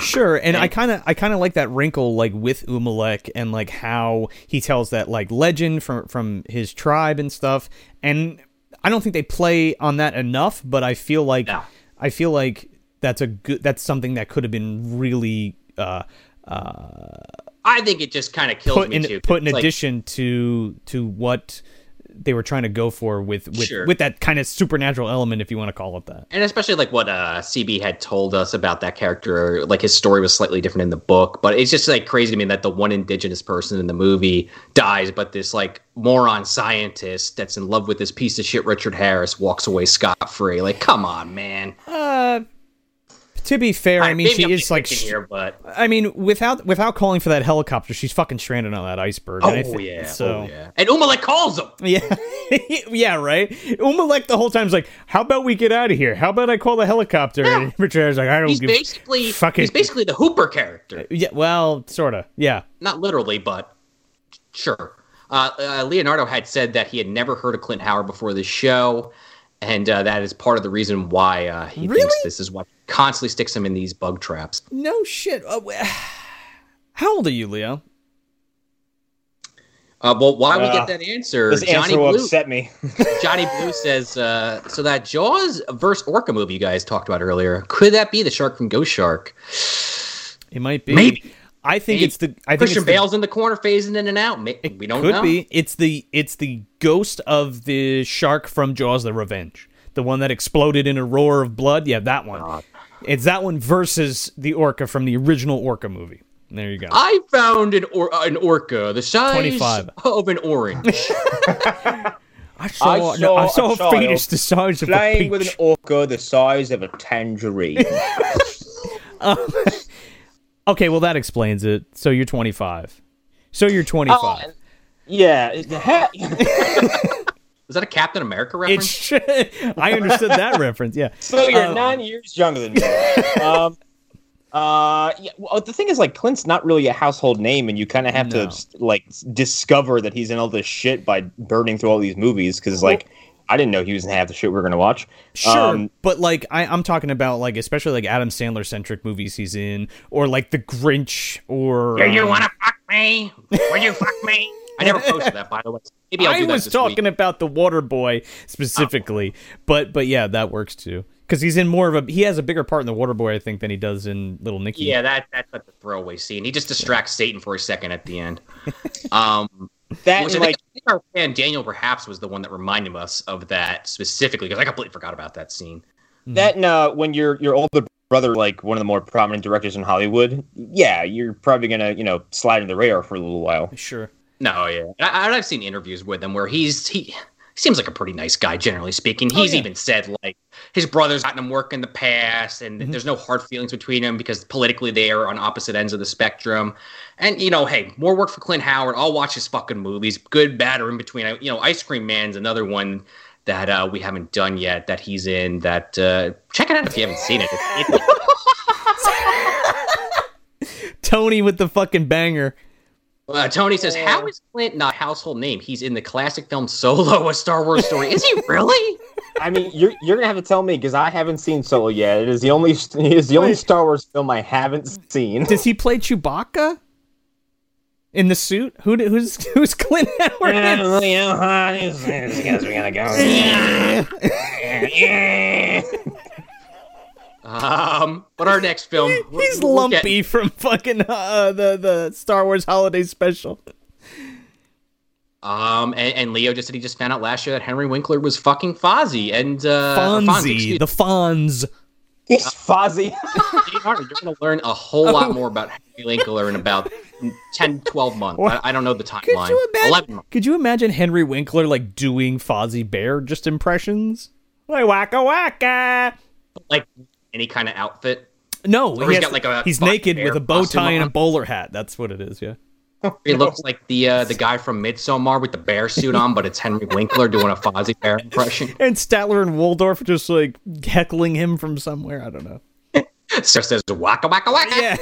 Sure, and I kind of I kind of like that wrinkle like with Umilak and like how he tells that like legend from from his tribe and stuff. And I don't think they play on that enough, but I feel like No. I feel like that's a good that's something that could have been really uh uh, I think it just kind of kills put me in too. put in It's like- addition to to what they were trying to go for with with Sure. with that kind of supernatural element if you want to call it that. and especially like what uh, CB had told us about that character, like his story was slightly different in the book, but it's just like crazy to me that the one indigenous person in the movie dies, but this like moron scientist that's in love with this piece of shit Richard Harris walks away scot free. Like, come on, man. Uh to be fair, I mean Maybe she is like here, but I mean, without without calling for that helicopter, she's fucking stranded on that iceberg. oh and I thi- yeah, so oh yeah, and Umilak calls him. yeah, [laughs] yeah, right. Umilak the whole time's like, "How about we get out of here? How about I call the helicopter?" And Richard [laughs] like, "I don't He's give basically fucking he's basically the Hooper character. yeah, well, sorta, yeah." not literally, but sure. Uh, uh, Leonardo had said that he had never heard of Clint Howard before this show, and uh, that is part of the reason why uh, he Really? thinks this is what constantly sticks him in these bug traps. No shit. Uh, how old are you, Leo? Uh, well, why we Uh, get that answer? This Johnny answer will Blue, upset me. [laughs] Johnny Blue says, uh, so that Jaws versus Orca movie you guys talked about earlier, could that be the shark from Ghost Shark? It might be. Maybe. I think Maybe. it's the. I think Christian it's the, Bale's in the corner, phasing in and out. May- It we don't could know. be. It's the it's the ghost of the shark from Jaws: The Revenge, the one that exploded in a roar of blood. Yeah, that one. It's that one versus the orca from the original Orca movie. There you go. I found an, or- uh, an orca the size 25. of an orange. [laughs] [laughs] I saw, I no, I saw a a child fetus the size of a Flying peach. with an orca the size of a tangerine. [laughs] Okay, well that explains it. So you're 25. So you're 25. Yeah, it- the hat. Was [laughs] that a Captain America reference? It's I understood that [laughs] reference. Yeah. so you're Um, nine years younger than me. um, [laughs] uh, yeah, well, the thing is, like, Clint's not really a household name, and you kind of have No. to like discover that he's in all this shit by burning through all these movies. Because, like, I didn't know he was in half the shit we are gonna watch. Sure, Um, but like I, I'm talking about like especially like Adam Sandler centric movies he's in, or like The Grinch, or Do you um, want to fuck me? Will you fuck me? I never posted that, by the way. Maybe I'll [laughs] I do that was talking week. about the Water Boy specifically, but but yeah, that works too because he's in more of a he has a bigger part in the Water Boy I think than he does in Little Nicky. Yeah, that that's like the throwaway scene. He just distracts Satan for a second at the end. [laughs] Um, that which I and, think, like I think our fan Daniel perhaps was the one that reminded us of that specifically because I completely forgot about that scene. that and uh, when your your older brother, like one of the more prominent directors in Hollywood, yeah, you're probably gonna you know slide in the radar for a little while. sure. No, yeah, I, I've seen interviews with him where he's he. Seems like a pretty nice guy, generally speaking. He's yeah. even said like his brother's gotten him work in the past, and there's no hard feelings between them because politically they are on opposite ends of the spectrum. And you know, hey, more work for Clint Howard. I'll watch his fucking movies, good, bad, or in between. I, you know, Ice Cream Man's another one that uh, we haven't done yet that he's in. That uh, check it out if you haven't seen it- [laughs] Tony with the fucking banger. Uh, Tony says, "How is Clint not household name? He's in the classic film Solo, a Star Wars story. Is he really? [laughs] I mean, you're you're gonna have to tell me because I haven't seen Solo yet. It is the only [laughs] it is the only Wait. Star Wars film I haven't seen. Does he play Chewbacca in the suit? Who d- who's [laughs] who's Clint Howard? Um, but our next film, He's we'll- we'll get- Lumpy from fucking uh, the the Star Wars Holiday Special. Um, and, and Leo just said he just found out last year that Henry Winkler was fucking Fozzie and uh, or Fonzie, Fonzie, the Fonz. He's Fozzie. [laughs] me. You're going to learn a whole lot more about Henry Winkler in about 10, 12 months. I, I don't know the Could timeline. you imagine? 11. Could you imagine Henry Winkler like doing Fozzie Bear just impressions? Like waka waka. Like any kind of outfit. No, Or he he's has- got, like, a he's naked with a bow costume tie and a bowler hat. That's what it is. Yeah. He looks like the uh, the guy from Midsommar with the bear suit on, but it's Henry Winkler doing a Fozzie Bear impression. [laughs] And Statler and Waldorf just like heckling him from somewhere. I don't know. So says waka waka waka. Yeah.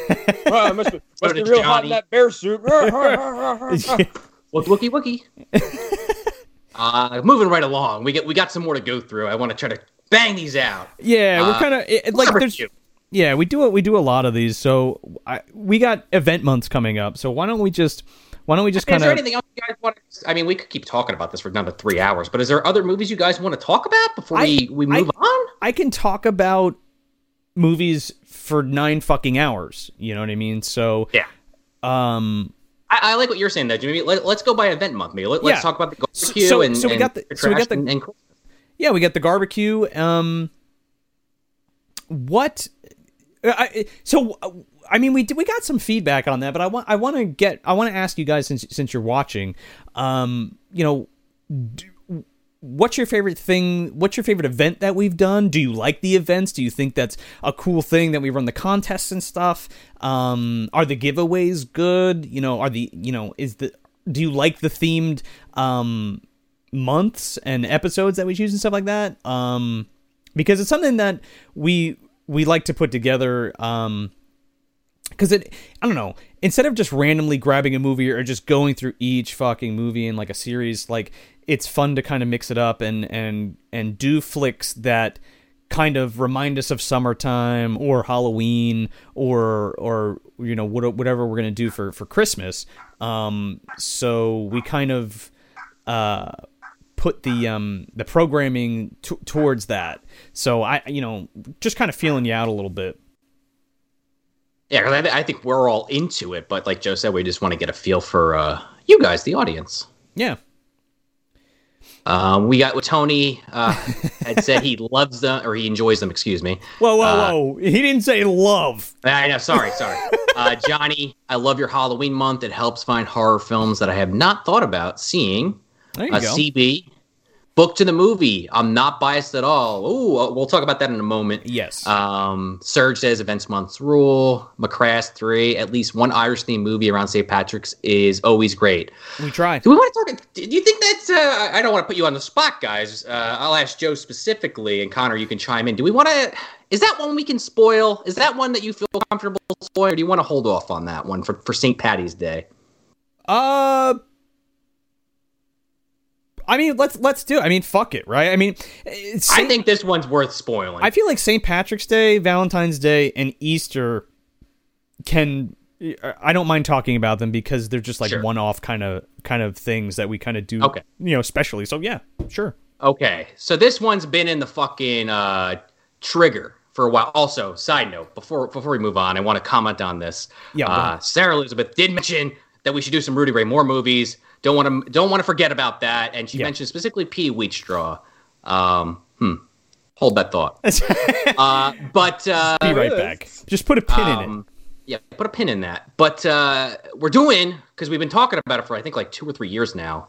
[laughs] Wow, must be, So must be did real hot in Johnny. that bear suit. [laughs] Wook wookie wookie. uh, moving right along, we get we got some more to go through. I want to try to bang these out. Yeah, we're Uh, kind of like there's two. yeah we do it we do a lot of these. So I, we got event months coming up. So why don't we just why don't we just Is kind there anything else you guys want? to... I mean, we could keep talking about this for another three hours, but is there other movies you guys want to talk about before we we I- move on? I can talk about movies for nine fucking hours. You know what I mean? So Yeah. um I, I like what you're saying, though, Jimmy. Let, us go by event month, maybe. Let, Yeah. us talk about the So- so- and so we and got the- so we got the- and. Yeah, we got the barbecue. Um, what? I, so uh, I mean, we did, we got some feedback on that, but I want I want to get I want to ask you guys since since you're watching, um, you know. Do, What's your favorite thing? What's your favorite event that we've done? Do you like the events? Do you think that's a cool thing that we run the contests and stuff? Um, are the giveaways good? You know, are the you know is the do you like the themed um months and episodes that we choose and stuff like that um because it's something that we we like to put together um because it i don't know instead of just randomly grabbing a movie or just going through each fucking movie in like a series like it's fun to kind of mix it up and and and do flicks that kind of remind us of summertime or Halloween or or you know what, whatever we're gonna do for for Christmas. Um, so we kind of uh, put the um, the programming t- towards that. So I you know just kind of feeling you out a little bit. Yeah, I, th- I think we're all into it, but like Joe said, we just want to get a feel for uh, you guys, the audience. Yeah. Um, we got what Tony uh, had said he loves them or he enjoys them. Excuse me. Whoa, whoa, Uh, whoa! He didn't say love. I know. Sorry, sorry. Uh, Johnny, I love your Halloween month. It helps find horror films that I have not thought about seeing. There you Uh, go. CB, Book to the movie. I'm not biased at all. Ooh, we'll talk about that in a moment. Yes. Um, Serge says events months rule. McCrass three. At least one Irish themed movie around St. Patrick's is always great. we try. Do we want to talk? Do you think that's? Uh, I don't want to put you on the spot, guys. Uh, I'll ask Joe specifically, and Connor, you can chime in. Do we want to? Is that one we can spoil? Is that one that you feel comfortable spoiling, or do you want to hold off on that one for for St. Patty's Day? Uh I mean, let's let's do it. I mean, fuck it, right? I mean, it's I think this one's worth spoiling. I feel like St. Patrick's Day, Valentine's Day, and Easter can. I don't mind talking about them because they're just like Sure. one-off kind of kind of things that we kind of do. Okay. You know, especially. So yeah, sure. Okay, so this one's been in the fucking uh, trigger for a while. Also, side note before before we move on, I want to comment on this. Yeah, uh. Sarah Elizabeth did mention that we should do some Rudy Ray Moore movies. Don't want to don't want to forget about that. And she Yeah. mentioned specifically P. Wheatstraw. Um, hmm. Hold that thought. [laughs] uh, but uh, Be right back. Just put a pin in it. um, Yeah, put a pin in that. But uh, we're doing because we've been talking about it for I think like two or three years now.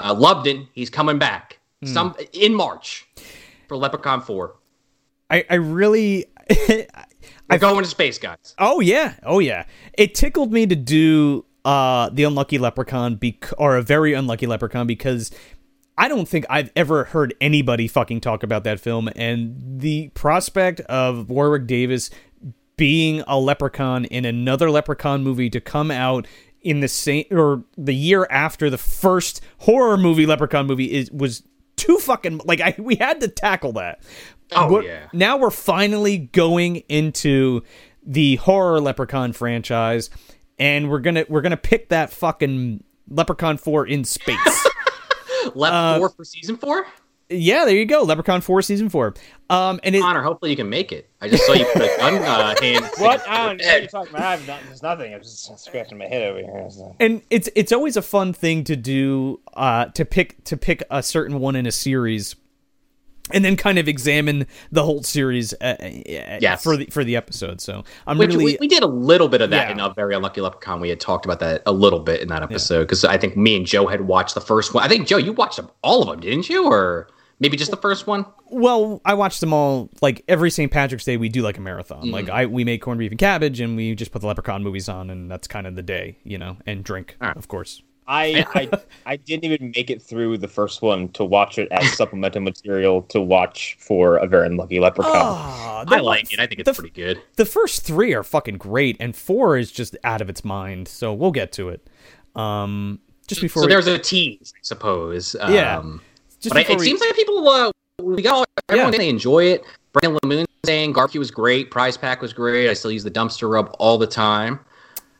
Uh, Lubden, he's coming back Hmm. some in March for Leprechaun Four. I I really. [laughs] We're going to space, guys. Oh yeah, oh yeah. It tickled me to do uh the unlucky leprechaun bec- or a very unlucky leprechaun because I don't think I've ever heard anybody fucking talk about that film and the prospect of Warwick Davis being a leprechaun in another leprechaun movie to come out in the same or the year after the first horror movie leprechaun movie is was too fucking like I we had to tackle that. Oh, But yeah. Now we're finally going into the horror leprechaun franchise and we're going to we're going to pick that fucking leprechaun 4 in space. [laughs] Left Uh, four for season four. yeah, there you go. Leprechaun 4 season 4. Um and it Connor, hopefully you can make it. I just saw you put a gun uh, hand. [laughs] What? I don't know what you're talking about. I've not, there's nothing. I'm just scratching my head over here. So. and it's it's always a fun thing to do uh to pick to pick a certain one in a series and then kind of examine the whole series uh, uh, Yes. for the for the episode so i'm Which really we, we did a little bit of that Yeah. in a very unlucky leprechaun. We had talked about that a little bit in that episode because I think me and Joe had watched the first one. I think Joe, you watched them, all of them, didn't you, or maybe just the first one? well i watched them all like every st patrick's day we do like a marathon Mm-hmm. like i we make corned beef and cabbage and we just put the leprechaun movies on and that's kind of the day you know and drink right. of course I, I I didn't even make it through the first one to watch it as supplemental material to watch for a very unlucky leprechaun. Ah, I like it. I think it's the- pretty good. the first three are fucking great and four is just out of its mind so we'll get to it um just before So we- there's a tease, I suppose. Yeah. Um, just but I, it we- seems like people, uh, we got all, everyone Yeah. they enjoy it. Brandon Lemoon saying Garfield was great, Prize Pack was great. I still use the dumpster rub all the time.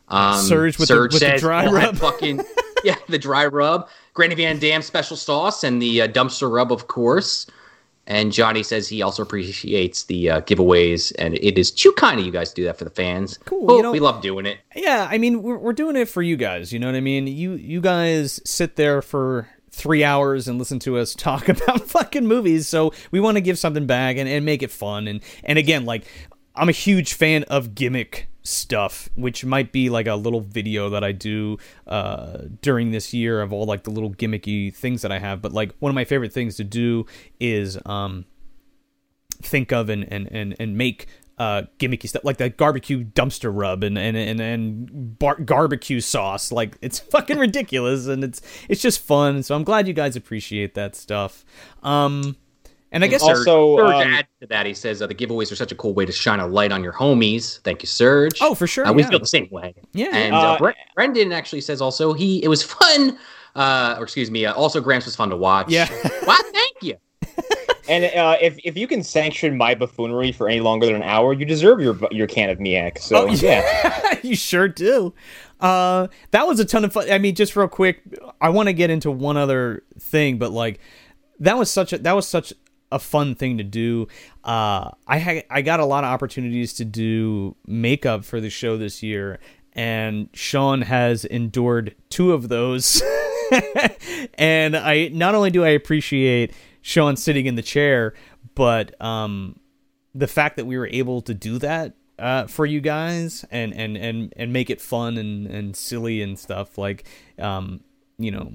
Um, Surge with the- with the dry "Oh, that rub." fucking yeah, the dry rub. Granny Van Damme special sauce and the uh, dumpster rub, of course. And Johnny says he also appreciates the uh, giveaways, and it is too kind of you guys to do that for the fans. Cool, Well, you know- we love doing it. yeah i mean we're, we're doing it for you guys you know what i mean you you guys sit there for three hours and listen to us [laughs] talk about fucking movies so we want to give something back and, and make it fun and and again like i'm a huge fan of gimmick stuff which might be like a little video that i do uh during this year of all like the little gimmicky things that i have but like one of my favorite things to do is um think of and and and, and make uh gimmicky stuff like that barbecue dumpster rub and and and, and bar- barbecue sauce. Like it's [laughs] fucking ridiculous and it's it's just fun so i'm glad you guys appreciate that stuff. Um and i guess also- So, Serge um, adds to that. He says uh, the giveaways are such a cool way to shine a light on your homies. Thank you, Serge. Oh, for sure, Uh, we yeah. feel the same way. Yeah. And uh, Uh, Bre- Brendan actually says also he it was fun. Uh, or excuse me. Uh, also, Gramps was fun to watch. Yeah. [laughs] Well, thank you. [laughs] And uh, if if you can sanction my buffoonery for any longer than an hour, you deserve your your can of Miak. So Oh, yeah. [laughs] you sure do. Uh, that was a ton of fun. I mean, just real quick, I want to get into one other thing, but like that was such a that was such a fun thing to do. Uh, I had I got a lot of opportunities to do makeup for the show this year, and Sean has endured two of those. [laughs] and I not only do I appreciate Sean sitting in the chair, but um, the fact that we were able to do that uh, for you guys and and and and make it fun and and silly and stuff like um you know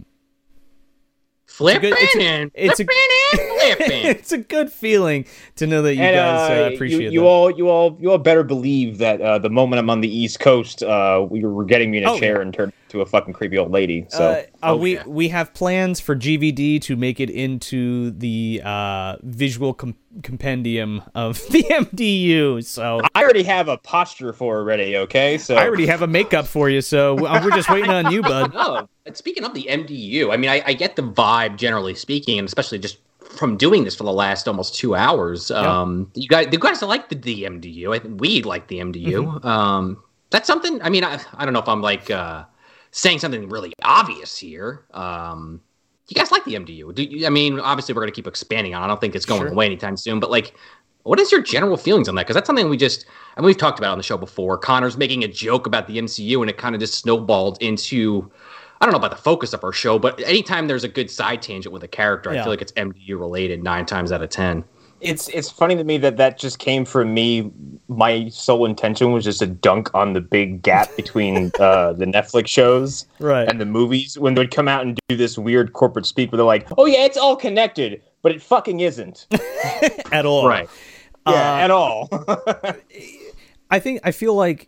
Flipping good- it's a- and it's a- flipping and flipping. [laughs] it's a good feeling to know that you and guys uh, uh, appreciate you, you that. all, you all, you all better believe that uh, the moment I'm on the East Coast, uh, we were getting me in a Oh, chair yeah. and turned to a fucking creepy old lady. So Uh, uh, Oh, we yeah. we have plans for GVD to make it into the uh, visual com- compendium of [laughs] the MDU. So I already have a posture for it ready. Okay, so I already have a makeup for you. So we're just waiting on you, bud. [laughs] Oh, but speaking of the MDU, I mean, I, I get the vibe generally speaking, and especially just from doing this for the last almost two hours. Um, you guys, the guys like the, the MDU. I think we like the MDU. Um, that's something. I mean, I, I don't know if I'm like uh, saying something really obvious here. Um, you guys like the MDU? Do you, I mean, obviously we're going to keep expanding on. I don't think it's going Sure. away anytime soon. But like, what is your general feelings on that? Because that's something we just, I mean, we've talked about on the show before. Connor's making a joke about the MCU, and it kind of just snowballed into. I don't know about the focus of our show, but anytime there's a good side tangent with a character, I feel like it's MDU related nine times out of ten. it's it's funny to me that that just came from me. My sole intention was just to dunk on the big gap [laughs] between uh, the Netflix shows Right. and the movies when they'd come out and do this weird corporate speak where they're like, "Oh yeah, it's all connected," but it fucking isn't. [laughs] At all. Right. yeah, Uh, at all. [laughs] I think I feel like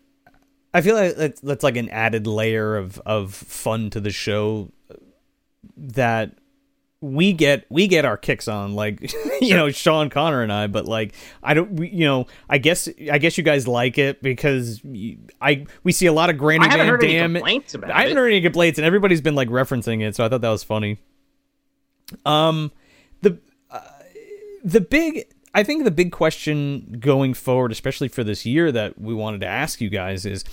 I feel like that's, like an added layer of of fun to the show that we get we get our kicks on like [laughs] you know Sean Connor and I but like I don't we, you know I guess I guess you guys like it because you- I we see a lot of Granny I haven't Van heard any Dam complaints about it. I haven't it. heard any complaints and everybody's been like referencing it so I thought that was funny um the uh, the big I think the big question going forward, especially for this year, that we wanted to ask you guys is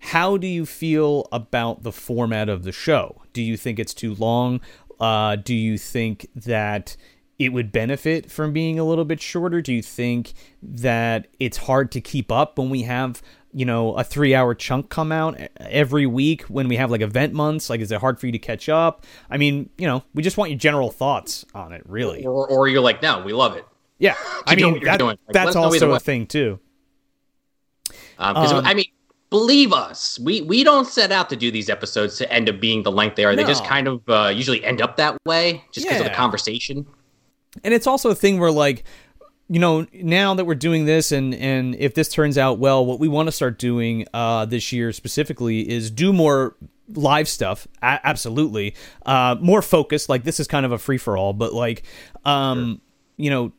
how do you feel about the format of the show? Do you think it's too long? Uh, do you think that it would benefit from being a little bit shorter? Do you think that it's hard to keep up when we have you know a three hour chunk come out every week when we have like event months like is it hard for you to catch up i mean you know we just want your general thoughts on it really Or, or you're like, no, we love it. Yeah, I mean that- doing. Like, that's us know either also a thing too. Because Um, I mean, believe us, we we don't set out to do these episodes to end up being the length they are. They just kind of uh, usually end up that way, just because of the conversation. And it's also a thing where like, you know, now that we're doing this, and and if this turns out well, what we want to start doing uh, this year specifically is do more live stuff. A- absolutely, uh, more focused. Like this is kind of a free for all, but like, um, you know,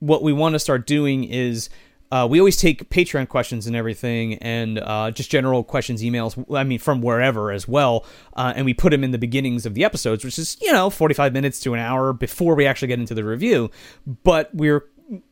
what we want to start doing is uh, we always take Patreon questions and everything, and uh, just general questions, emails. I mean, from wherever as well, uh, and we put them in the beginnings of the episodes, which is you know forty five minutes to an hour before we actually get into the review. But we're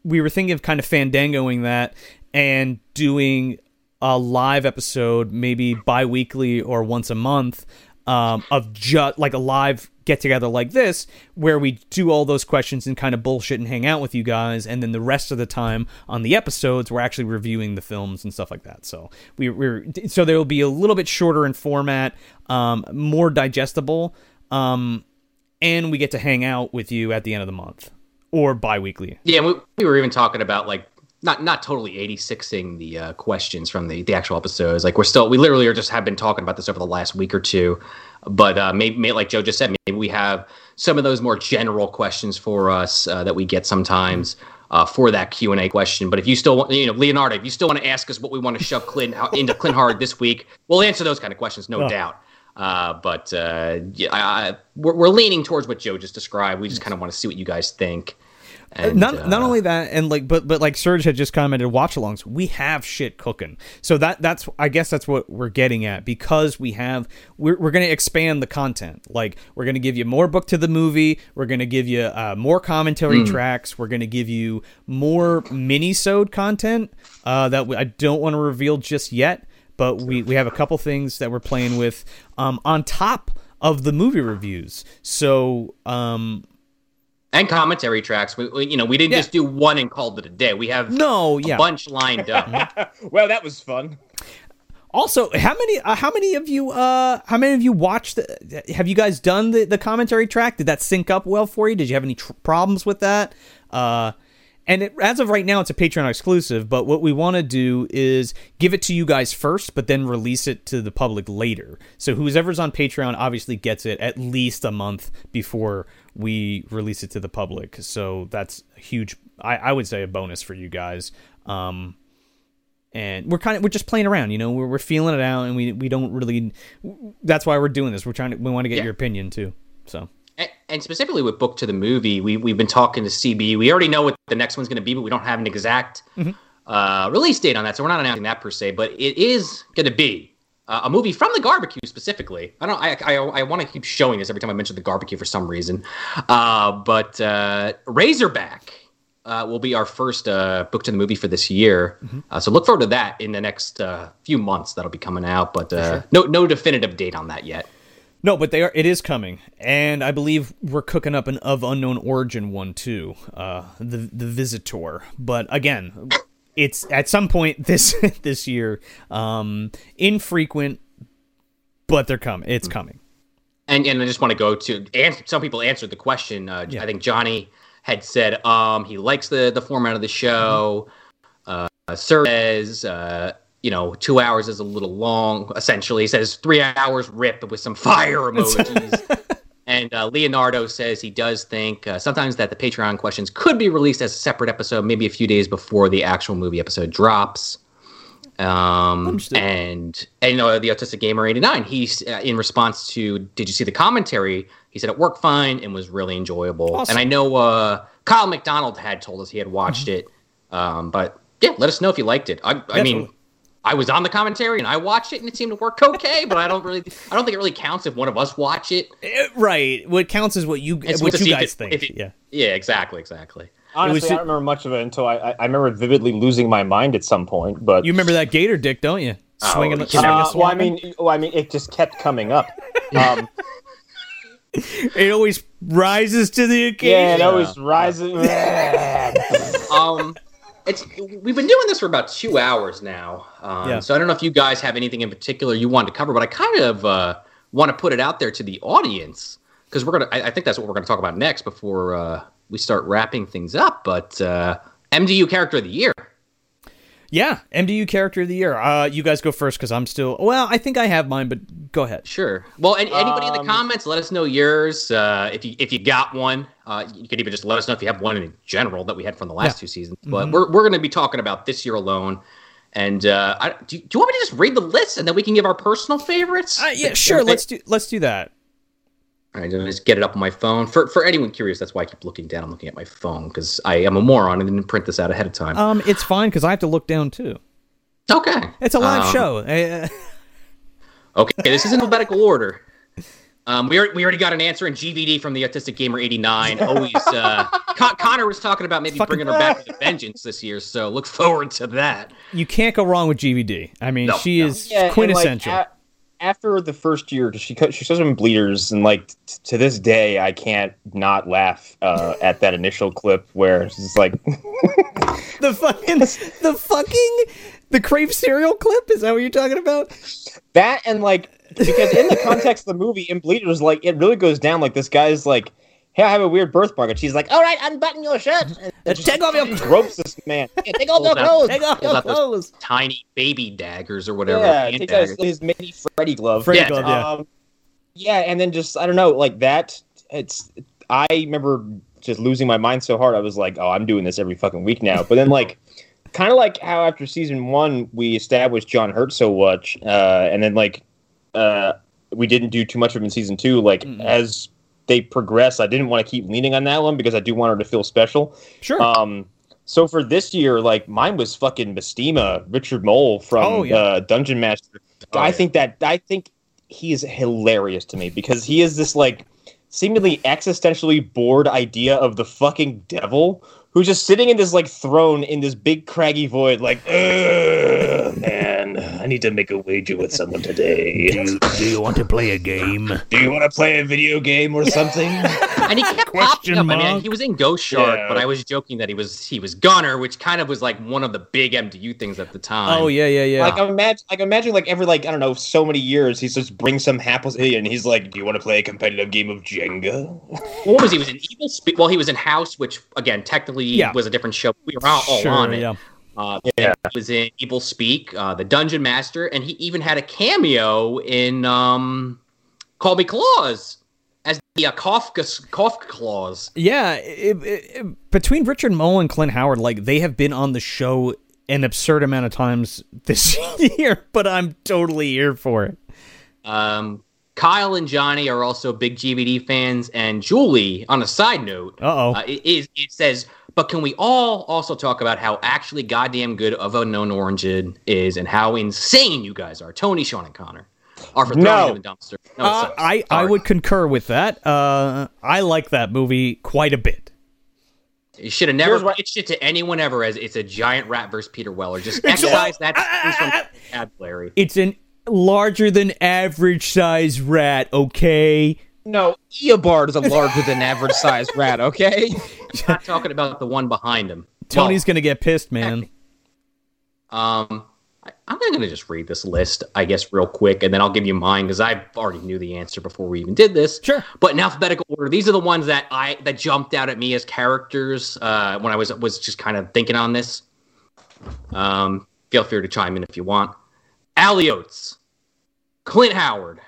we were thinking of kind of fandangoing that and doing a live episode, maybe bi-weekly or once a month, um, of just like a live get together like this, where we do all those questions and kind of bullshit and hang out with you guys, and then the rest of the time on the episodes, we're actually reviewing the films and stuff like that. So we, we're so there will be a little bit shorter in format, um, more digestible, um, and we get to hang out with you at the end of the month or bi-weekly. Yeah, we, we were even talking about like not not totally 86ing the uh, questions from the the actual episodes. Like we're still we literally are just have been talking about this over the last week or two. But uh, maybe, maybe like Joe just said, maybe we have some of those more general questions for us uh, that we get sometimes. Uh, for that Q and A question, but if you still want, you know, Leonardo, if you still want to ask us what we want to shove Clint [laughs] into Clint Hard this week, we'll answer those kind of questions, no Oh. doubt. Uh, but uh, yeah, I, I, we're, we're leaning towards what Joe just described. We just kind of want to see what you guys think. And, not not uh, only that, and like, but but like Serge had just commented, watch-alongs. We have shit cooking, so that that's I guess that's what we're getting at because we have we're we're going to expand the content. Like we're going to give you more book to the movie. We're going to give you uh, more commentary tracks. We're going to give you more mini-sode content uh, that we, I don't want to reveal just yet. But we we have a couple things that we're playing with um, on top of the movie reviews. So um, and commentary tracks. We, we you know we didn't Yeah. just do one and called it a day. We have no, a yeah, bunch lined up. [laughs] well, that was fun. Also, how many uh, how many of you uh how many of you watched the, have you guys done the, the commentary track? Did that sync up well for you? Did you have any tr- problems with that? Uh and it, as of right now, it's a Patreon exclusive. But what we want to do is give it to you guys first, but then release it to the public later. So whoever's on Patreon obviously gets it at least a month before we release it to the public. So that's a huge. I, I would say a bonus for you guys. Um, and we're kind of we're just playing around, you know. We're, we're feeling it out, and we we don't really. That's why we're doing this. We're trying to we want to get Yeah. your opinion too. So And, specifically with book to the movie, we we've been talking to CB. We already know what the next one's going to be, but we don't have an exact uh, release date on that, so we're not announcing that per se. But it is going to be uh, a movie from the Barbecue specifically. I don't. I I, I want to keep showing this every time I mention the Barbecue for some reason. Uh, but uh, Razorback. Uh, will be our first uh, book to the movie for this year, uh, so look forward to that in the next uh, few months. That'll be coming out, but uh, no no definitive date on that yet. No, but they are. It is coming, and I believe we're cooking up an of unknown origin one too. Uh, the the Visitor, but again, it's at some point [laughs] this this year. Um, infrequent, but they're coming. It's coming. and and I just want to go to answer. Some people answered the question. Uh, I think Johnny had said um, he likes the the format of the show. Uh, Sir says uh, you know two hours is a little long. Essentially, he says three hours rip with some fire [laughs] emojis. And uh, Leonardo says he does think uh, sometimes that the Patreon questions could be released as a separate episode, maybe a few days before the actual movie episode drops. Um, and and you know the autistic gamer 89 he's uh, in response to did you see the commentary he said it worked fine and was really enjoyable Awesome. and i know uh kyle mcdonald had told us he had watched it um but yeah let us know if you liked it i, I mean. I was on the commentary and i watched it and it seemed to work okay but i don't really i don't think it really counts if one of us watch it Eh, Right. What counts is what you It's what you guys it- think. it- yeah. yeah exactly exactly Honestly, was- I don't remember much of it until I, I I remember vividly losing my mind at some point. But You remember that gator dick, don't you? Swinging, you swinging know. Uh, well, I mean, well, I mean, it just kept coming up. [laughs] Um, it always rises to the occasion. yeah, it always rises. [laughs] um it's we've been doing this for about two hours now um, Yeah. so i don't know if you guys have anything in particular you wanted to cover but i kind of uh, want to put it out there to the audience because we're gonna I, I think that's what we're gonna talk about next before uh, we start wrapping things up but uh, mdu character of the year Yeah, MDU character of the year. Uh, you guys go first because I'm still. Well, I think I have mine, but go ahead. sure well and anybody in Um, the comments let us know yours uh, if you if you got one uh, you could even just let us know if you have one in general that we had from the last Yeah. two seasons but we're, we're going to be talking about this year alone and uh, I, do, you, do you want me to just read the list and then we can give our personal favorites? Uh, yeah, sure. Let's do. Let's do that. All right, just get it up on my phone. For for anyone curious, that's why I keep looking down. I'm looking at my phone because I am a moron and didn't print this out ahead of time. Um, it's fine because I have to look down too. okay, It's a live Um, show. [laughs] Okay, this is in alphabetical order. Um, we, already, we already got an answer in GVD from the Autistic Gamer 89. [laughs] Always, uh, Con- Connor was talking about maybe Fucking- bringing her back [laughs] with a vengeance this year, so look forward to that. you can't go wrong with GVD. I mean, No, she no. is Yeah, and, like, quintessential. a- after the first year, 'cause she she shows them bleeders, and like t- to this day, I can't not laugh uh, at that initial clip where she's like, [laughs] the fucking, the fucking, the crave cereal clip. Is that what you're talking about? that, and like because in the context of the movie, in bleeders, like it really goes down. Like this guy's like, "Hey, I have a weird birthmark," and she's like, "All right, unbutton your shirt." And Uh, just take off your [laughs] ropes this man. Yeah, [laughs] take off your clothes. Take off your clothes. Tiny baby daggers or whatever. Yeah, hand takes out his, his mini Freddy glove. Freddy Yeah, glove, yeah. Um, yeah, and then just I don't know, like that. It's I remember just losing my mind so hard. I was like, oh, I'm doing this every fucking week now. But then like, kind of like how after season one we established John Hurt so much, uh, and then like, uh, we didn't do too much of him in season two. Like as they progress, I didn't want to keep leaning on that one because I do want her to feel special. Sure. Um, so for this year, like mine was fucking Mestema, Richard Moll from Oh, yeah. uh, Dungeon Master. Oh, I yeah. think that I think he is hilarious to me because he is this like seemingly existentially bored idea of the fucking devil who's just sitting in this like throne in this big craggy void, like, man, I need to make a wager with someone today. [laughs] Do you, do you want to play a game? [laughs] Do you want to play a video game or something? and he kept popping Question up. I mean, he was in Ghost Shark, Yeah. but I was joking that he was he was Gunner, which kind of was like one of the big MDU things at the time. Oh yeah, yeah, yeah. Like imagine, like imagine, like every like I don't know, so many years, he just brings some hapless idiot, and he's like, "Do you want to play a competitive game of Jenga?" What was he? Was in Evil Speak? Well, he was in House, which again technically Yeah. was a different show. We were all, all sure, on it. yeah. Uh, Yeah. He was in Evil Speak, uh, the Dungeon Master, and he even had a cameo in um, Call Me Claus as the uh, Kafka Kafka Claus. Yeah, it, it, between Richard Moll and Clint Howard, like they have been on the show an absurd amount of times this [laughs] year, but I'm totally here for it. Um, Kyle and Johnny are also big GVD fans, and Julie, on a side note, Uh-oh. uh, it is it says, but can we all also talk about how actually goddamn good of Unknown Origin is, and how insane you guys are? Tony, Sean, and Connor are for throwing No. him in the dumpster. No, Uh. I, I would concur with that. Uh, I like that movie quite a bit. You should have never Here's what- pitched it to anyone ever as it's a giant rat versus Peter Weller. Just [laughs] excise that sentence from the vocabulary. It's an larger than average size rat, okay? No, Eobard is a larger than average sized rat. Okay. [laughs] not talking about the one behind him. Tony's gonna get pissed, man. Um, I, I'm going to just read this list, I guess, real quick, and then I'll give you mine because I already knew the answer before we even did this. Sure. But in alphabetical order, these are the ones that I that jumped out at me as characters uh, when I was was just kind of thinking on this. Um, feel free to chime in if you want. Aliotes, Clint Howard.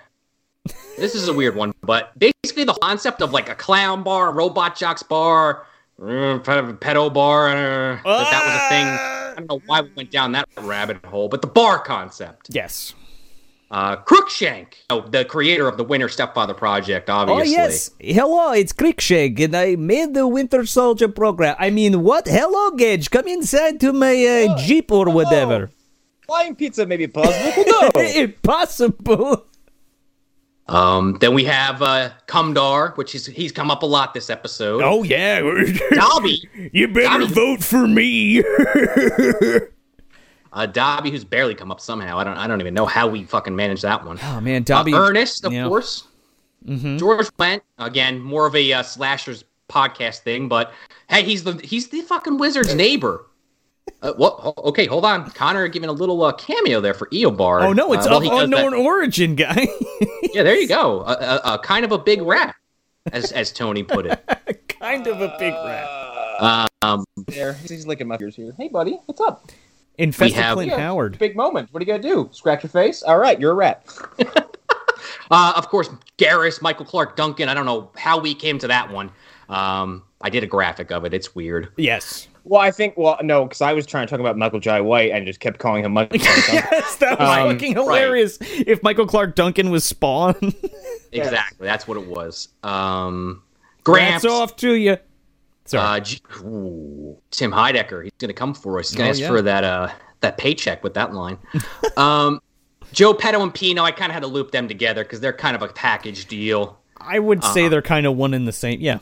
This is a weird one, but basically the concept of like a clown bar, a robot jocks bar, uh, ped- pedo bar, uh, that, that was a thing. I don't know why we went down that rabbit hole, but the bar concept. Yes. Uh, Crookshank, oh, the creator of the Winter Stepfather Project, obviously. Oh, obviously. yes. Hello, it's Crickshake, and I made the Winter Soldier program. I mean, what? Hello, Gage. Come inside to my uh, Jeep or whatever. Flying pizza may be possible. No. Impossible. [laughs] Um, then we have uh, Kumdar, which is he's come up a lot this episode. Oh yeah. [laughs] Dobby, you better Dobby. vote for me. [laughs] uh, Dobby, who's barely come up somehow. I don't, I don't even know how we fucking managed that one. oh man, Uh, Dobby. Ernest, of yeah. course. George Wendt again, more of a uh, slashers podcast thing, but hey, he's the he's the fucking wizard's neighbor. Uh, what? Okay, hold on. Connor giving a little uh, cameo there for Eobard. Oh no, it's uh, well, of he does unknown that- origin, guy. [laughs] Yeah, there you go. A, a, a kind of a big rat, as as Tony put it. [laughs] kind of a big rat. Um, there, he's licking my ears here. Hey, buddy, what's up? Infested have- Clint Yeah. Howard. Big moment. What are you gonna do? Scratch your face? All right, you're a rat. [laughs] uh, of course, Garris, Michael Clarke Duncan. I don't know how we came to that one. Um, I did a graphic of it. It's weird. Yes. Well, I think. Well, no, because I was trying to talk about Michael Jai White and just kept calling him Michael. Jai [laughs] yes, that was Um, fucking hilarious. If Michael Clarke Duncan was Spawn, [laughs] Exactly. That's what it was. Um, grants Gramps. off to you. Sorry. Uh, G- ooh, Tim Heidecker, he's gonna come for us. He's gonna Oh, ask yeah. for that uh that paycheck with that line. [laughs] um, Joe Petto and Pino, I kind of had to loop them together because they're kind of a package deal. I would uh, say they're kind of one in the same. Yeah.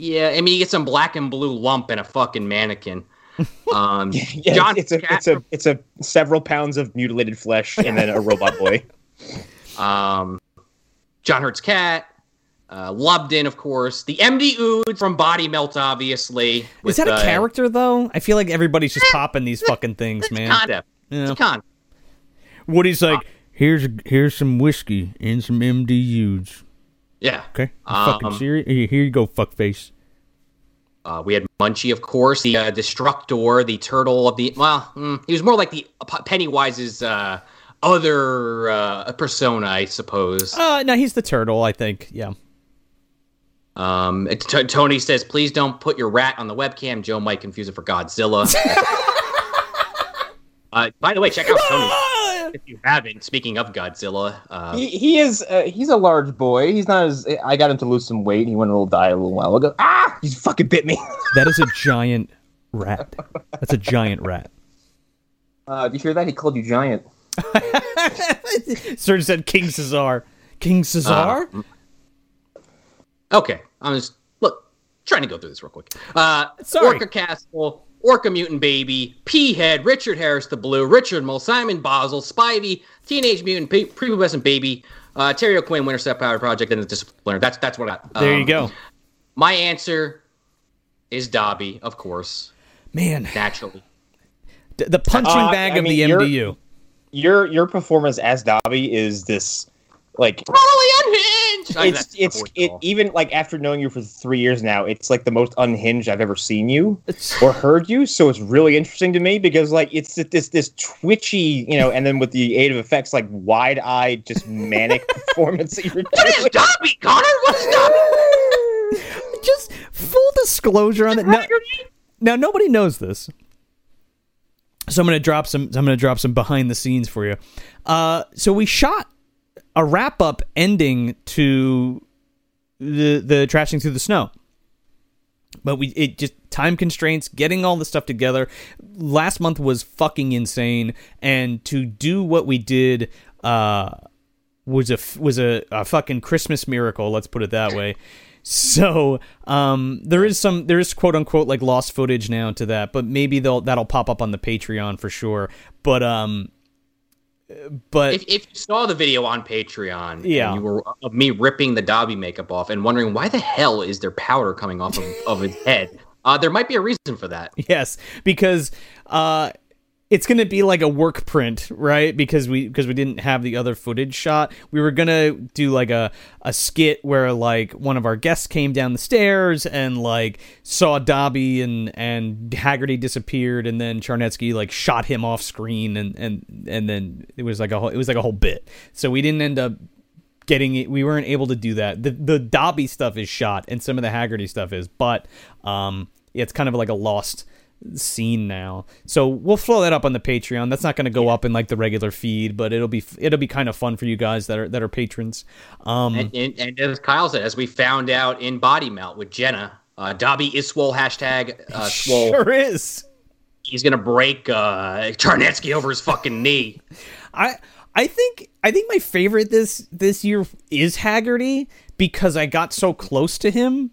Yeah, I mean, you get some black and blue lump and a fucking mannequin. [laughs] Um, Yeah, John it's, it's a it's a it's a several pounds of mutilated flesh and then a robot boy. [laughs] um, John Hurt's cat. Uh, Lubden, of course. The MD Ood from Body Melt, obviously. Is that a uh, character though? I feel like everybody's just popping these fucking things, man. Concept. Yeah. It's a con. Woody's like, here's here's some whiskey and some MDUs. Yeah. Okay, Um, fucking serious? Here you go, fuckface. Uh, we had Munchie, of course, the uh, Destructor, the turtle of the. Well, mm, he was more like the Pennywise's uh, other uh, persona, I suppose. Uh, no, he's the turtle. I think. Yeah. Um, T- Tony says, "Please don't put your rat on the webcam." Joe might confuse it for Godzilla. [laughs] uh, by the way, check out Tony [laughs] if you haven't. Speaking of Godzilla, uh, He, he is. Uh, he's a large boy. He's not as. I got him to lose some weight. He went a little diet a little while ago. Ah! He fucking bit me. [laughs] That is a giant rat. That's a giant rat. Uh, do you hear that? He called you giant. Sir said King Caesar. King Caesar? Okay, I'm just look trying to go through this real quick. Uh, Sorry. Orca Castle, Orca Mutant Baby, P Head, Richard Harris the Blue, Richard Moll, Simon Bossell, Spivey, Teenage Mutant P- Prepubescent Baby, uh, Terry O'Quinn, Winter Step Power Project, and the Discipliner. That's that's what I got. There you Um, go. My answer is Dobby, of course, Man, naturally. d- the punching Uh, bag I of mean, the you're- MDU. Your your performance as Dobby is this like Totally unhinged. I mean, it's that's it's it even like after knowing you for three years now, it's like the most unhinged I've ever seen you or heard you. So it's really interesting to me because like it's this this twitchy, you know, and then with the aid of effects, like wide eyed, just manic [laughs] performance that you're What is doing. Dobby, Connor? What is Dobby? [laughs] Just full disclosure on that. Now, now nobody knows this. So I'm gonna drop some. I'm gonna drop some behind the scenes for you. Uh, so we shot a wrap up ending to the the trashing through the snow, but we it just time constraints getting all the stuff together. Last month was fucking insane, and to do what we did. Uh, was a was a, a fucking Christmas miracle. Let's put it that way. So um, there is some there is quote unquote like lost footage now to that, but maybe they'll that'll pop up on the Patreon for sure. But um, but if, if you saw the video on Patreon, Yeah. and you were of me ripping the Dobby makeup off and wondering why the hell is there powder coming off of, of his head, uh, there might be a reason for that. [laughs] yes, because uh, it's gonna be like a work print, right? Because we because we didn't have the other footage shot. We were gonna do like a a skit where like one of our guests came down the stairs and like saw Dobby and and Haggerty disappeared, and then Charnetsky like shot him off screen, and and and then it was like a whole it was like a whole bit. So we didn't end up getting it we weren't able to do that the the dobby stuff is shot and some of the haggerty stuff is but um it's kind of like a lost scene now so we'll flow that up on the patreon that's not going to go up in like the regular feed but it'll be it'll be kind of fun for you guys that are that are patrons um And, and, and as Kyle said, as we found out in Body Melt with Jenna, uh, Dobby is swole. Hashtag uh, [laughs] swole. sure is He's gonna break uh, Charnetsky over his fucking knee. I I think I think my favorite this this year is Haggerty because I got so close to him.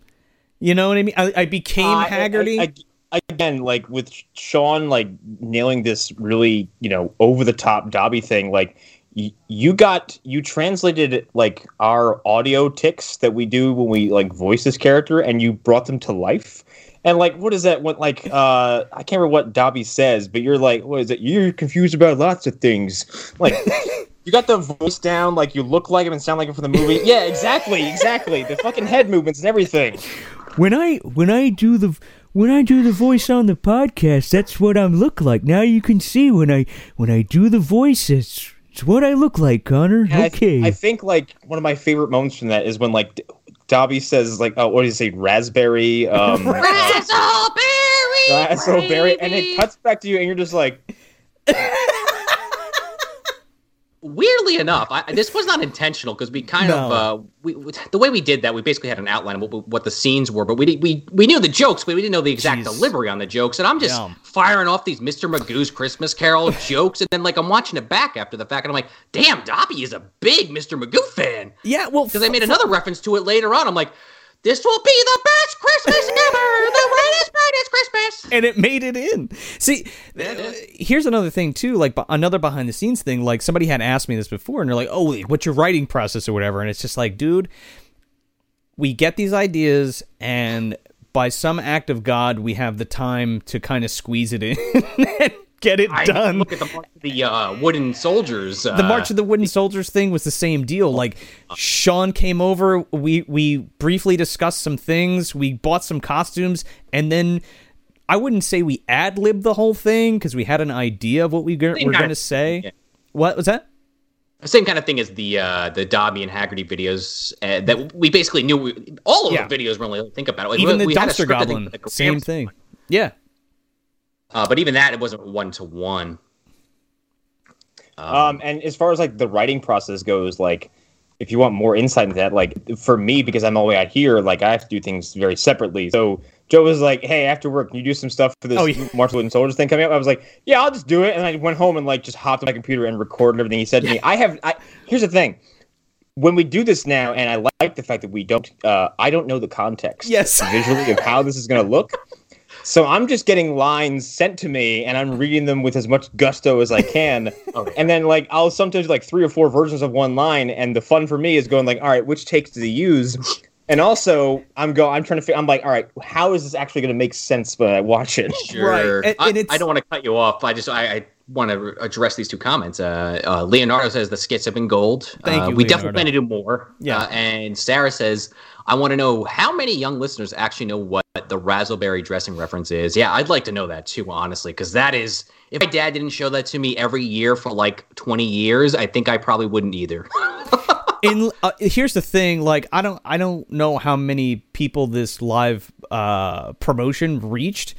You know what I mean? I, I became Uh, Haggerty. I- I- again, like with Sean, like nailing this really, you know, over the top Dobby thing. Like y- you got, you translated like our audio ticks that we do when we like voice this character, and you brought them to life. And like, what is that? What like, uh, I can't remember what Dobby says, but you're like, what is it? You're confused about lots of things. Like. [laughs] You got the voice down, like you look like him and sound like him from the movie. Yeah, exactly, exactly. The fucking head movements and everything. when I when I do the when I do the voice on the podcast, that's what I look like. Now you can see when I when I do the voice, it's, it's what I look like, Connor. And I- Okay. I, think like one of my favorite moments from that is when like D- Dobby says like, oh, what does he say, raspberry, um, [laughs] Razzleberry, raspberry, and it cuts back to you, and you're just like, weirdly enough, I, this was not intentional because we kind of uh, we, the way we did that, we basically had an outline of what, what the scenes were, but we we we knew the jokes, but we didn't know the exact Jeez. delivery on the jokes. And I'm just firing off these Mr. Magoo's Christmas Carol [laughs] jokes, and then like I'm watching it back after the fact, and I'm like, damn, Dobby is a big Mr. Magoo fan yeah, well, because they made another reference to it later on. I'm like. This will be the best Christmas [laughs] ever! The brightest, brightest Christmas! and it made it in. See, uh, here's another thing too. Like another behind the scenes thing. Like somebody had asked me this before, and they're like, "Oh, what's your writing process or whatever?" And it's just like, dude, we get these ideas, and by some act of God, we have the time to kind of squeeze it in [laughs] and get it I done. look at the, the uh, wooden soldiers. Uh, the March of the Wooden Soldiers thing was the same deal. Like Sean came over, we we briefly discussed some things, we bought some costumes, and then I wouldn't say we ad libbed the whole thing because we had an idea of what we go- were going to say. yeah. What was that? The Same kind of thing as the uh, the Dobby and Haggerty videos uh, that we basically knew. We, all of Yeah. the videos, really think about it. Like, Even we, the we had a dumpster goblin, like same thing. Yeah, Uh, but even that, it wasn't one to one. um, and as far as like the writing process goes, like if you want more insight into that, like for me, because I'm all the way out here, like I have to do things very separately. So Joe was like, "Hey, after work, can you do some stuff for this Oh, yeah. March of the Wooden Soldiers thing coming up?" I was like, "Yeah, I'll just do it." And I went home and like just hopped on my computer and recorded everything he said to me. I have. I, here's the thing. When we do this now, and I like the fact that we don't, uh, I don't know the context Yes. visually of how this is going to look. [laughs] So I'm just getting lines sent to me, and I'm reading them with as much gusto as I can. [laughs] Okay. And then like I'll sometimes do, like three or four versions of one line, and the fun for me is going like, all right, which takes do they use? [laughs] And also, I'm go. I'm trying to. figure I'm like, all right, how is this actually going to make sense when I watch it? Sure. and- I, and it's- I don't want to cut you off. I just I, I want to address these two comments. Uh, uh, Leonardo says the skits have been gold. Thank uh, you, We Leonardo. definitely plan to do more. Yeah. Uh, and Sarah says, I want to know how many young listeners actually know what the Razzleberry dressing reference is. Yeah, I'd like to know that too, honestly, because that is. If my dad didn't show that to me every year for like 20 years, I think I probably wouldn't either. [laughs] in uh, here's the thing like i don't i don't know how many people this live uh promotion reached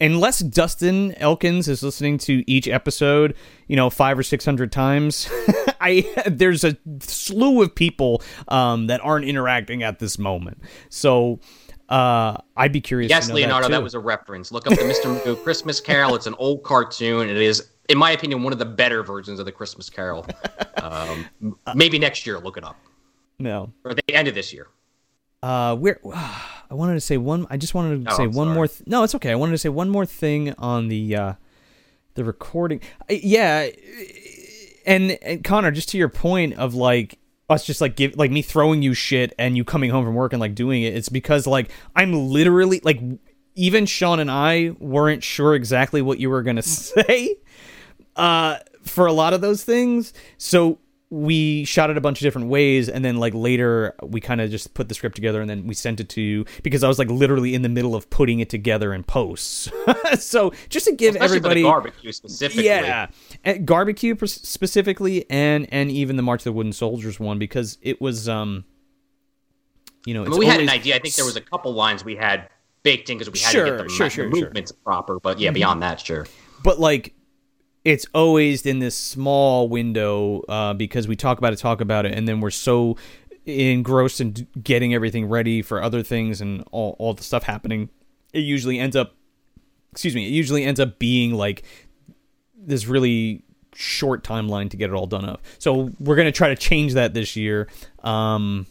unless dustin elkins is listening to each episode you know five or six hundred times [laughs] i there's a slew of people um that aren't interacting at this moment so uh i'd be curious Yes, to know Leonardo, that, that, was a reference. Look up the Mr. Magoo Christmas Carol. It's an old cartoon. It is, in my opinion, one of the better versions of the Christmas Carol. [laughs] Um, maybe next year, look it up, no or the end of this year. Uh, where [sighs] I wanted to say one. I just wanted to Oh, say I'm one sorry. more. Th- no, it's okay. I wanted to say one more thing on the uh, the recording. Uh, Yeah, and and Connor, just to your point of like us just like give like me throwing you shit and you coming home from work and like doing it. It's because like I'm literally like even Sean and I weren't sure exactly what you were gonna [laughs] say uh for a lot of those things so we shot it a bunch of different ways and then like later we kind of just put the script together and then we sent it to you because i was like literally in the middle of putting it together in posts [laughs] so just to give Especially everybody barbecue specifically. yeah and barbecue specifically and and even the march of the wooden soldiers one because it was um you know I mean, we had an idea. I think there was a couple lines we had baked in because we had Sure, to get the, sure, sure, movements proper. But yeah, beyond that, sure. but like it's always in this small window uh, because we talk about it, talk about it, and then we're so engrossed in getting everything ready for other things and all, all the stuff happening. It usually ends up, excuse me, it usually ends up being like this really short timeline to get it all done up. So we're gonna try to change that this year. Um,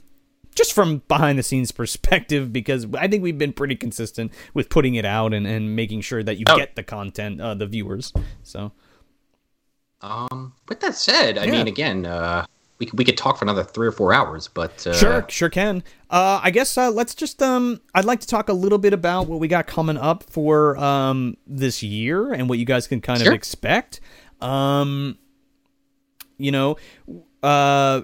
just from behind the scenes [laughs] perspective because I think we've been pretty consistent with putting it out and, and making sure that you Oh. get the content, uh, the viewers. So Um, with that said, I Yeah. mean, again, uh, we could, we could talk for another three or four hours, but uh, sure, sure can. Uh, I guess uh, let's just um, I'd like to talk a little bit about what we got coming up for um this year and what you guys can kind Sure. of expect. Um, you know, uh,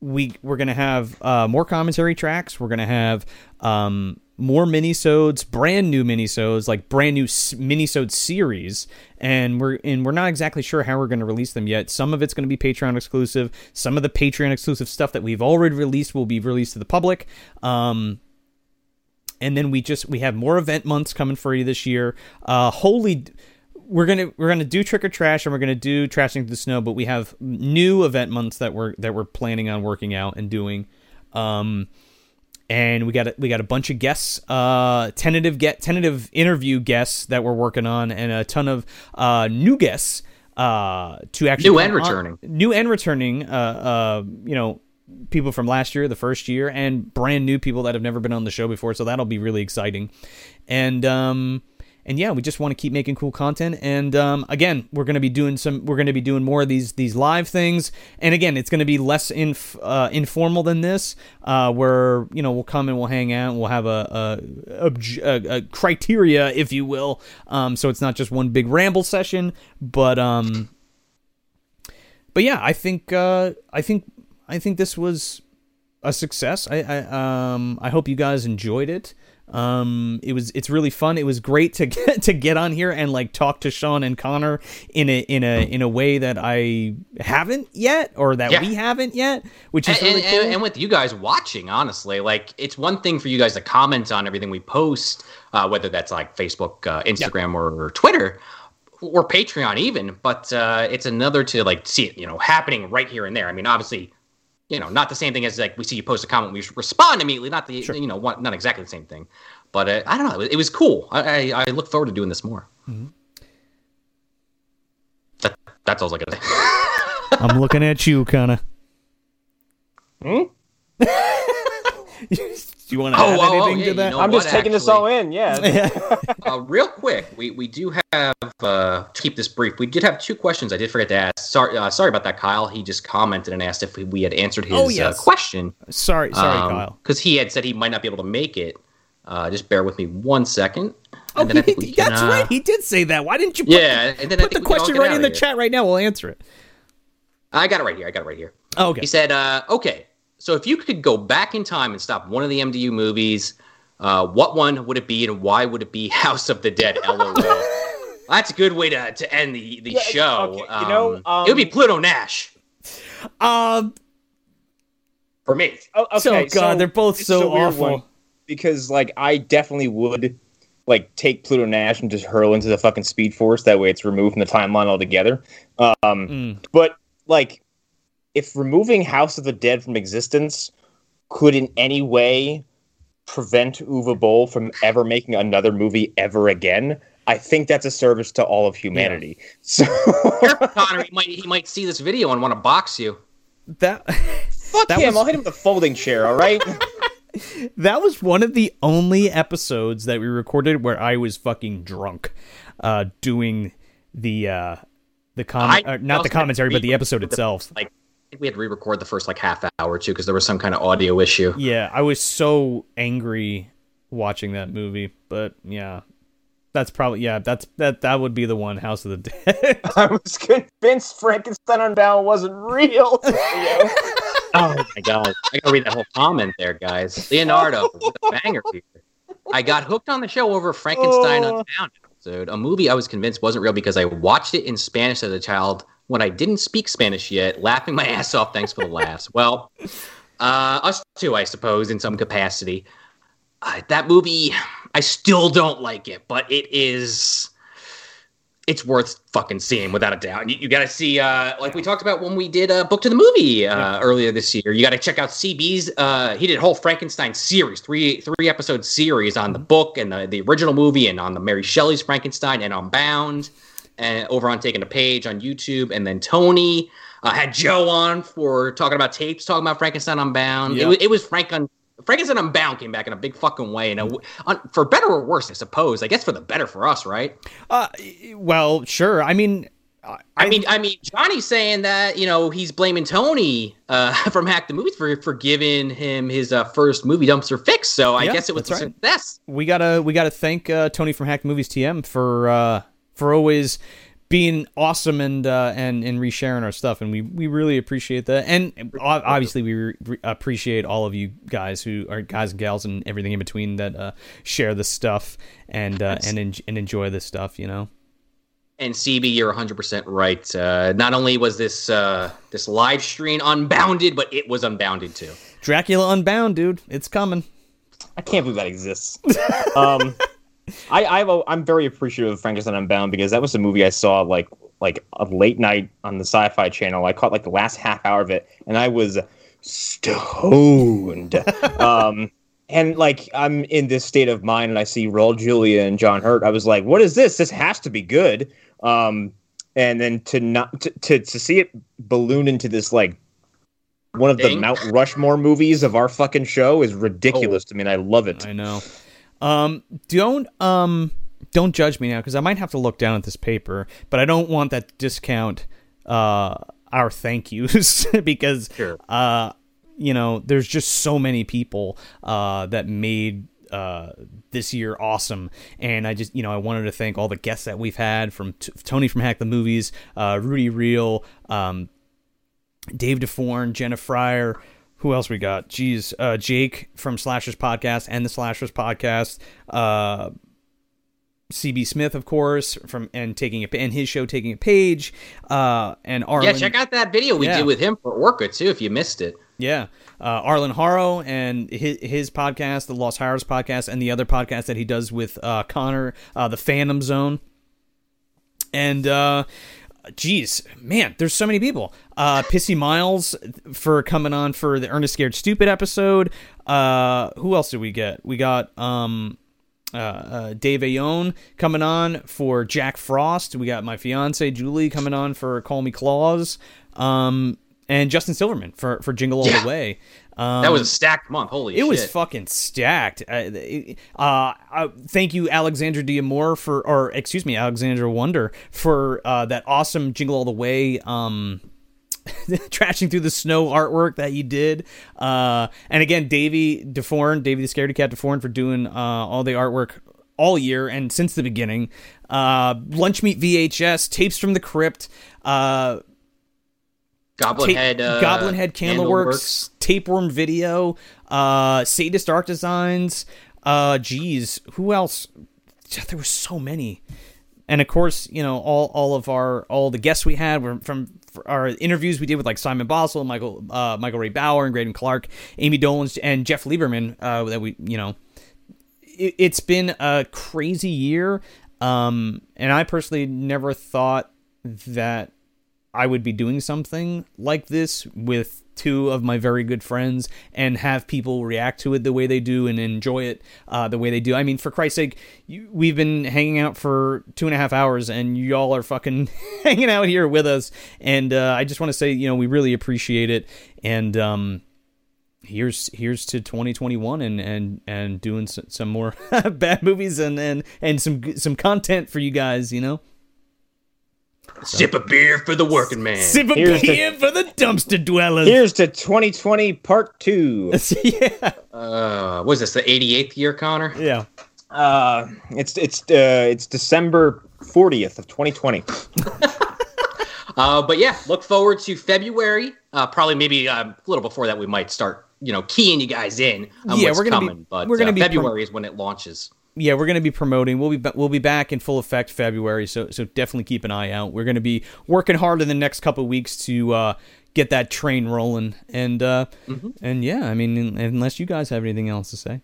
we we're gonna have uh, more commentary tracks. We're gonna have um, more minisodes, brand new minisodes, like brand new minisode series, and we're and we're not exactly sure how we're gonna release them yet. Some of it's gonna be Patreon exclusive. Some of the Patreon exclusive stuff that we've already released will be released to the public. Um, and then we just we have more event months coming for you this year. Uh, holy, we're gonna we're gonna do trick or trash and we're gonna do trashing the snow, but we have new event months that we're that we're planning on working out and doing. Um, and we got a, we got a bunch of guests, uh, tentative get tentative interview guests that we're working on, and a ton of uh, new guests uh, to actually New and on- returning. new and returning. Uh, uh, you know, people from last year, the first year, and brand new people that have never been on the show before. So that'll be really exciting. And um, and yeah, we just want to keep making cool content. And um, again, we're gonna be doing some. We're gonna be doing more of these these live things. And again, it's gonna be less inf- uh, informal than this, uh, where you know we'll come and we'll hang out. And we'll have a a, a, a criteria, if you will. Um, so it's not just one big ramble session, but um but yeah, I think uh, I think I think this was a success. I, I um I hope you guys enjoyed it. Um, it was it's really fun. It was great to [laughs] get to get on here and like talk to Sean and Connor in a in a in a way that I haven't yet or that Yeah. we haven't yet, which is and, really and, cool. and, and with you guys watching, honestly, like it's one thing for you guys to comment on everything we post, uh, whether that's like Facebook, uh, Instagram, or, or Twitter, or Patreon, even. But uh, it's another to like see it, you know, happening right here and there. I mean, obviously, you know, not the same thing as like we see you post a comment, we respond immediately. Not the, you know, one, not exactly the same thing. But uh, I don't know. It, was cool. I, I, I look forward to doing this more. Mm-hmm. That, that's all I was gonna say. [laughs] I'm looking at you, Connor. Hmm? [laughs] Do you want to Oh, add oh, oh, anything yeah, to you that? know I'm just what, taking this all in. [laughs] Yeah. Uh, real quick, we, we do have uh, to keep this brief. We did have two questions I did forget to ask. Sorry, uh, sorry about that, Kyle. He just commented and asked if we, we had answered his Oh, yes. uh, question. sorry, sorry, Kyle. Because he had said he might not be able to make it. Uh, just bear with me one second. Oh, and he, can, that's uh, right. He did say that. Why didn't you? Put Yeah, the, and then put the think we can all question right in the here. chat right now. We'll answer it. I got it right here. I got it right here. Oh, okay. He said, uh, okay, so if you could go back in time and stop one of the MDU movies, uh, what one would it be and why would it be [laughs] House of the Dead? LOL. [laughs] That's a good way to, to end the, the Yeah, show. okay, you know, Um, it would be um, Pluto Nash Um. for me. Oh, okay, So, God, they're both this so awful. because like I definitely would like take Pluto Nash and just hurl into the fucking Speed Force. That way, it's removed from the timeline altogether. Um, Mm. But like, if removing House of the Dead from existence could in any way prevent Uwe Boll from ever making another movie ever again, I think that's a service to all of humanity. [laughs] So Careful, Connor. He might, he might see this video and want to box you. That [laughs] fuck That him. was- I'll hit him with a folding chair. All right. [laughs] that was one of the only episodes that we recorded where I was fucking drunk, uh, doing the uh, the comment, I uh, not the commentary, but the episode itself. Like, I think we had to re-record the first like half hour too because there was some kind of audio issue. Yeah, I was so angry watching that movie, but yeah, that's probably yeah, that's that that would be the one, House of the Dead. [laughs] I was convinced Frankenstein Unbound wasn't real. [laughs] Oh my god! I gotta read that whole comment there, guys. Leonardo, with banger here. I got hooked on the show over Frankenstein Oh. Unbound episode, a movie I was convinced wasn't real because I watched it in Spanish as a child when I didn't speak Spanish yet, laughing my [laughs] ass off. Thanks for the laughs. Well, uh, us too, I suppose, in some capacity. Uh, that movie, I still don't like it, but it is. It's worth fucking seeing without a doubt. You, you got to see, uh, like we talked about when we did uh, Book to the Movie uh, earlier this year. You got to check out CB's. Uh, he did a whole Frankenstein series, three three episode series on the book and the, the original movie, and on the Mary Shelley's Frankenstein, and on Bound, and over on Taking a Page on YouTube. And then Tony uh, had Joe on for talking about tapes, talking about Frankenstein Unbound. It, was, it was Frank on. Frankenstein Unbound came back in a big fucking way, and a, for better or worse, I suppose. I guess for the better for us, right? uh, well, sure. I mean, I, I mean, I mean, Johnny's saying that you know he's blaming Tony uh, [laughs] from Hack the Movies for for giving him his uh, first movie dumpster fix. So I Yeah, guess it was a right. success. we gotta we gotta thank uh, Tony from Hack the Movies TM for uh, for always being awesome and uh, and and resharing our stuff, and we we really appreciate that. And obviously, we re- re- appreciate all of you guys who are guys and gals and everything in between that uh, share this stuff and uh, and en- and enjoy this stuff. You know. And CB, you're 100 percent right. Uh, not only was this uh, this live stream unbounded, but it was unbounded too. Dracula Unbound, dude, it's coming. I can't believe that exists. [laughs] um, I, I I'm very appreciative of Frankenstein Unbound because that was a movie I saw like like a late night on the Sci-Fi Channel. I caught like the last half hour of it, and I was stoned. [laughs] um, and like I'm in this state of mind, and I see Raul Julia and John Hurt. I was like, "What is this? This has to be good." Um, and then to not to, to to see it balloon into this like one of the Mount Rushmore movies of our fucking show is ridiculous to me, and I love it. I know. Um, don't um, don't judge me now because I might have to look down at this paper, but I don't want that to discount uh our thank yous [laughs] because Sure. uh you know there's just so many people uh that made uh this year awesome and i just you know i wanted to thank all the guests that we've had from t- tony from hack the movies uh rudy real um Dave DeForn, Jenna Fryer. Who else we got? Jeez, uh, Jake from Slashers Podcast and the Slashers Podcast. Uh, CB Smith, of course, from and taking a and his show taking a page. Uh, and Arlen. Yeah, check out that video we Yeah. did with him for Orca too, if you missed it. Yeah, uh, Arlen Harrow and his, his podcast, the Lost Hires podcast, and the other podcast that he does with uh, Connor, uh, the Phantom Zone. And uh, geez, man, there's so many people. Uh, Pissy Miles for coming on for the Ernest Scared Stupid episode. Uh, who else did we get? We got um, uh, uh, Dave Ayon coming on for Jack Frost. We got my fiance Julie coming on for Call Me Claus. Um, and Justin Silverman for for Jingle All Yeah. the Way. Um, That was a stacked month. Holy shit. it shit! was fucking stacked. Uh, uh, uh, thank you, Alexandra Diamore, for, or excuse me, Alexandra Wonder for uh, that awesome Jingle All the Way. Um, [laughs] trashing through the snow artwork that you did. Uh, and again, Davey DeForn, Davey the Scaredy Cat DeForn for doing uh, all the artwork all year and since the beginning. Uh, Lunch Meat VHS, Tapes from the Crypt, uh, Goblin tape- Head. Uh, Goblin Head Candleworks. Tapeworm Video, uh, Sadist Art Designs. Uh, geez, who else? There were so many, and of course, you know all all of our all the guests we had were from our interviews we did with like Simon Bossell, Michael uh, Michael Ray Bower, and Graydon Clark, Ami Dolenz, and Jeff Lieberman. Uh, that we you know it, it's been a crazy year. Um, and I personally never thought that I would be doing something like this with two of my very good friends and have people react to it the way they do and enjoy it uh, the way they do. I mean, for Christ's sake, you, we've been hanging out for two and a half hours and y'all are fucking [laughs] hanging out here with us. And uh, I just want to say, you know, we really appreciate it. And, um, here's here's to 2021 and and and doing some, some more [laughs] bad movies and and and some some content for you guys you know Sip a beer for the working man. sip a Here's the- beer for the dumpster dwellers Here's to 2020 Part Two. [laughs] yeah Uh, was this the 88th year, Connor? yeah Uh, it's it's uh, it's December 40th of 2020. [laughs] Uh, but yeah, look forward to February. Uh, probably maybe uh, a little before that, we might start, you know, keying you guys in on Yeah, what's we're gonna be- coming. but we're gonna uh, be February is when it launches. Yeah we're gonna be promoting we'll be we'll be back in full effect february so so definitely keep an eye out we're gonna be working hard in the next couple of weeks to uh get that train rolling and uh and yeah i mean unless you guys have anything else to say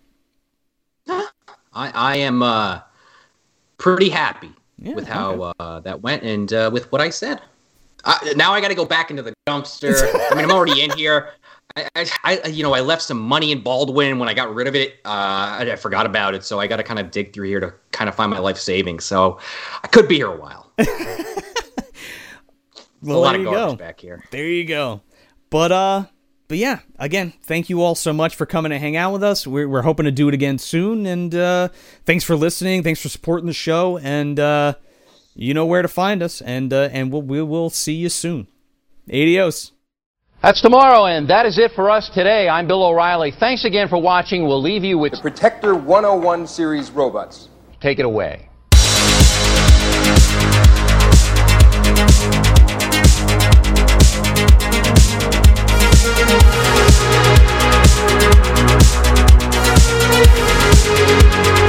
[gasps] I, I am uh, pretty happy Yeah, with how uh, that went and uh, with what I said. Uh, now I got to go back into the dumpster. I mean, I'm already in here. I, I, you know, I left some money in Baldwin when I got rid of it. Uh, I, I forgot about it, so I got to kind of dig through here to kind of find my life savings. So I could be here a while. [laughs] well a lot of garbage go back here. There you go. But uh but yeah, again, thank you all so much for coming to hang out with us. We're, we're hoping to do it again soon. And uh, thanks for listening. Thanks for supporting the show. And uh, you know where to find us. And uh, and we'll, we will see you soon. Adios. That's tomorrow, and that is it for us today. I'm Bill O'Reilly. Thanks again for watching. We'll leave you with the Protector 101 series robots. Take it away. We'll.